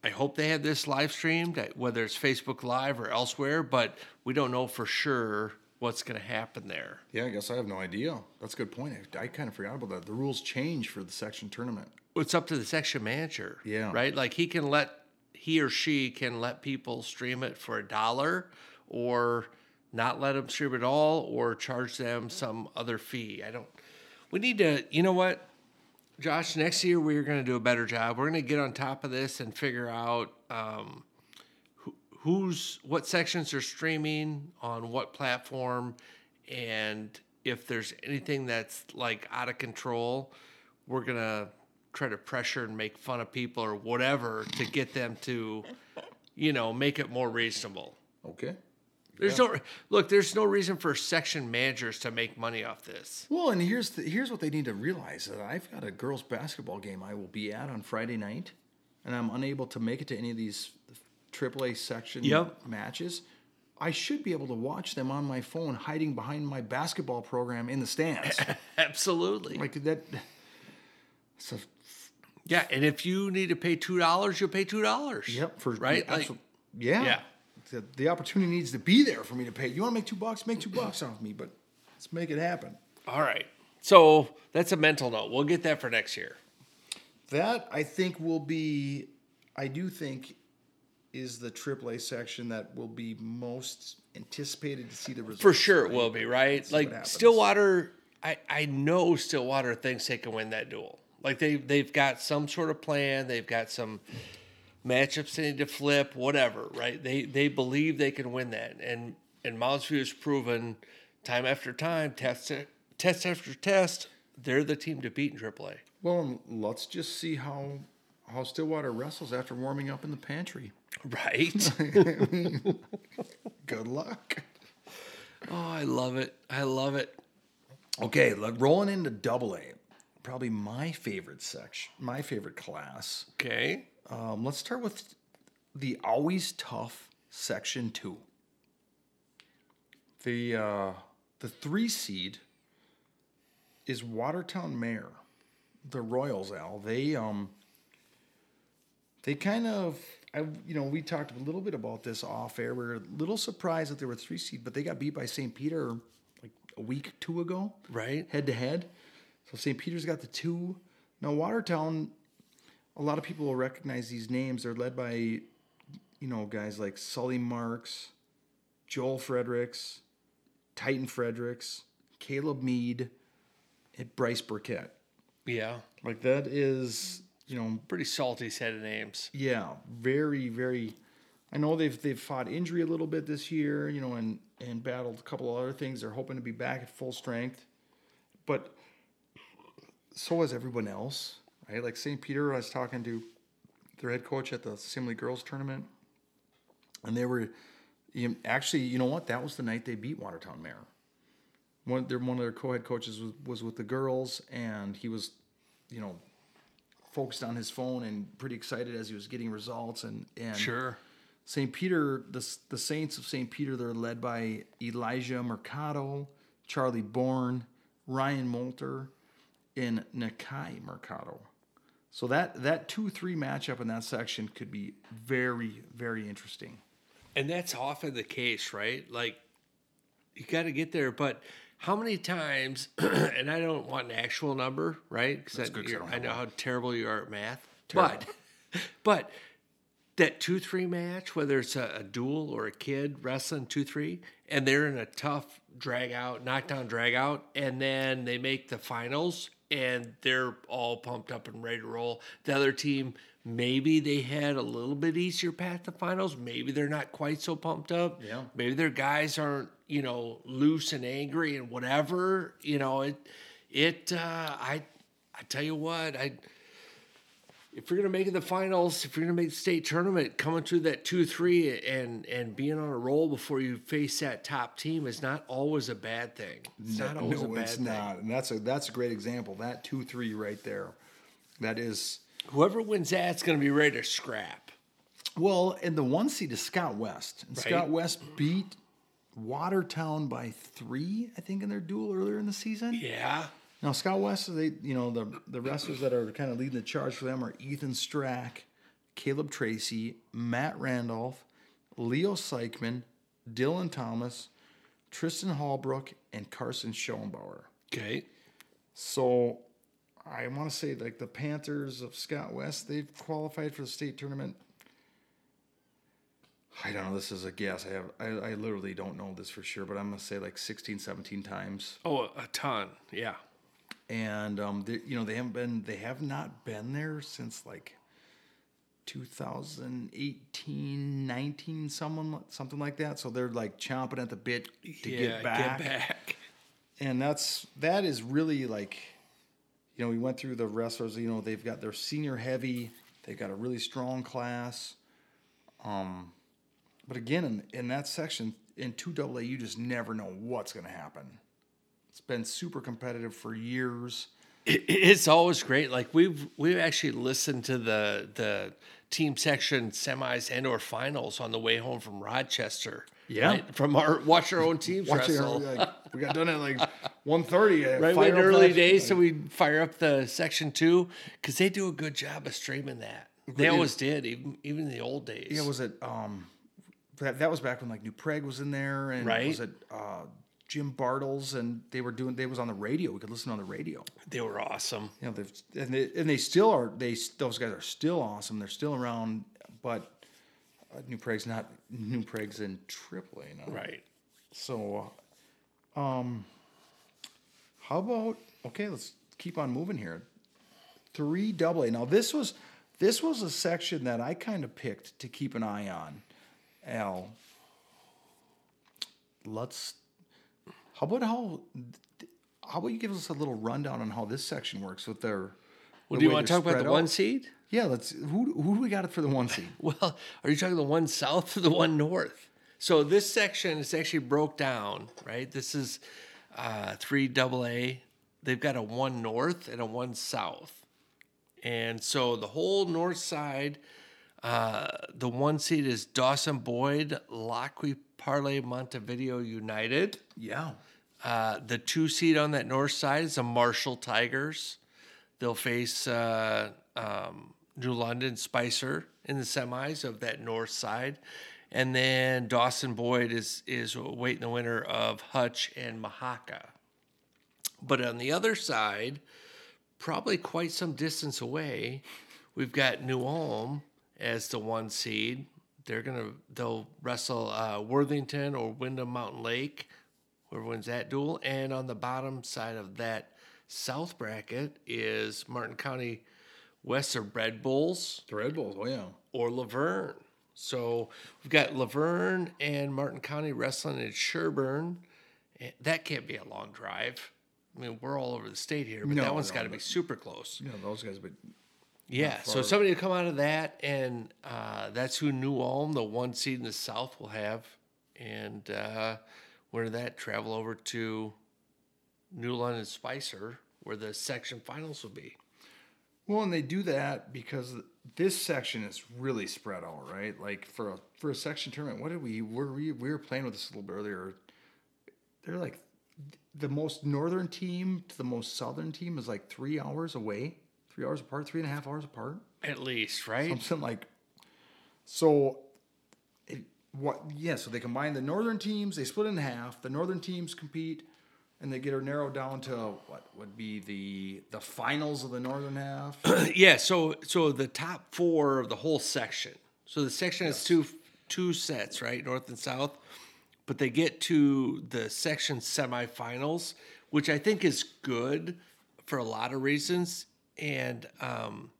I hope they have this live streamed, whether it's Facebook Live or elsewhere, but we don't know for sure what's going to happen there. Yeah, I guess I have no idea. That's a good point. I, I kind of forgot about that. The rules change for the section tournament. It's up to the section manager. Yeah. Right? Like he can let he or she can let people stream it for a dollar or not let them stream at all or charge them some other fee. I don't we need to you know what? Josh, next year we're going to do a better job. We're going to get on top of this and figure out um, who, who's what sections are streaming on what platform, and if there's anything that's like out of control, we're gonna try to pressure and make fun of people or whatever to get them to, you know, make it more reasonable. Okay. There's no look. There's no reason for section managers to make money off this. Well, and here's the, here's what they need to realize that I've got a girls basketball game I will be at on Friday night, and I'm unable to make it to any of these AAA section Yep. matches. I should be able to watch them on my phone, hiding behind my basketball program in the stands. Absolutely. like that. It's a, Yeah, and if you need to pay two dollars, you'll pay two dollars. yep. For right. yeah, Like, yeah. yeah. The, the opportunity needs to be there for me to pay. You want to make two bucks? Make two bucks off me, but let's make it happen. all right. So that's a mental note. We'll get that for next year. That I think will be, I do think, is the AAA section that will be most anticipated to see the results. For sure, it will be right. Like. Stillwater, I I know Stillwater thinks they can win that duel. Like they they've got some sort of plan. They've got some matchups they need to flip. Whatever, right? They they believe they can win that, and and Mounds View has proven time after time, test test after test, they're the team to beat in AAA. Well, let's just see how how Stillwater wrestles after warming up in the pantry. Right? Good luck. oh, I love it. I love it. Okay, look, rolling into Double A, probably my favorite section, my favorite class. Okay. Um, let's start with the always tough section two. The uh, the three seed is Watertown Mayer, the Royals. Al they um they kind of I you know we talked a little bit about this off air. We are a little surprised that they were three seed, but they got beat by St. Peter like a week two ago, Right. Head to head. So St. Peter's got the two. Now Watertown, a lot of people will recognize these names. They're led by, you know, guys like Sully Marks, Joel Fredericks, Titan Fredericks, Caleb Mead, and Bryce Burkett. Yeah. Like that is, you know, Pretty salty set of names. yeah, very, very. I know they've they've fought injury a little bit this year, you know, and and battled a couple of other things. They're hoping to be back at full strength, but so is everyone else, right? Like St. Peter, I was talking to their head coach at the Simley Girls Tournament, and they were actually, you know what? That was the night they beat Watertown Mayer. One, their one of their co-head coaches was, was with the girls, and he was, you know, focused on his phone and pretty excited as he was getting results. And and Sure. St. Peter, the the Saints of St. Peter, they're led by Elijah Mercado, Charlie Bourne, Ryan Molter, and Nakai Mercado. So that that two three matchup in that section could be very very interesting. And that's often the case, right? Like, you got to get there. But how many times, and I don't want an actual number, right? Because I I know how terrible you are at math. Terrible. But, but that 2 3 match, whether it's a, a duel or a kid wrestling 2 3, and they're in a tough drag out, knockdown drag out, and then they make the finals and they're all pumped up and ready to roll. The other team, maybe they had a little bit easier path to finals. Maybe they're not quite so pumped up. Yeah. Maybe their guys aren't, you know, loose and angry and whatever. You know, it, it, uh, I, I tell you what, I, if you're gonna make it the finals, if you're gonna make the state tournament, coming through that two three and and being on a roll before you face that top team is not always a bad thing. It's not always a no, bad it's thing. not, and that's a that's a great example. That two three right there, that is Whoever wins that's gonna be ready to scrap. well. And the one seed is Scott West, and Right. Scott West beat Watertown by three, I think, in their duel earlier in the season. Yeah. Now Scott West, they you know the the wrestlers that are kind of leading the charge for them are Ethan Strack, Caleb Tracy, Matt Randolph, Leo Seichman, Dylan Thomas, Tristan Hallbrook, and Carson Schoenbauer. Okay. So I want to say like the Panthers of Scott West, they've qualified for the state tournament. I don't know. This is a guess. I have. I, I literally don't know this for sure, but I'm gonna say like 16, 17 times. Oh, a ton. Yeah. And um, they, you know they haven't been they have not been there since like 2018 19 someone something like that. So they're like chomping at the bit to yeah, get back. Get back. and that's that is really like you know we went through the wrestlers you know they've got their senior heavy they've got a really strong class. Um but again in, in that section in 2AA you just never know what's going to happen it's been super competitive for years It- it's always great. Like we've we've actually listened to the the team section semis and or finals on the way home from Rochester. Yeah. From our watch our own teams wrestle. our, like, we got done at like 1.30 right in the early days, so we fire up the section two because they do a good job of streaming that. They Yeah. always did, even even in the old days. yeah was it um that, that was back when like new prague was in there and Right. was it uh jim bartles and they were doing they was on the radio we could listen on the radio they were awesome. you know they've and they, and they still are they those guys are still awesome they're still around but uh, new prague's not new prague's in AAA now Right. So, um, how about okay? Let's keep on moving here. Three double A. Now this was this was a section that I kind of picked to keep an eye on. Al, let's. How about how? How about you give us a little rundown on how this section works with their? Well, the do you want to talk about the out? one seed? Yeah, let's. Who who do we got it for the one seed? Well, are you talking the one south or the one north? So this section is actually broke down, right? This is uh, three double A. They've got a one north and a one south, and so the whole north side, uh, the one seed is Dawson Boyd, Lockery Parlay Montevideo United. Yeah. Uh, the two seed on that north side is the Marshall Tigers. They'll face uh, um, New London Spicer in the semis of that north side. And then Dawson Boyd is is waiting the winner of Hutch and Mahaka. But on the other side, probably quite some distance away, we've got New Ulm as the one seed. They're gonna they'll wrestle uh, Worthington or Windom Mountain Lake, whoever wins that duel. And on the bottom side of that south bracket is Martin County West of Red Bulls The Red Bulls. Oh yeah. or Luverne. So we've got Luverne and Martin County wrestling in Sherburn. Eh, That can't be a long drive. I mean, we're all over the state here, but No, that one's no, got to be super close. Know those guys, but Yeah, so somebody will come out of that, and uh, that's who New Ulm, the one seed in the South, will have. And uh, where did that travel over to New London Spicer, where the section finals will be. Well, and they do that because this section is really spread out, right? Like for a for a section tournament, what did we were we we were playing with this a little bit earlier. They're like the most northern team to the most southern team is like three hours away, three hours apart, three and a half hours apart, At least, right? something like. So, what? Yeah, so they combine the northern teams. They split in half. The northern teams compete, and they get her narrowed down to what would be the the finals of the northern half. yeah, so so the top four of the whole section. So the section has two two sets, right, north and south, but they get to the section semifinals, which I think is good for a lot of reasons. And um,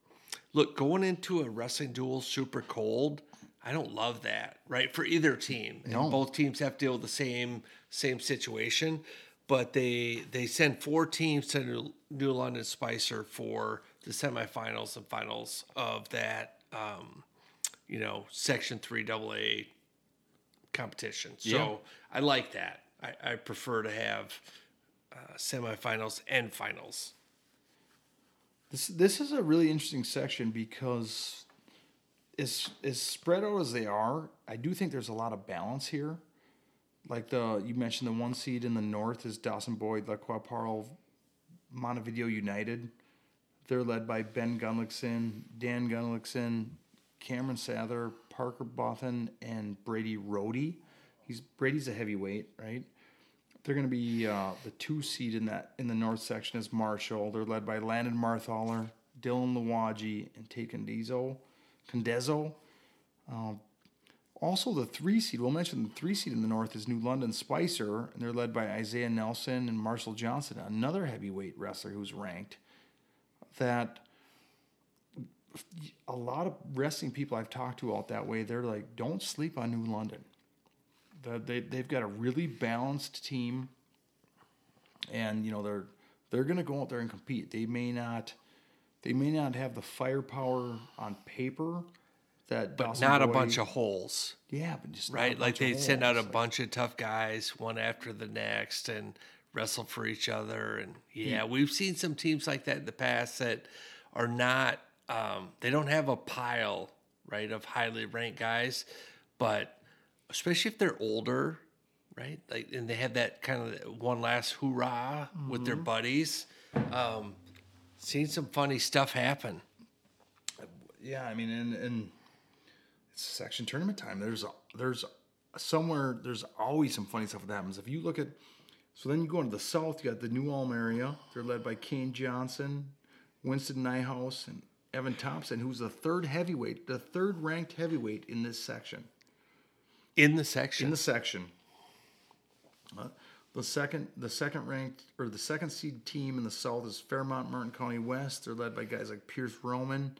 look, going into a wrestling duel super cold, I don't love that, right? For either team, and both teams have to deal with the same same situation. But they they send four teams to New, New London Spicer for the semifinals and finals of that, um, you know, Section Three AA competition. So Yeah. I like that. I, I prefer to have uh, semifinals and finals. This this is a really interesting section because as as spread out as they are, I do think there's a lot of balance here. Like the you mentioned the one seed in the north is Dawson Boyd, Lac qui Parle, Montevideo United. They're led by Ben Gunlickson, Dan Gunlickson, Cameron Sather, Parker Bothan, and Brady Rohde. He's Brady's a heavyweight, right? They're going to be uh, the two seed in that in the north section is Marshall. They're led by Landon Marthaler, Dylan Luwaji, and Tate Condezo. Condezo. Um, also, the three seed. We'll mention the three seed in the north is New London Spicer, and they're led by Isaiah Nelson and Marshall Johnson, another heavyweight wrestler who's ranked. That a lot of wrestling people I've talked to out that way, they're like, don't sleep on New London. The, they they've got a really balanced team, and you know they're they're gonna go out there and compete. They may not they may not have the firepower on paper that But Dawson not a bunch of holes. yeah, but just right? Like they send out a. Like, bunch of tough guys, one after the next, and wrestle for each other. And yeah, we've seen some teams like that in the past that are not. Um, they don't have a pile, right, of highly ranked guys, but especially if they're older, right? Like, and they have that kind of one last hoorah with Mm-hmm. their buddies. Um, seen some funny stuff happen. Yeah, I mean, and and it's section tournament time. There's a, there's somewhere there's always some funny stuff that happens. If you look at, so then you go into the south. You got the New Ulm area. They're led by Kane Johnson, Winston Nyhouse, and Evan Thompson, who's the third heavyweight, the third ranked heavyweight in this section. In the section, In the section, Uh, the second the second ranked or the second seed team in the South is Fairmont Martin County West. They're led by guys like Pierce Roman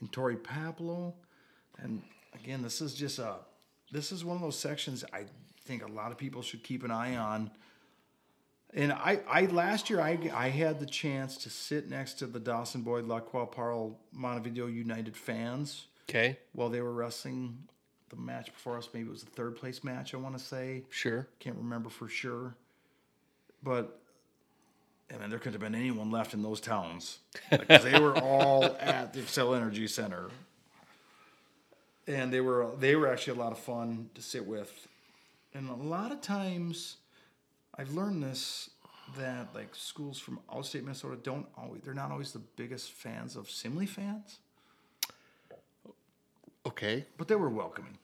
and Tori Paplo. And again, this is just a this is one of those sections I think a lot of people should keep an eye on. And I, I last year I, I had the chance to sit next to the Dawson Boyd Lac qui Parle Montevideo United fans okay, while they were wrestling the match before us. Maybe it was the third place match, I want to say. sure. Can't remember for sure. But, I mean, there couldn't have been anyone left in those towns because they were all at the Xcel Energy Center. And they were they were actually a lot of fun to sit with. And a lot of times, I've learned this that like schools from outstate Minnesota don't always they're not always the biggest fans of Simley fans, Okay. but they were welcoming.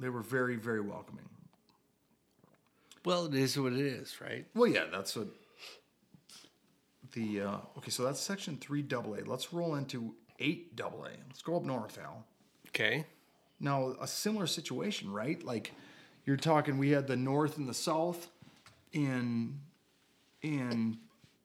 They were very very welcoming. Well, it is what it is, right? Well, yeah, that's what the uh, okay. So that's section three double A. Let's roll into eight double A. Let's go up north, Al. Okay. Now a similar situation, right? Like you're talking, we had the north and the south in in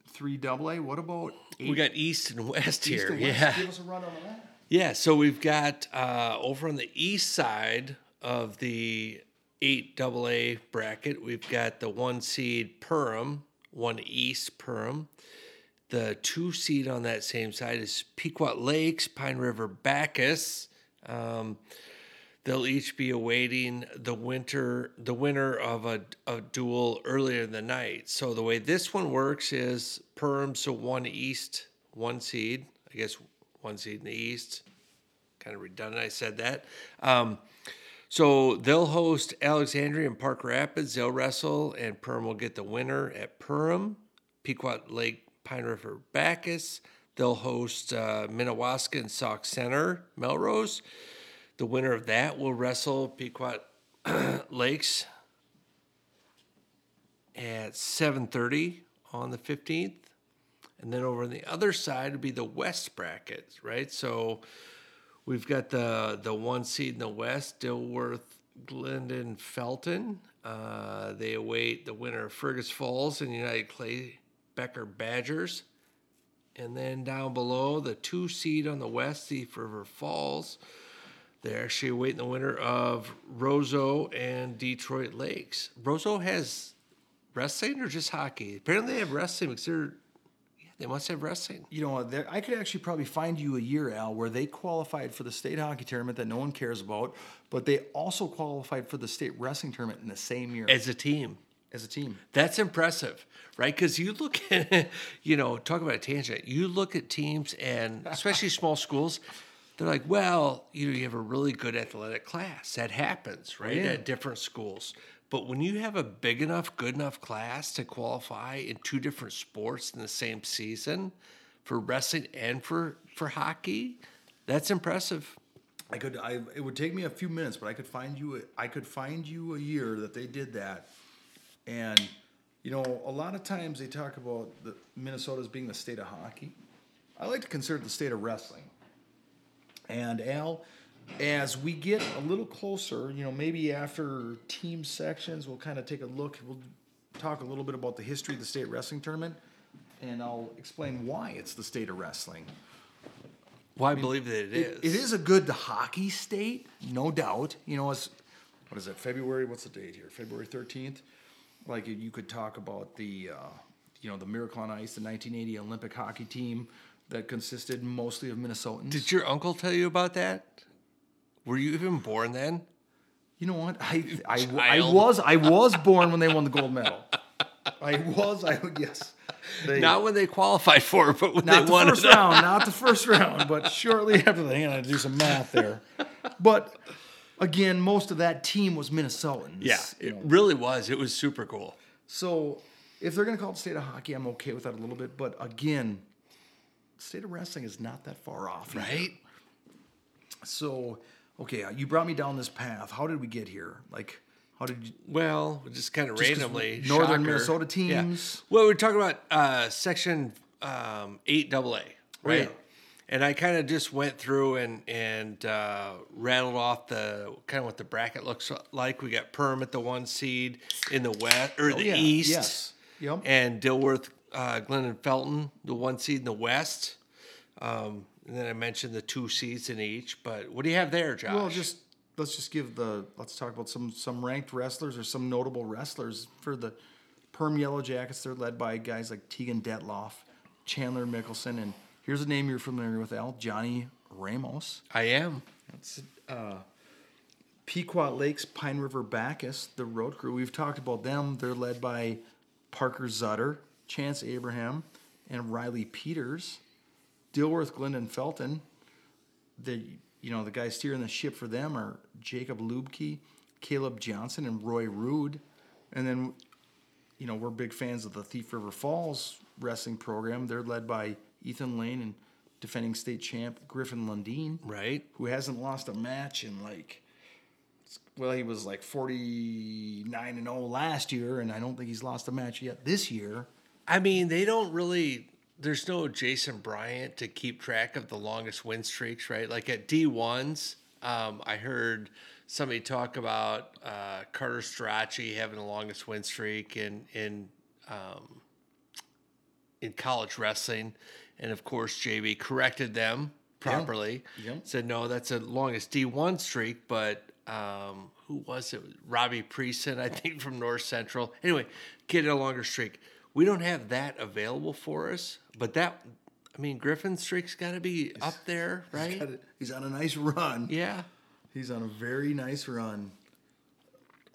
three double A. What about eight We got east and west east here. and west? Yeah. Give us a rundown on that. Yeah, so we've got uh, over on the east side of the eight AA bracket, we've got the one seed Perham, one East Perham. The two seed on that same side is Pequot Lakes, Pine River Backus. Um, they'll each be awaiting the winter the winner of a, a duel earlier in the night. So the way this one works is Perham, so one East, one seed. I guess one seed in the East. Kind of redundant. I said that. Um, so they'll host Alexandria and Park Rapids. They'll wrestle, and Perham will get the winner at Perham. Pequot Lake, Pine River, Backus. They'll host uh, Minnewaska and Sauk Centre, Melrose. The winner of that will wrestle Pequot Lakes at 7:30 on the 15th. And then over on the other side would be the West bracket, right? So we've got the the one seed in the West, Dilworth, Glyndon, Felton. Uh, they await the winner of Fergus Falls and United Clay Becker Badgers. And then down below, the two seed on the West, Thief River Falls. They're actually awaiting the winner of Roseau and Detroit Lakes. Roseau has wrestling or just hockey? Apparently they have wrestling because they're they must have wrestling. You know, there, I could actually probably find you a year, Al, where they qualified for the state hockey tournament that no one cares about, but they also qualified for the state wrestling tournament in the same year As a team. as a team. That's impressive, right? Because you look at, you know, talk about a tangent. You look at teams and especially small schools, they're like, well, you know, you have a really good athletic class. That happens, right? yeah. At different schools. But when you have a big enough, good enough class to qualify in two different sports in the same season for wrestling and for, for hockey, that's impressive. I could. I. It would take me a few minutes, but I could find you. A, I could find you a year that they did that, and you know, a lot of times they talk about the Minnesota as being the state of hockey. I like to consider it the state of wrestling. And Al, as we get a little closer, you know, maybe after team sections, we'll kind of take a look. We'll talk a little bit about the history of the state wrestling tournament, and I'll explain why it's the state of wrestling. Well, I believe that it is. It, it is a good hockey state, no doubt. You know, it's what is it? February? What's the date here? February thirteenth. Like you could talk about the, uh, you know, the Miracle on Ice, the 1980 Olympic hockey team that consisted mostly of Minnesotans. Did your uncle tell you about that? Were you even born then? you know what? I I, I was I was born when they won the gold medal. I was I yes. They, Not when they qualified for it, but when Not they the won first it. round, not the first round, but shortly after that. Hang on, I had to do some math there. But again, most of that team was Minnesotans. Yeah, you it know. really was. It was super cool. So if they're going to call it state of hockey, I'm okay with that a little bit. But again, state of wrestling is not that far off. either. Right? So, okay, uh, you brought me down this path. How did we get here? Like, how did you? Well, just kind of randomly. Northern shocker. Minnesota Yeah. teams. Well, we're talking about uh, section um, eight double A, right? yeah. And I kind of just went through and and uh, rattled off the kind of what the bracket looks like. We got Perham at the one seed in the west or the Oh, yeah, east. yes. Yep. And Dilworth, uh, Glyndon Felton, the one seed in the west. Um, and then I mentioned the two seeds in each. But what do you have there, Josh? Well, just let's just give the let's talk about some some ranked wrestlers or some notable wrestlers for the Perham Yellow Jackets. They're led by guys like Tegan Detloff, Chandler Mickelson, and here's a name you're familiar with, Al Johnny Ramos. I am. That's uh, Pequot Lakes Pine River Backus, the road crew. We've talked about them. They're led by Parker Zutter, Chance Abraham, and Riley Peters. Dilworth, Glyndon Felton. The you know the guys steering the ship for them are Jacob Lubke, Caleb Johnson, and Roy Rude. And then you know, we're big fans of the Thief River Falls wrestling program. They're led by Ethan Lane and defending state champ Griffin Lundeen, Right. who hasn't lost a match in like, well, he was like 49 and 0 last year, and I don't think he's lost a match yet this year. I mean, they don't really. There's no Jason Bryant to keep track of the longest win streaks, right? Like at D1s, um, I heard somebody talk about uh, Carter Starocci having the longest win streak in in um, in college wrestling, and of course JB corrected them properly. Yep. Said no, that's the longest D1 streak, but um, who was it? Robbie Preeson, I think, from North Central. Anyway, get a longer streak. We don't have that available for us, but that, I mean, Griffin streak's got to be up there, right? Got it. He's on a nice run. Yeah. He's on a very nice run.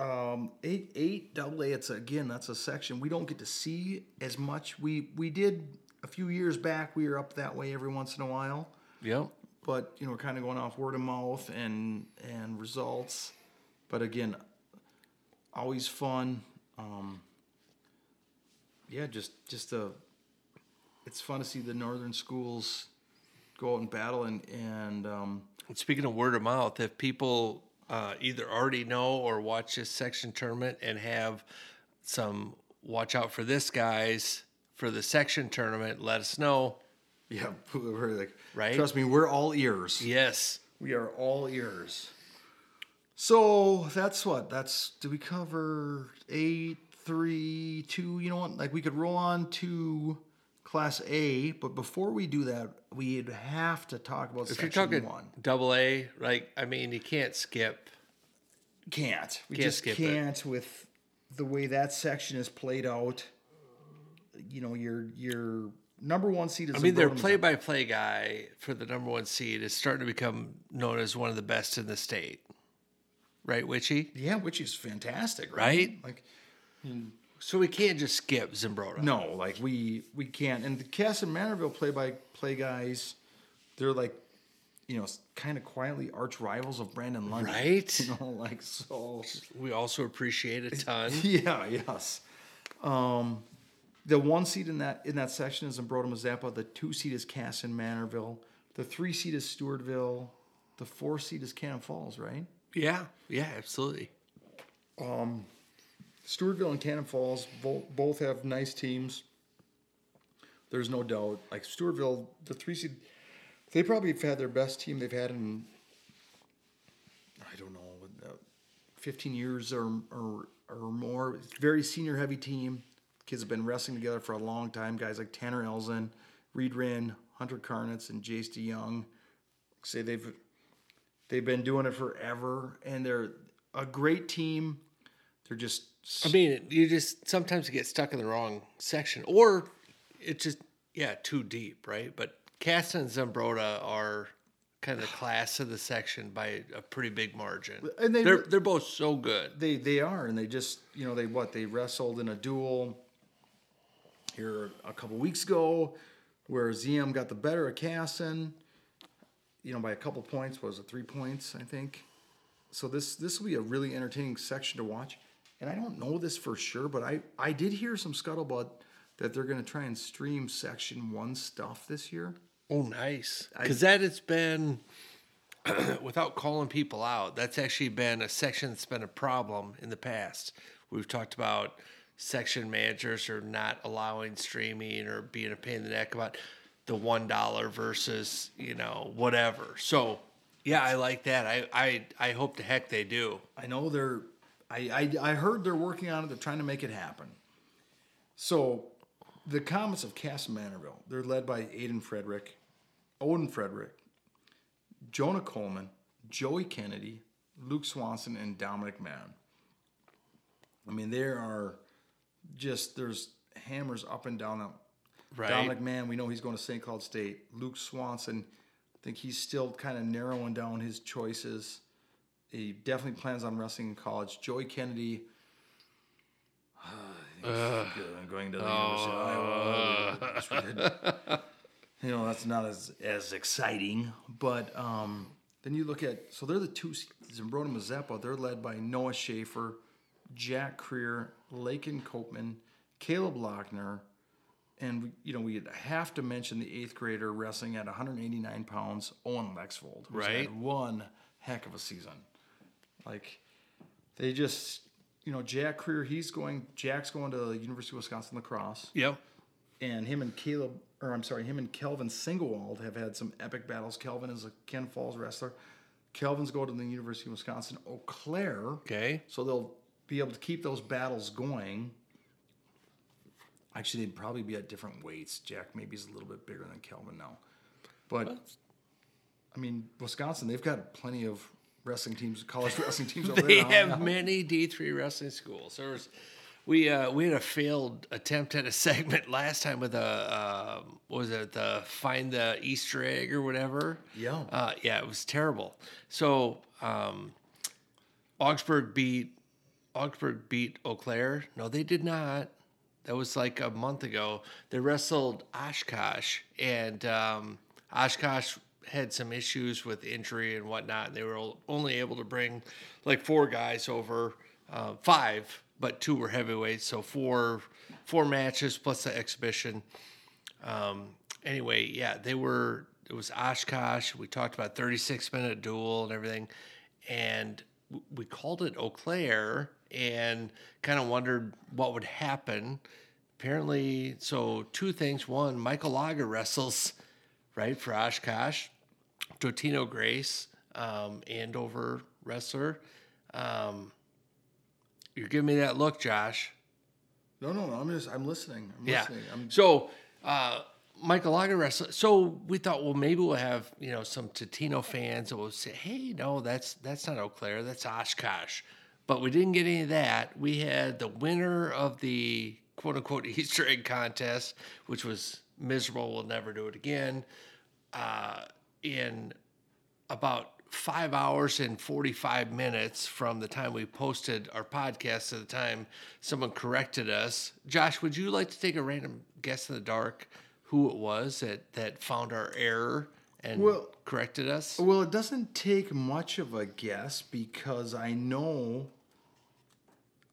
Um, eight eight double A. It's again that's a section we don't get to see as much. We we did a few years back. We were up that way every once in a while, Yep. but you know we're kind of going off word of mouth and and results. But again, always fun. Um, yeah, just just a. It's fun to see the northern schools go out and battle and and um, speaking of word of mouth, if people uh, either already know or watch this section tournament and have some watch out for this guys for the section tournament, let us know. Yeah, we're like, Right? Trust me, we're all ears. Yes. We are all ears. So that's what. That's do we cover eight, three, two? You know what? Like we could roll on to Class A, but before we do that, we'd have to talk about If you're Section talking One. double A, like I mean, you can't skip. Can't. We Can't just skip can't with the way that section is played out. You know, your your number one seed is. I mean, their play-by-play guy for the number one seed is starting to become known as one of the best in the state, right, Witchy? Yeah, which is fantastic, right? Right? Like So we can't just skip Zumbrota. No, like we we can't. And the Kasson Mantorville play by play guys, they're like, you know, kind of quietly arch rivals of Brandon London. Right? You know, like so. We also appreciate a ton. Yeah. Yes. Um, the one seed in that in that section is Zumbrota Mazeppa. The two seed is Kasson Mantorville. The three seed is Stewartville. The four seed is Cannon Falls. Right. yeah, yeah, absolutely. Stewartville and Cannon Falls both have nice teams. There's no doubt. Like Stewartville, the three seed, they probably have had their best team they've had in I don't know, uh, 15 years or or or more. It's a very senior heavy team. Kids have been wrestling together for a long time. Guys like Tanner Elzen, Reed Rinn, Hunter Carnitz, and Jace DeYoung say they've they've been doing it forever, and they're a great team. They're just I mean, you just sometimes get stuck in the wrong section, or it's just yeah too deep, right? But Kasson and Zumbrota are kind of the class of the section by a pretty big margin. And they- they are they're both so good. They they are, and they just you know they what they wrestled in a duel here a couple weeks ago, where ZM got the better of Kasson, you know by a couple points. Was it three points I think? So this this will be a really entertaining section to watch, and I don't know this for sure, but I I did hear some scuttlebutt that they're going to try and stream section one stuff this year. Oh, nice. Because that has been, without calling people out, that's actually been a section that's been a problem in the past. We've talked about section managers are not allowing streaming or being a pain in the neck about the one dollar versus you know whatever. So yeah, I like that. I I I hope the heck they do. I know they're. I, I I heard they're working on it. They're trying to make it happen. So, the Comets of Kasson Mantorville. They're led by Aiden Frederick, Odin Frederick, Jonah Coleman, Joey Kennedy, Luke Swanson, and Dominic Mann. I mean, there are just there's hammers up and down them. Right. Dominic Mann, we know he's going to St. Cloud State. Luke Swanson, I think he's still kind of narrowing down his choices. He definitely plans on wrestling in college. Joey Kennedy. I'm going to the University of Iowa. Yes, we did. You know that's not as as exciting, but um, then you look at so they're the two Zumbrota Mazeppa. They're led by Noah Schaefer, Jack Creer, Lakin Copeman, Caleb Lochner, and we, you know we have to mention the eighth grader wrestling at 189 pounds, Owen Lexvold, who's Right. had one heck of a season. Like they just, you know, Jack Creer, he's going. Jack's going to the University of Wisconsin lacrosse Yep. and him and Caleb, or I'm sorry, him and Kelvin Singlewald have had some epic battles. Kelvin is a Ken Falls wrestler. Kelvin's going to the University of Wisconsin Eau Claire, Okay. so they'll be able to keep those battles going. Actually, they'd probably be at different weights. Jack maybe is a little bit bigger than Kelvin now, but I mean, Wisconsin, they've got plenty of wrestling teams, college wrestling teams over They there. have many D three wrestling schools. There was, we uh, we had a failed attempt at a segment last time with a uh, what was it the find the Easter egg or whatever. Yeah. Uh, yeah, it was terrible. So um, Augsburg beat Augsburg beat Eau Claire. No, they did not. That was like a month ago. They wrestled Oshkosh, and um, Oshkosh had some issues with injury and whatnot. And they were only able to bring like four guys over, uh, five, but two were heavyweights, so four four matches plus the exhibition. Um, anyway, yeah, they were. It was Oshkosh. We talked about 36 minute duel and everything, and we called it Eau Claire and kind of wondered what would happen. Apparently, so two things. One, Michael Lager wrestles right for Oshkosh, Totino Grace, um, Andover wrestler. Um, you're giving me that look, Josh. No, no, no. I'm just, I'm listening. I'm Yeah. listening. I'm, So uh, Michael Lager wrestler. So we thought, well, maybe we'll have you know some Totino fans that will say, hey, no, that's that's not Eau Claire, that's Oshkosh. But we didn't get any of that. We had the winner of the quote unquote Easter egg contest, which was miserable. We'll never do it again. Uh, in about five hours and 45 minutes from the time we posted our podcast to the time someone corrected us. Josh, would you like to take a random guess in the dark who it was that, that found our error and Well- corrected us? Well, it doesn't take much of a guess because I know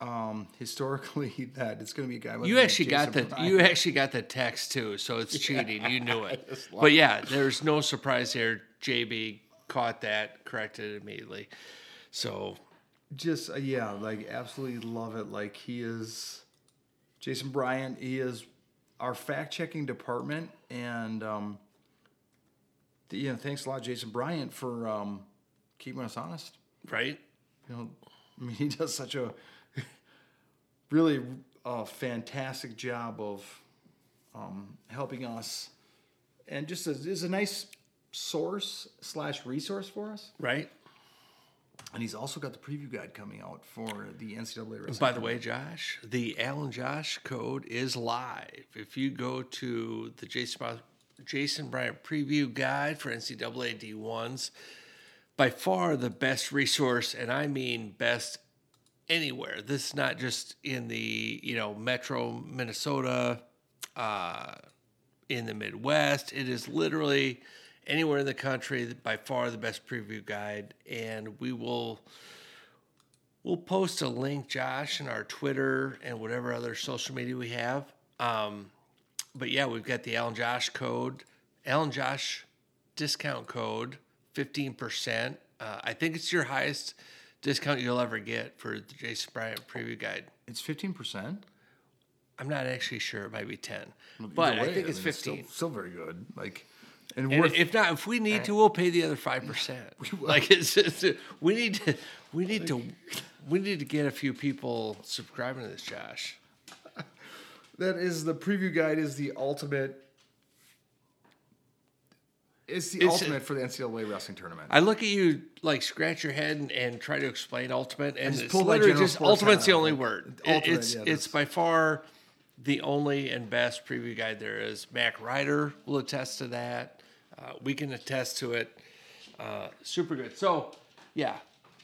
um, historically that it's going to be a guy. You actually got the Bryant. you actually got the text too, so it's cheating. You knew it. But yeah, there's no surprise here. JB caught that, corrected it immediately. So just uh, yeah, like absolutely love it. Like he is Jason Bryant. He is our fact checking department, and um, you know, thanks a lot, Jason Bryant, for um, keeping us honest. right? You know, I mean, he does such a really a fantastic job of um, helping us, and just is, is a nice source slash resource for us. Right? And he's also got the preview guide coming out for the NCAA wrestling. By the way, Josh, the Al and Josh code is live. If you go to the Jason, Jason Bryant preview guide for NCAA D1s, by far the best resource, and I mean best anywhere. This is not just in the you know Metro Minnesota, uh, in the Midwest. It is literally anywhere in the country. By far the best preview guide, and we will. We'll post a link, Josh, in our Twitter and whatever other social media we have. Um, but yeah, we've got the Al and Josh code, Al and Josh discount code, fifteen percent. Uh, I think it's your highest discount you'll ever get for the Jason Bryant preview guide. it's fifteen percent. I'm not actually sure; it might be ten, but I think it's fifteen. Still, still very good. Like, and, And if not, if we need to, we'll pay the other five percent. Like it's just, we need to, we need to, we need to get a few people subscribing to this, Josh. that is the preview guide. Is the ultimate. It's the It's- ultimate for the NCAA wrestling tournament. I look at you like scratch your head and, and try to explain ultimate, and just it's literally just ultimate's the only word. It- Ultimate, it's yeah, it's by far the only and best preview guide there is. Mac Ryder will attest to that. Uh, we can attest to it. Uh, super good. So, yeah,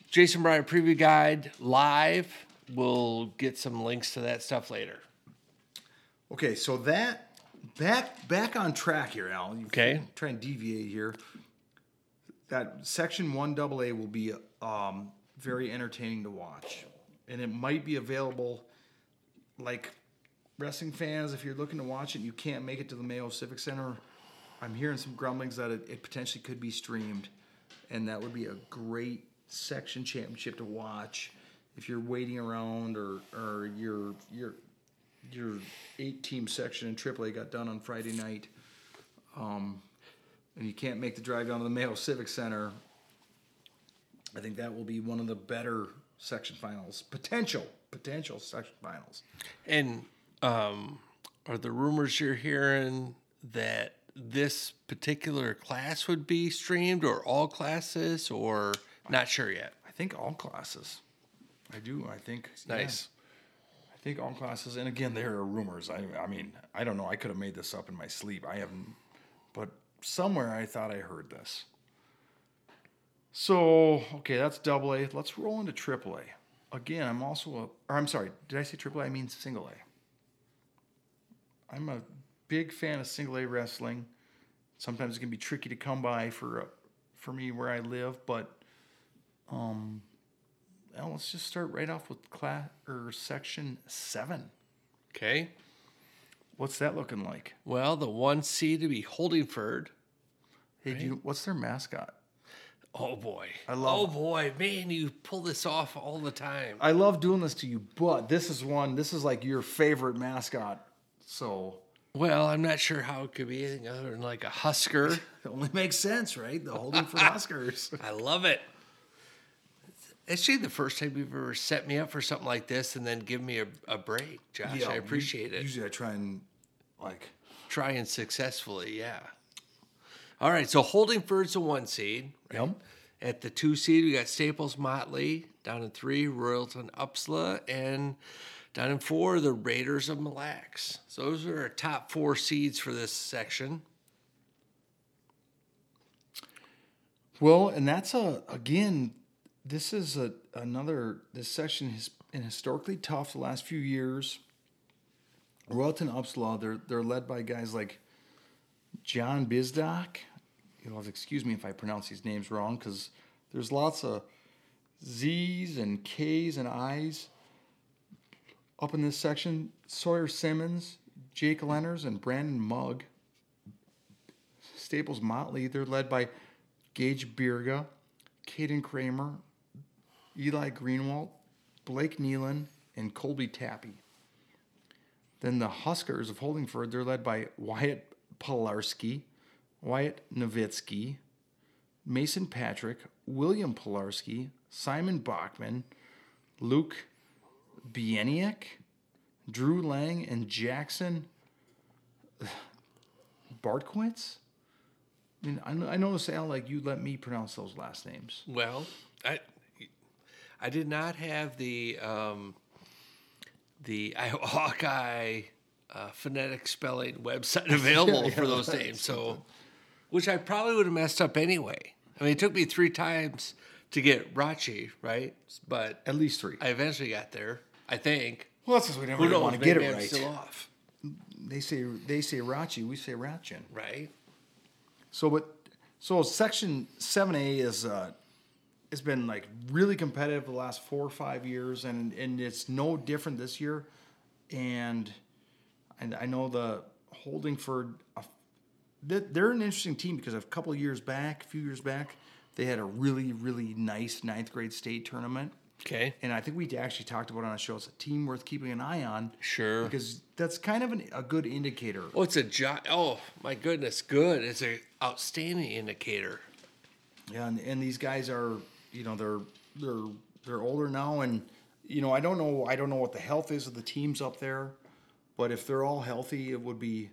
Jason Bryant preview guide live. We'll get some links to that stuff later. Okay, so that back back on track here, Al. You Okay. Try and deviate here. That section one double A will be um, very entertaining to watch, and it might be available. Like wrestling fans, if you're looking to watch it, and you can't make it to the Mayo Civic Center. I'm hearing some grumblings that it, it potentially could be streamed, and that would be a great section championship to watch if you're waiting around or or your your your eight team section in AAA got done on Friday night, um, and you can't make the drive down to the Mayo Civic Center. I think that will be one of the better section finals, potential potential section finals. And um, are the rumors you're hearing that this particular class would be streamed, or all classes, or not sure yet? I think all classes. I do. I think. Nice. I think all classes, and again, there are rumors. I, I mean, I don't know. I could have made this up in my sleep. I haven't, but somewhere I thought I heard this. So okay, that's double A. Let's roll into triple A. Again, I'm also a, or I'm sorry, did I say triple A? I mean single A. I'm a big fan of single A wrestling. Sometimes it can be tricky to come by for for me where I live, but um, let's just start right off with class or section seven. Okay. What's that looking like? Well, the one C to be Holdingford. Hey, do you, what's their mascot? Oh boy. I love- Oh boy, man, you pull this off all the time. I love doing this to you, but this is one. This is like your favorite mascot. So Well, I'm not sure how it could be anything other than like a Husker. it only makes sense, right? The holding for Huskers. I love it. It's actually the first time you've ever set me up for something like this and then give me a, a break, Josh. I appreciate it. Usually, I try and like try and successfully, yeah. All right, so Holdingford's a one seed. Yep. At the two seed, we got Staples Motley. Down in three, Royalton Upsala. And down in four, the Raiders of Mille Lacs. So those are our top four seeds for this section. Well, and that's a again, this is a another this section has been historically tough the last few years. Royalton Upsala, they're they're led by guys like John Bizdock. You'll have to excuse me if I pronounce these names wrong because there's lots of Z's and K's and I's up in this section. Sawyer Simmons, Jake Lenners, and Brandon Mugg. Staples Motley, they're led by Gage Birga, Caden Kramer, Eli Greenwald, Blake Nealon, and Colby Tappy. Then the Huskers of Holdingford, they're led by Wyatt Pilarski, Wyatt Nowitzki, Mason Patrick, William Pilarski, Simon Bachman, Luke Bieniak, Drew Lang, and Jackson Bartkwitz. I mean, I, know- I noticed, Al, like you let me pronounce those last names. Well, I I did not have the um, the Hawkeye uh, phonetic spelling website available yeah, for those names, so which I probably would have messed up anyway. I mean, it took me three times to get Rachi right, but At least three. I eventually got there. I think. well, that's because we never knows? want to get it right. Still off, They say they say Rachi, we say Ratchin. right? So, but so section seven A is uh, has been like really competitive the last four or five years, and and it's no different this year. And and I know the Holdingford, uh, they- they're an interesting team because a couple of years back, a few years back, they had a really really nice ninth grade state tournament. Okay. And I think we actually talked about it on a show. It's a team worth keeping an eye on. Sure. Because that's kind of an, a good indicator. Oh, it's a jo- Oh my goodness, good. It's an outstanding indicator. Yeah, and, and these guys are, you know, they're they're they're older now, and you know, I don't know, I don't know what the health is of the teams up there, but if they're all healthy, it would be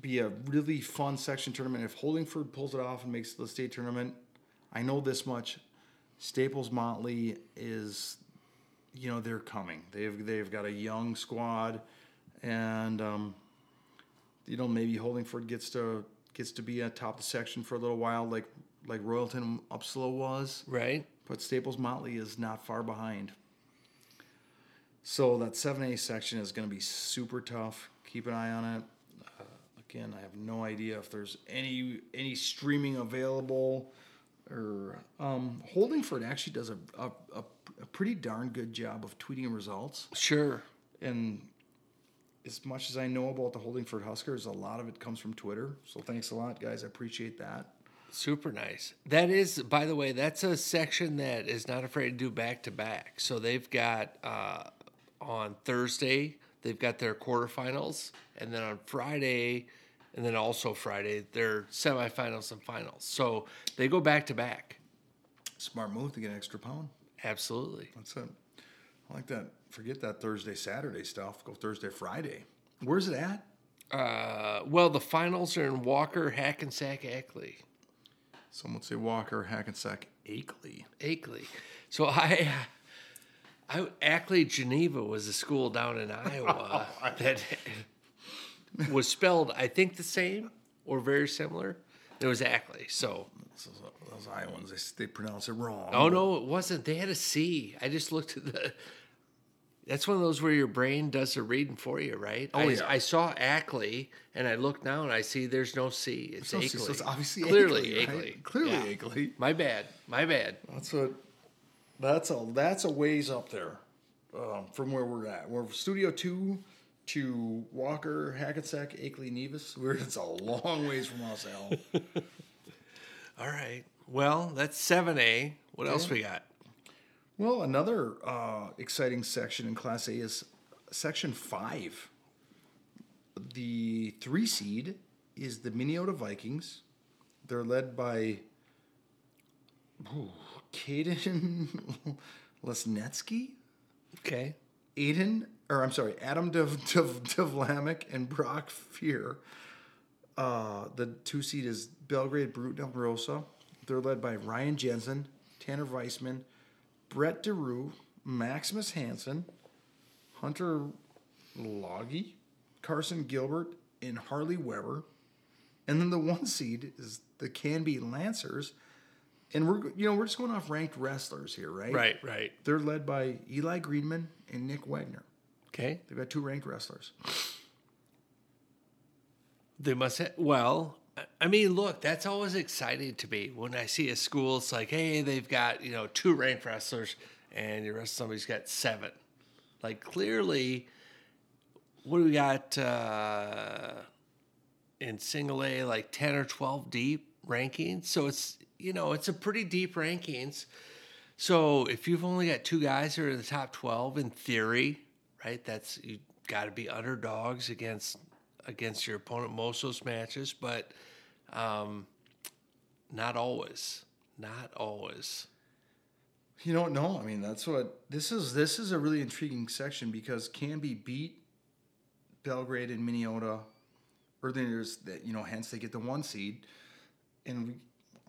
be a really fun section tournament. If Holdingford pulls it off and makes the state tournament, I know this much: Staples Motley is, you know, they're coming. They've they've got a young squad, and um, you know maybe Holdingford gets to gets to be atop the section for a little while, like like Royalton Upsala was. Right. But Staples Motley is not far behind. So that seven A section is going to be super tough. Keep an eye on it. Uh, again, I have no idea if there's any any streaming available. Or um, Holdingford actually does a, a, a a pretty darn good job of tweeting results. Sure. And as much as I know about the Holdingford Huskers, a lot of it comes from Twitter. So thanks a lot, guys. I appreciate that. Super nice. That is, by the way, that's a section that is not afraid to do back to back. So they've got uh, on Thursday, they've got their quarterfinals, and then on Friday, and then also Friday, their semifinals and finals. So they go back to back. Smart move to get an extra pound. Absolutely. That's it. I like that. Forget that Thursday, Saturday stuff. Go Thursday, Friday. Where's it at? Uh, well, the finals are in Walker, Hackensack, Ackley. Some would say Walker, Hackensack, Akeley. Akeley. So I, I Ackley Geneva was a school down in Iowa oh, that was spelled, I think, the same or very similar. It was Ackley. So, Those, those Iowans, they, they pronounce it wrong. oh no, it wasn't. They had a C. I just looked at the. That's one of those where your brain does the reading for you, right? Oh, I, yeah. I saw Ackley, and I look now and I see there's no C. It's So Akeley. it's, so it's obviously clearly Akeley. right? Clearly Yeah. Akeley. My bad. My bad. That's what. That's a that's a ways up there, um, from where we're at. We're Studio Two to Walker, Hackensack, Akeley, Nevis. We're it's a long ways from us, Al. All right. Well, that's seven A. What else we got? Well, another uh, exciting section in Class A is Section Five. The three seed is the Minneota Vikings. They're led by ooh, Caden Lesnetsky. Okay. Aiden, or I'm sorry, Adam Dev, Dev, Devlamic and Brock Fear. Uh, the two seed is Belgrade-Brooten-Elrosa. They're led by Ryan Jensen, Tanner Weissman, Brett DeRue, Maximus Hansen, Hunter Loggy, Carson Gilbert, and Harley Weber. And then the one seed is the Canby Lancers. And we're you know we're just going off ranked wrestlers here, right? Right, right. They're led by Eli Greenman and Nick Wagner. Okay. They've got two ranked wrestlers. They must have, well, I- mean, look, that's always exciting to me when I see a school. It's like, hey, they've got, you know, two ranked wrestlers and the rest of somebody's got seven. Like, clearly, what do we got uh, in single A, like 10 or 12 deep rankings? So it's, you know, it's a pretty deep rankings. So if you've only got two guys that are in the top 12 in theory, right? That's you got to be underdogs against against your opponent most of those matches, but um, not always. Not always. You don't know. I mean, that's what this is. This is a really intriguing section because Canby beat Belgrade and Minneota earlier. That you know, hence they get the one seed, and we.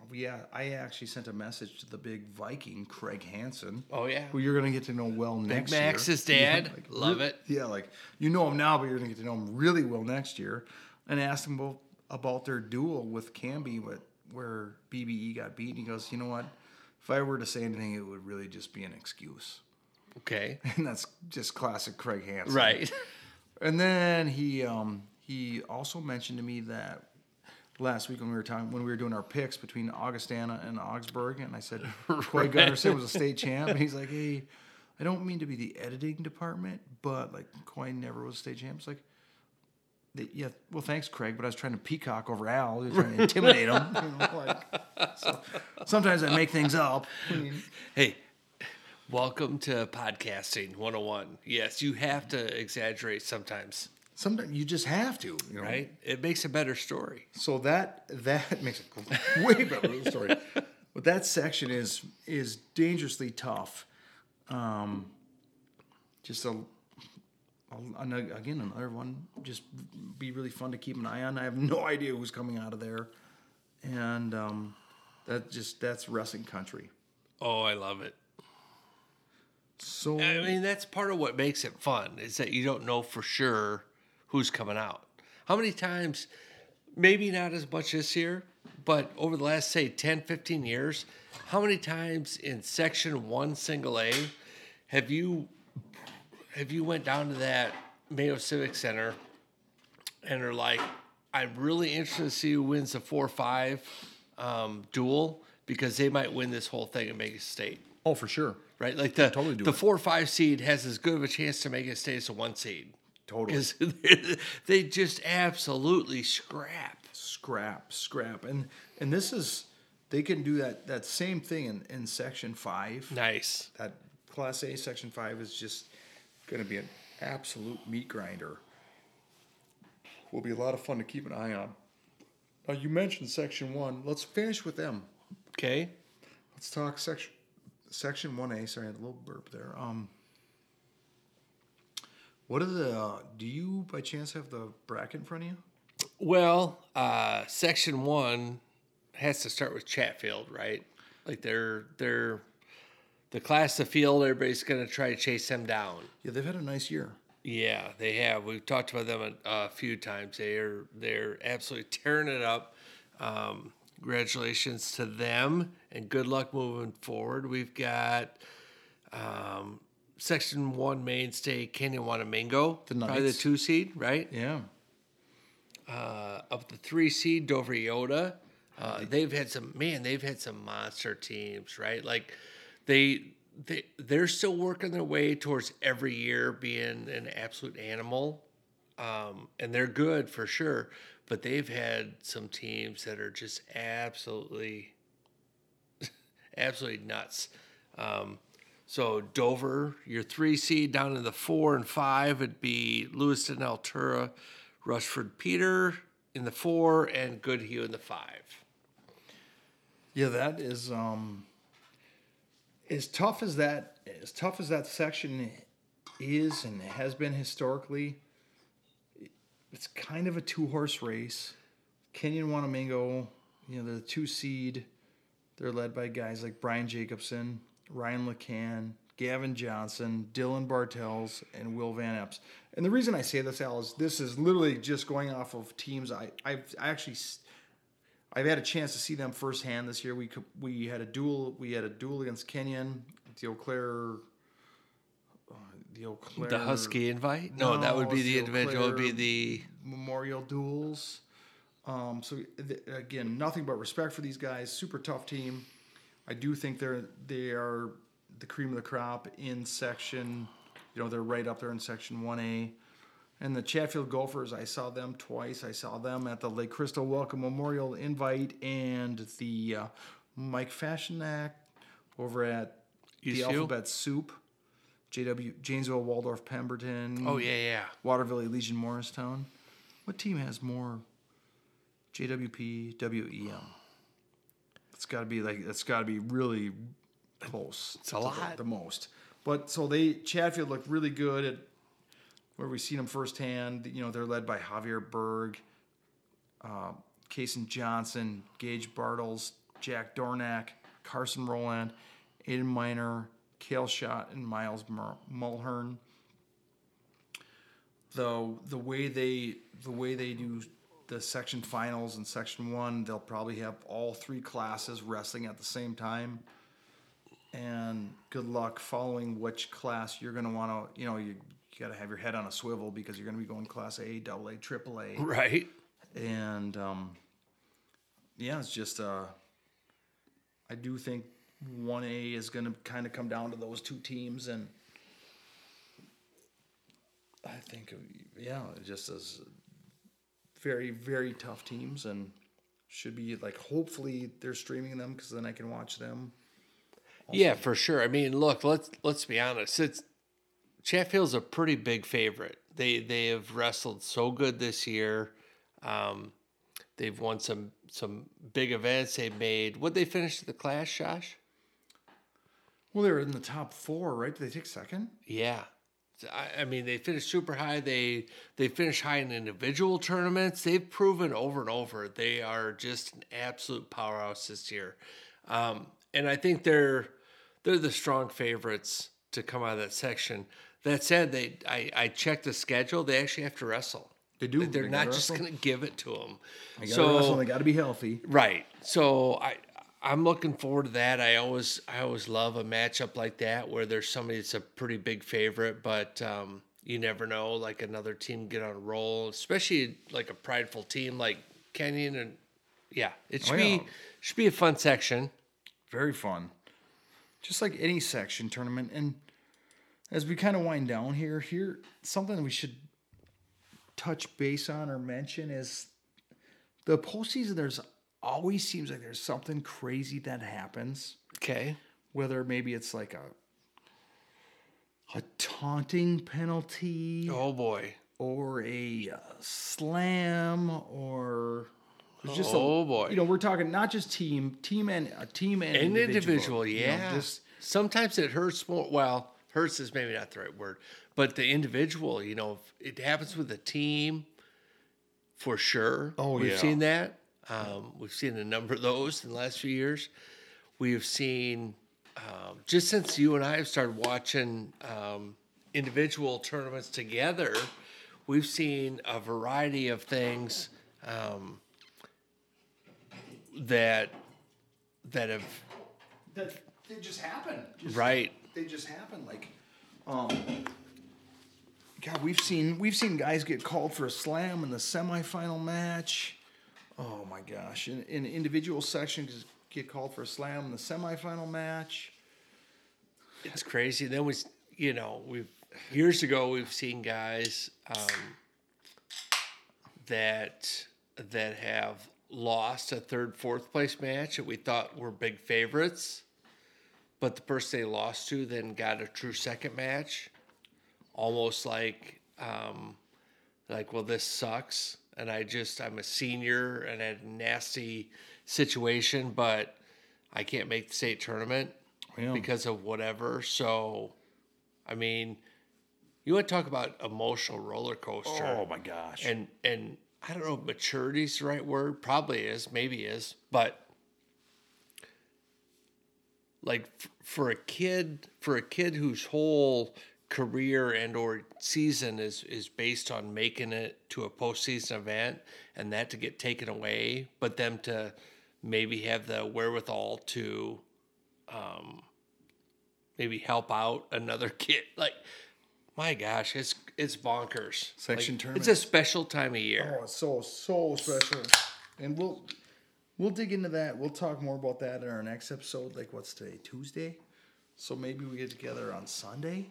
We, I actually sent a message to the big Viking, Craig Hansen, Oh yeah. who you're going to get to know well next year. Max's dad. Yeah, Love it. Yeah, like you know him now, but you're going to get to know him really well next year. And asked him about, about their duel with Canby, what, where BBE got beat. And he goes, you know what? If I were to say anything, it would really just be an excuse. Okay. And that's just classic Craig Hansen. Right. And then he um, he also mentioned to me that last week when we were talking when we were doing our picks between Augustana and Augsburg, and I said Coy Gunderson was a state champ, and he's like, "Hey, I don't mean to be the editing department, but like Coy never was a state champ." It's like. They- Yeah, well, thanks, Craig. But I was trying to peacock over Al, I was trying to intimidate him. You know, like, so sometimes I make things up. I mean, Hey, welcome to podcasting 101. Yes, you have to exaggerate sometimes, sometimes you just have to, you know? right? It makes a better story. So that that makes it way better story. But that section is is dangerously tough. Um, just a, again another one. Just be really fun to keep an eye on. I have no idea who's coming out of there, and um, that just that's wrestling country. Oh, I love it. So I mean, that's part of what makes it fun is that you don't know for sure who's coming out. How many times, maybe not as much this year, but over the last, say, 10, 15 years, how many times in section one single A have you have you went down to that Mayo Civic Center and are like, I'm really interested to see who wins the four five um, duel because they might win this whole thing and make a state. oh for sure. right? Like the Totally do the it. four five seed has as good of a chance to make it state as a one seed. Totally. They just absolutely scrap. scrap, scrap, and and this is they can do that that same thing in in section five. Nice. That class A section five is just going to be an absolute meat grinder. Will be a lot of fun to keep an eye on. Now you mentioned section one. Let's finish with them. Okay. Let's talk section section one A. Sorry, I had a little burp there. Um, what are the? Uh, do you by chance have the bracket in front of you? Well, uh, section one has to start with Chatfield, right? Like they're they're the class of field. Everybody's going to try to chase them down. Yeah, they've had a nice year. Yeah, they have. We've talked about them a, a few times. They are they're absolutely tearing it up. Um, congratulations to them, and good luck moving forward. We've got um, Section One mainstay Kenyon Wanamingo, The probably the two seed, right? Yeah. Uh, of the three seed Dover-Eyota, uh, they've had some man. They've had some monster teams, right? Like they they they're still working their way towards every year being an absolute animal, um, and they're good for sure. But they've had some teams that are just absolutely, absolutely nuts. Um, so Dover, your three seed down in the four and five would be Lewiston Altura, Rushford Peter in the four, and Goodhue in the five. Yeah, that is um as tough as that as tough as that section is and has been historically. It's kind of a two horse race. Kenyon Wanamingo, you know, they're the two seed. They're led by guys like Brian Jacobson, Ryan LeCan, Gavin Johnson, Dylan Bartels, and Will Van Epps. And the reason I say this, Al, is this is literally just going off of teams I I've I actually I've had a chance to see them firsthand this year. We we had a duel. We had a duel against Kenyon, the Eau Claire, uh, the Eau Claire, The Husky invite? No, that would be the the individual. Would be the Memorial duels. Um, so th- again, nothing but respect for these guys. Super tough team. I do think they're they are the cream of the crop in section. You know, they're right up there in section one A. And the Chatfield Gophers, I saw them twice. I saw them at the Lake Crystal Wellcome Memorial Invite and the uh, Mike Fashionak over at the Alphabet Soup, JW Janesville Waldorf Pemberton. oh yeah yeah Waterville Elysian Morristown. What team has more JWP WEM? It's got to be like it's got to be really close. It's a lot. the, most. But so they Chatfield looked really good at where we've seen them firsthand. You know they're led by Javier Berg, uh, Johnson, Gage Bartles, Jack Dornack, Carson Roland, Aiden Miner, Kale Schott, and Miles Mul- Mulhern the the way they the way they do the section finals and section one, they'll probably have all three classes wrestling at the same time. And good luck following which class you're going to want to. You know, you, you got to have your head on a swivel because you're going to be going class A, double A, triple A, right. and um, yeah, it's just uh, I do think one A is going to kind of come down to those two teams, and I think yeah, it just as very very tough teams, and should be like hopefully they're streaming them because then I can watch them. Yeah, for sure. I mean, look, let's let's be honest. It's Chatfield's a pretty big favorite. They they have wrestled so good this year. Um, they've won some some big events. They've made. What they finished the class, Josh? Well, they're in the top four, right? Did they take second? Yeah. I, I mean, they finished super high. They they finished high in individual tournaments. They've proven over and over they are just an absolute powerhouse this year, um, and I think they're they're the strong favorites to come out of that section. That said, they I, I checked the schedule. They actually have to wrestle. They do. They're They not just going to give it to them. They got to So wrestle. They got to be healthy. Right. So I I'm looking forward to that. I always I always love a matchup like that where there's somebody that's a pretty big favorite, but um, you never know. Like another team get on a roll, especially like a prideful team like Kenyon and yeah, it should Oh, be should be a fun section. Very fun. just like any section tournament. And as we kind of wind down here, here something we should touch base on or mention is the postseason. There's always seems like there's something crazy that happens. Okay. Whether maybe it's like a a taunting penalty Oh boy. or a uh, slam or just Oh, a, boy. You know, we're talking not just team, team and a team and An individual. individual, you know, yeah. just Sometimes it hurts more. Well, hurts is maybe not the right word, but the individual, you know, it happens with a team for sure. Oh, we've yeah. seen that. Um, we've seen a number of those in the last few years. We've seen um, just since you and I have started watching um, individual tournaments together, we've seen a variety of things um, that that have that they just happen. Just, right They just happen. Like, um, God, we've seen we've seen guys get called for a slam in the semifinal match. Oh my gosh! In, in individual sections, get called for a slam in the semifinal match. It's crazy. Then we, you know, we've years ago we've seen guys um, that that have lost a third, fourth place match that we thought were big favorites, but the person they lost to then got a true second match, almost like, um, like, well, this sucks, and I just I'm a senior and I had a nasty situation, but I can't make the state tournament Yeah. because of whatever. So, I mean, you want to talk about emotional roller coaster? Oh my gosh! and and I don't know if maturity's the right word. Probably is, maybe is, but like f- for a kid, for a kid whose whole career and or season is is based on making it to a postseason event, and that to get taken away, but them to maybe have the wherewithal to um, maybe help out another kid, like. My gosh, it's it's bonkers. Section Like, tournament. It's a special time of year. Oh, it's so so special, and we'll we'll dig into that. We'll talk more about that in our next episode. Like what's today? Tuesday. So maybe we get together on Sunday.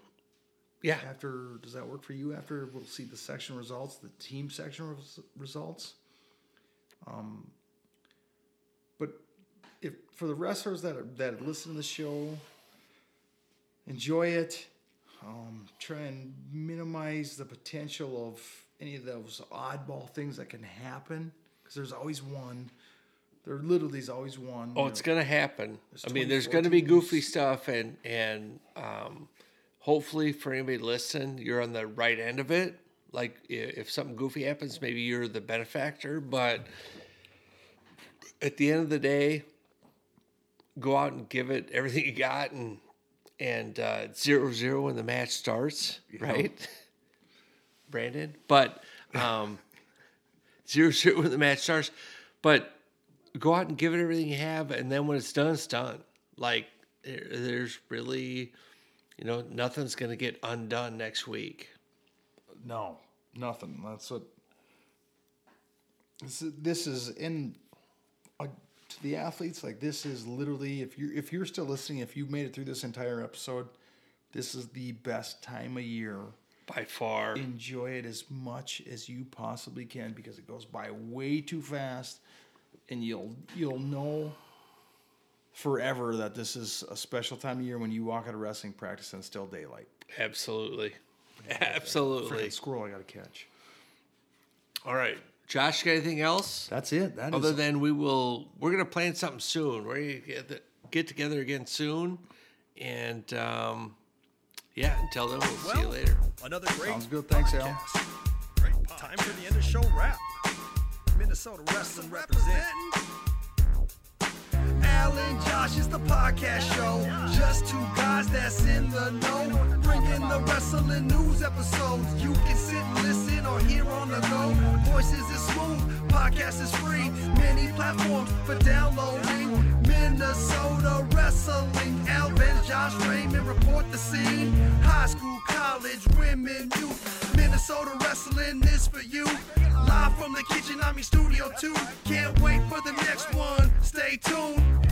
Yeah, After does that work for you? After we'll see the section results, the team section res- results. Um, but if for the wrestlers that are, that listen to the show, enjoy it. Um, try and minimize the potential of any of those oddball things that can happen because there's always one. There literally is always one. Oh, it's know. gonna happen. I mean, there's gonna be goofy stuff, and and um, hopefully for anybody listening, you're on the right end of it. Like if something goofy happens, maybe you're the benefactor. But at the end of the day, go out and give it everything you got, and and uh, zero zero when the match starts, right, Brandon? But um, zero zero when the match starts, but go out and give it everything you have, and then when it's done, it's done. Like there's really, you know, nothing's gonna get undone next week. No, nothing. That's what. This is, this is in uh, to the athletes. Like this is literally if you if you're still listening, if you've made it through this entire episode, this is the best time of year. By far, Enjoy it as much as you possibly can because it goes by way too fast, and you'll you'll know forever that this is a special time of year when you walk out of wrestling practice and it's still daylight. absolutely, absolutely. Freaking squirrel I got to catch. All right, Josh, got anything else? That's it. That is Other than we will, we're gonna plan something soon. We're gonna get, the, get together again soon, and um, yeah. Until then, we'll see you later. Another great Sounds good. Thanks, Al. Great. Time for the end of show wrap. Minnesota Wrestling representing. Al and Josh is the podcast show. Just two guys that's in the know. Bringing the wrestling news episodes. You can sit and listen or hear on the go. Voices is smooth. Podcast is free. Many platforms for downloading. Minnesota Wrestling. Al and Josh Raymond report the scene. High school, college, women, youth. Minnesota Wrestling is for you. Live from the kitchen, I'm in Studio 2. Can't wait for the next one. Stay tuned.